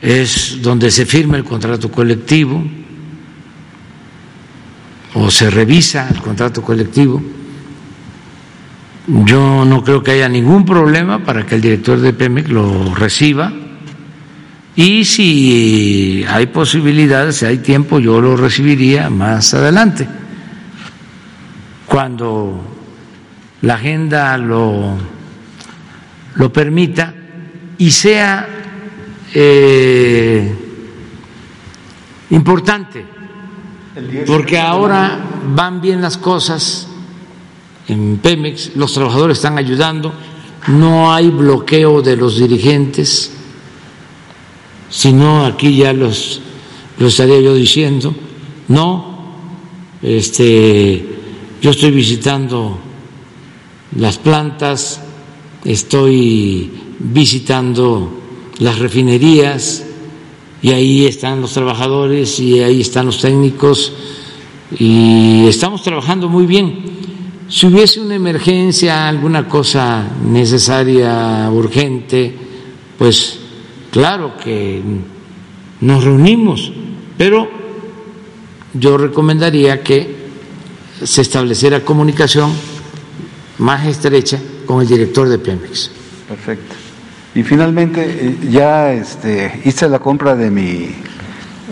es donde se firma el contrato colectivo o se revisa el contrato colectivo. Yo no creo que haya ningún problema para que el director de Pemex lo reciba y si hay posibilidades, si hay tiempo, yo lo recibiría más adelante, cuando la agenda lo, lo permita y sea eh, importante, porque ahora van bien las cosas en Pemex, los trabajadores están ayudando, no hay bloqueo de los dirigentes, sino aquí ya los lo estaría yo diciendo, no, este, yo estoy visitando las plantas, estoy visitando las refinerías y ahí están los trabajadores y ahí están los técnicos y estamos trabajando muy bien. Si hubiese una emergencia, alguna cosa necesaria, urgente, pues claro que nos reunimos, pero yo recomendaría que se estableciera comunicación más estrecha con el director de Pemex. Perfecto. Y finalmente eh, ya este, hice la compra de mi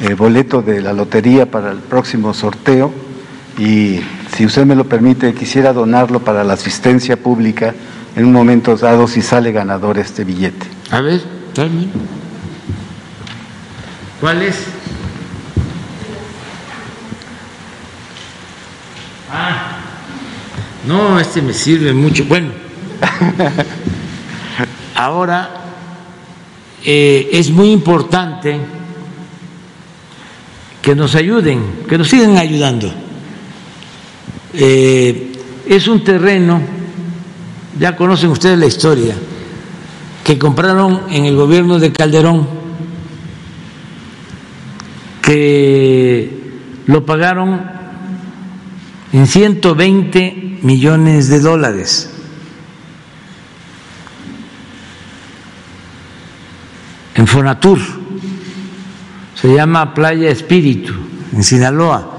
eh, boleto de la lotería para el próximo sorteo y si usted me lo permite quisiera donarlo para la asistencia pública en un momento dado si sale ganador este billete. A ver, tráeme. ¿Cuál es? No, este me sirve mucho. Bueno. [laughs] Ahora eh, es muy importante que nos ayuden, que nos sigan ayudando. Eh, es un terreno, ya conocen ustedes la historia, que compraron en el gobierno de Calderón que lo pagaron en 120 millones de dólares. En Fonatur, se llama Playa Espíritu, en Sinaloa.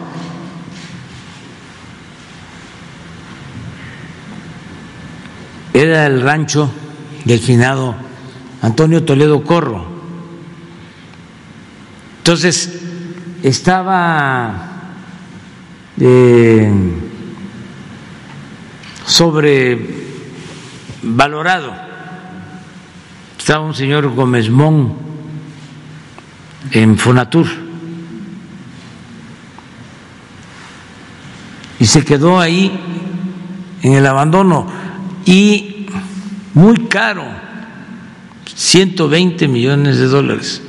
Era el rancho del finado Antonio Toledo Corro. Entonces, estaba eh, sobrevalorado. Estaba un señor Gómez Mon en Fonatur y se quedó ahí en el abandono y muy caro, 120 millones de dólares.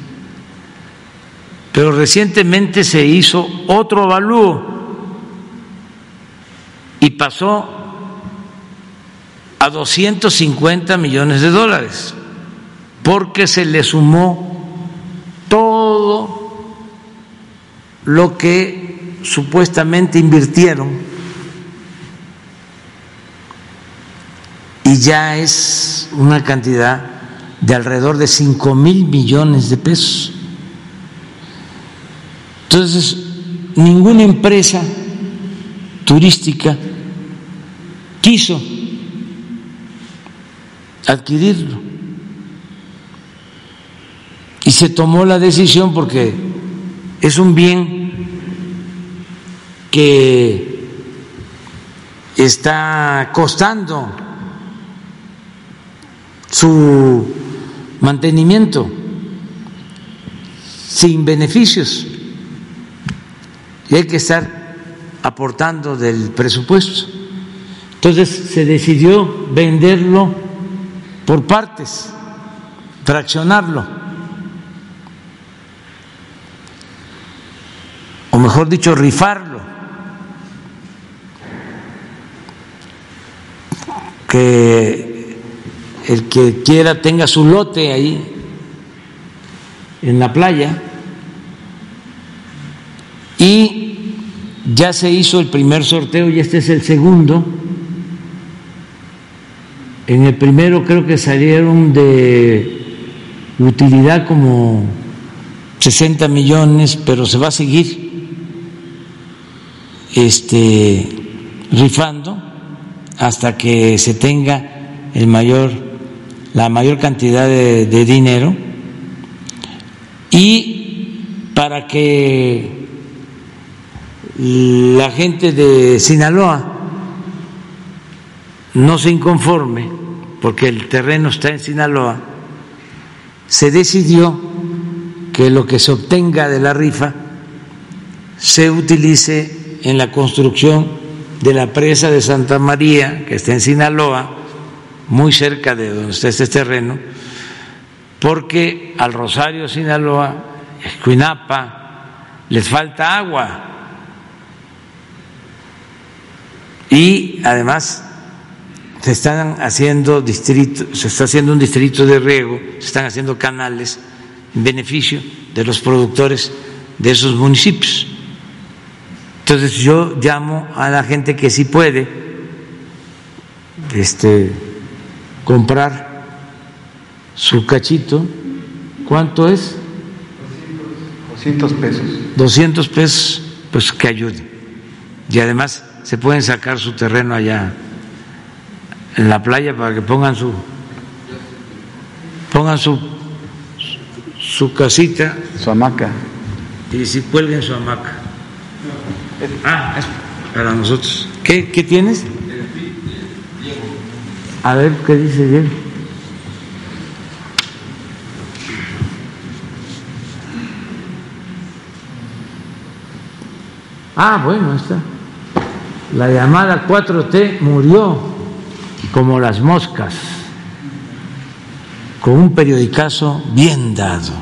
Pero recientemente se hizo otro avalúo y pasó a 250 millones de dólares, porque se le sumó todo lo que supuestamente invirtieron y ya es una cantidad de alrededor de 5 mil millones de pesos. Entonces, ninguna empresa turística quiso adquirirlo. Y se tomó la decisión porque es un bien que está costando su mantenimiento sin beneficios y hay que estar aportando del presupuesto. Entonces se decidió venderlo por partes, fraccionarlo, o mejor dicho, rifarlo, que el que quiera tenga su lote ahí en la playa. Y ya se hizo el primer sorteo y este es el segundo. En el primero creo que salieron de utilidad como 60 millones, pero se va a seguir este rifando hasta que se tenga el mayor la mayor cantidad de, de dinero. Y para que la gente de Sinaloa no se inconforme, porque el terreno está en Sinaloa, se decidió que lo que se obtenga de la rifa se utilice en la construcción de la presa de Santa María, que está en Sinaloa, muy cerca de donde está este terreno, porque al Rosario, Sinaloa, Escuinapa, les falta agua. Y además se están haciendo distritos, se está haciendo un distrito de riego, se están haciendo canales en beneficio de los productores de esos municipios. Entonces yo llamo a la gente que sí puede este, comprar su cachito. ¿Cuánto es? 200 pesos. 200 pesos, pues que ayuden. Y además se pueden sacar su terreno allá la playa para que pongan su pongan su su casita Su hamaca. y si cuelguen su hamaca. Ah, es para nosotros. ¿Qué, qué tienes? A ver qué dice Diego. Ah, bueno, está. La llamada 4T murió como las moscas, con un periodicazo bien dado.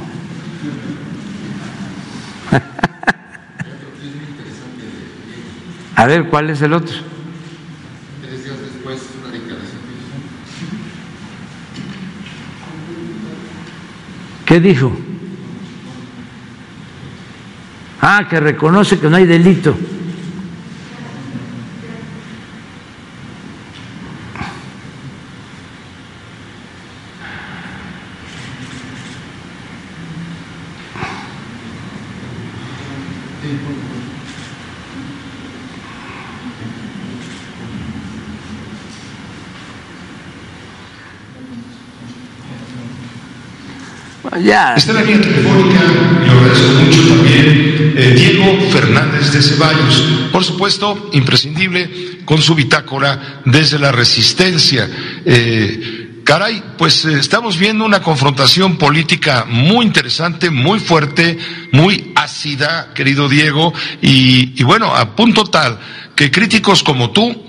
[laughs] A ver, ¿cuál es el otro? ¿Qué dijo? Ah, que reconoce que no hay delito. Ya. Está la línea telefónica, y lo agradezco mucho también, eh, Diego Fernández de Ceballos. Por supuesto, imprescindible con su bitácora desde la resistencia. Eh, caray, pues eh, estamos viendo una confrontación política muy interesante, muy fuerte, muy ácida, querido Diego, y bueno, a punto tal que críticos como tú,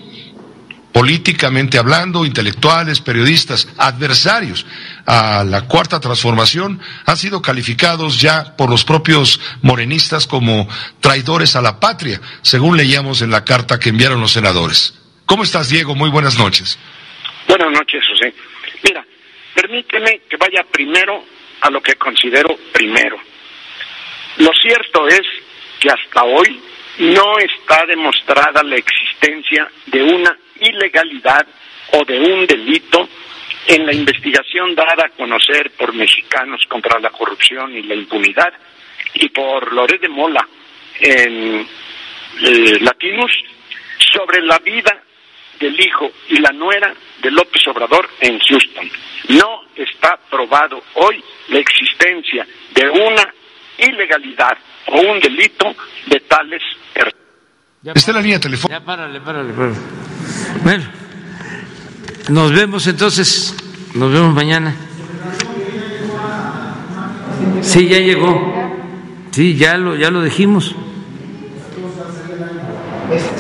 políticamente hablando, intelectuales, periodistas, adversarios a la cuarta transformación, han sido calificados ya por los propios morenistas como traidores a la patria, según leíamos en la carta que enviaron los senadores. ¿Cómo estás, Diego? Muy buenas noches. Buenas noches, José. Mira, permíteme que vaya primero a lo que considero primero. Lo cierto es que hasta hoy no está demostrada la existencia de una ilegalidad o de un delito en la investigación dada a conocer por Mexicanos contra la corrupción y la impunidad y por Loret de Mola en eh, Latinus sobre la vida del hijo y la nuera de López Obrador en Houston. No está probado hoy la existencia de una ilegalidad o un delito de tales la línea telefónica. Ya párale, párale, párale. Bueno, nos vemos entonces, nos vemos mañana. Sí, ya llegó. Sí, ya lo, ya lo dijimos.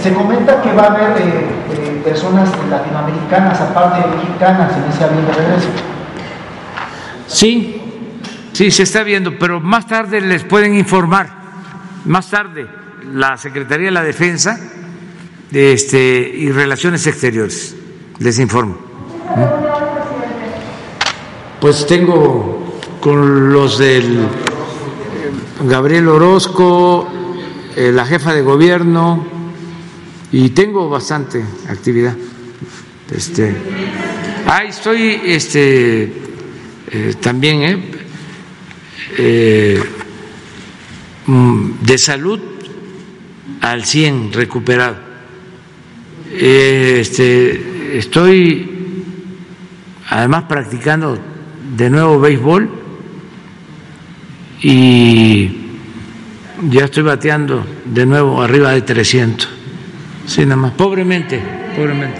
Se comenta que va a haber eh, eh, personas latinoamericanas, aparte de mexicanas, en ese avión de regreso. Sí, sí, se está viendo, pero más tarde les pueden informar, más tarde, la Secretaría de la Defensa este, y Relaciones Exteriores, les informo. Pues tengo con los del Gabriel Orozco, eh, la jefa de gobierno, y tengo bastante actividad. Este, ah, estoy este, eh, también eh, mm, de salud al 100 recuperado. Eh, Este, estoy además practicando de nuevo béisbol y ya estoy bateando de nuevo arriba de 300. Sí, nada más, pobremente, pobremente.